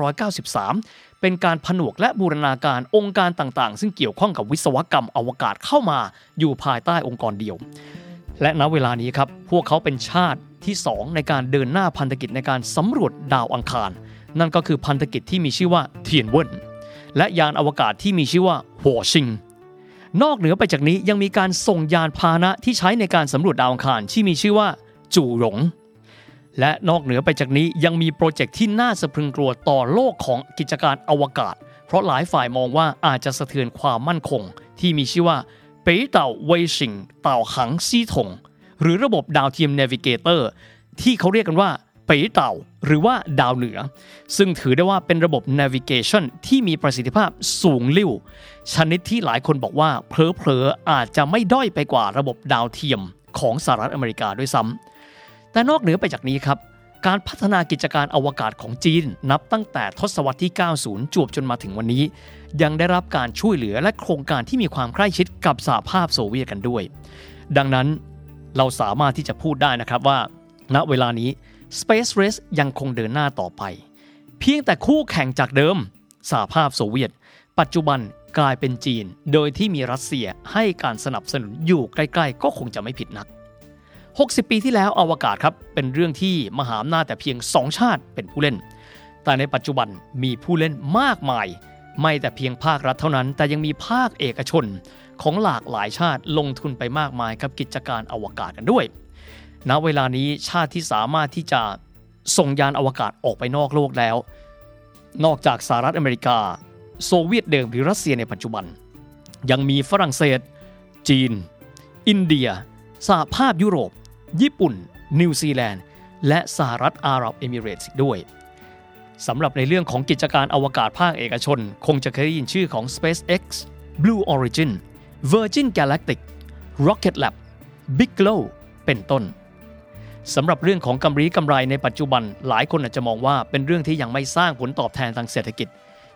1993 เป็นการผนวกและบูรณาการองค์การต่างๆ ซึ่งเกี่ยวข้องกับวิศวกรรมอวกาศเข้ามาอยู่ภายใต้องค์กรเดียว และณเวลานี้ครับ พวกเขาเป็นชาติที่ 2 ในการเดินหน้าพันธกิจในการสำรวจดาวอังคาร นั่นก็คือพันธกิจที่มีชื่อว่าเทียนเวินและยานอวกาศที่มีชื่อว่าหัวชิงนอกเหนือไปจากนี้ยังมีการส่งยานพาหนะที่ใช้ในการสำรวจดาวอังคารที่มีชื่อว่าจู่หลง และนอกเหนือไปจากนี้ยังมีโปรเจกต์ที่น่าสะพรึงกลัวต่อโลกของกิจการอวกาศ เพราะหลายฝ่ายมองว่าอาจจะสะเทือนความมั่นคง ที่มีชื่อว่าเป๋เต่าเวชิงเต่าหังซีถงหรือระบบดาวเทียม Navigator ที่เขาเรียกกันว่าเป๋เต่าหรือว่าดาวเหนือ ซึ่งถือได้ว่าเป็นระบบ navigation ที่มีประสิทธิภาพสูงลิ่ว ชนิดที่หลายคนบอกว่าเพลอๆอาจจะไม่ด้อยไปกว่าระบบดาวเทียมของสหรัฐอเมริกาด้วยซ้ำ แต่นอกเหนือไปจากนี้ครับ การพัฒนากิจการอวกาศของจีน นับตั้งแต่ทศวรรษที่ 90 จวบจนมาถึงวันนี้ ยังได้รับการช่วยเหลือและโครงการที่มีความใกล้ชิดกับสหภาพโซเวียตกันด้วย ดังนั้นเราสามารถที่จะพูดได้นะครับว่า ณเวลานี้ Space Race ยังคงเดินหน้าต่อไป เพียงแต่คู่แข่งจากเดิมสหภาพโซเวียต ปัจจุบันกลายเป็นจีน โดยที่มีรัสเซียให้การสนับสนุนอยู่ใกล้ ๆ ก็คงจะไม่ผิดนัก 60 ปีที่แล้วอวกาศครับเป็นเรื่องที่มหาอำนาจแต่เพียง 2 ชาติเป็นผู้เล่น แต่ในปัจจุบันมีผู้เล่นมากมาย ไม่แต่เพียงภาครัฐเท่านั้น แต่ยังมีภาคเอกชนของหลากหลายชาติลงทุนไปมากมายกับกิจการอวกาศกันด้วย ณ เวลานี้ชาติที่สามารถที่จะส่งยานอวกาศออกไปนอกโลกแล้ว นอกจากสหรัฐอเมริกา โซเวียตเดิมหรือรัสเซียในปัจจุบัน ยังมีฝรั่งเศส จีน อินเดียสหภาพยุโรป ญี่ปุ่น นิวซีแลนด์ และสหรัฐอาหรับเอมิเรตส์อีกด้วยสำหรับในเรื่องของกิจการอวกาศภาคเอกชน คงจะเคยได้ยินชื่อของ SpaceX Blue Origin Virgin Galactic Rocket Lab Big Glow เป็นต้นสำหรับเรื่องของกำไรกำไรในปัจจุบันหลายคนอาจจะมองว่าเป็นเรื่องที่ยังไม่สร้างผลตอบแทนทางเศรษฐกิจ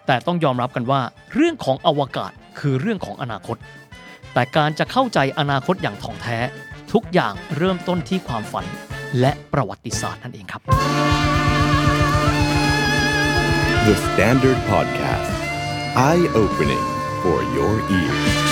แต่ต้องยอมรับกันว่าเรื่องของอวกาศคือเรื่องของอนาคต แต่การจะเข้าใจอนาคตอย่างถ่องแท้ ทุกอย่างเริ่มต้นที่ความฝันและประวัติศาสตร์นั่นเองครับ The Standard Podcast. Eye opening for your ears.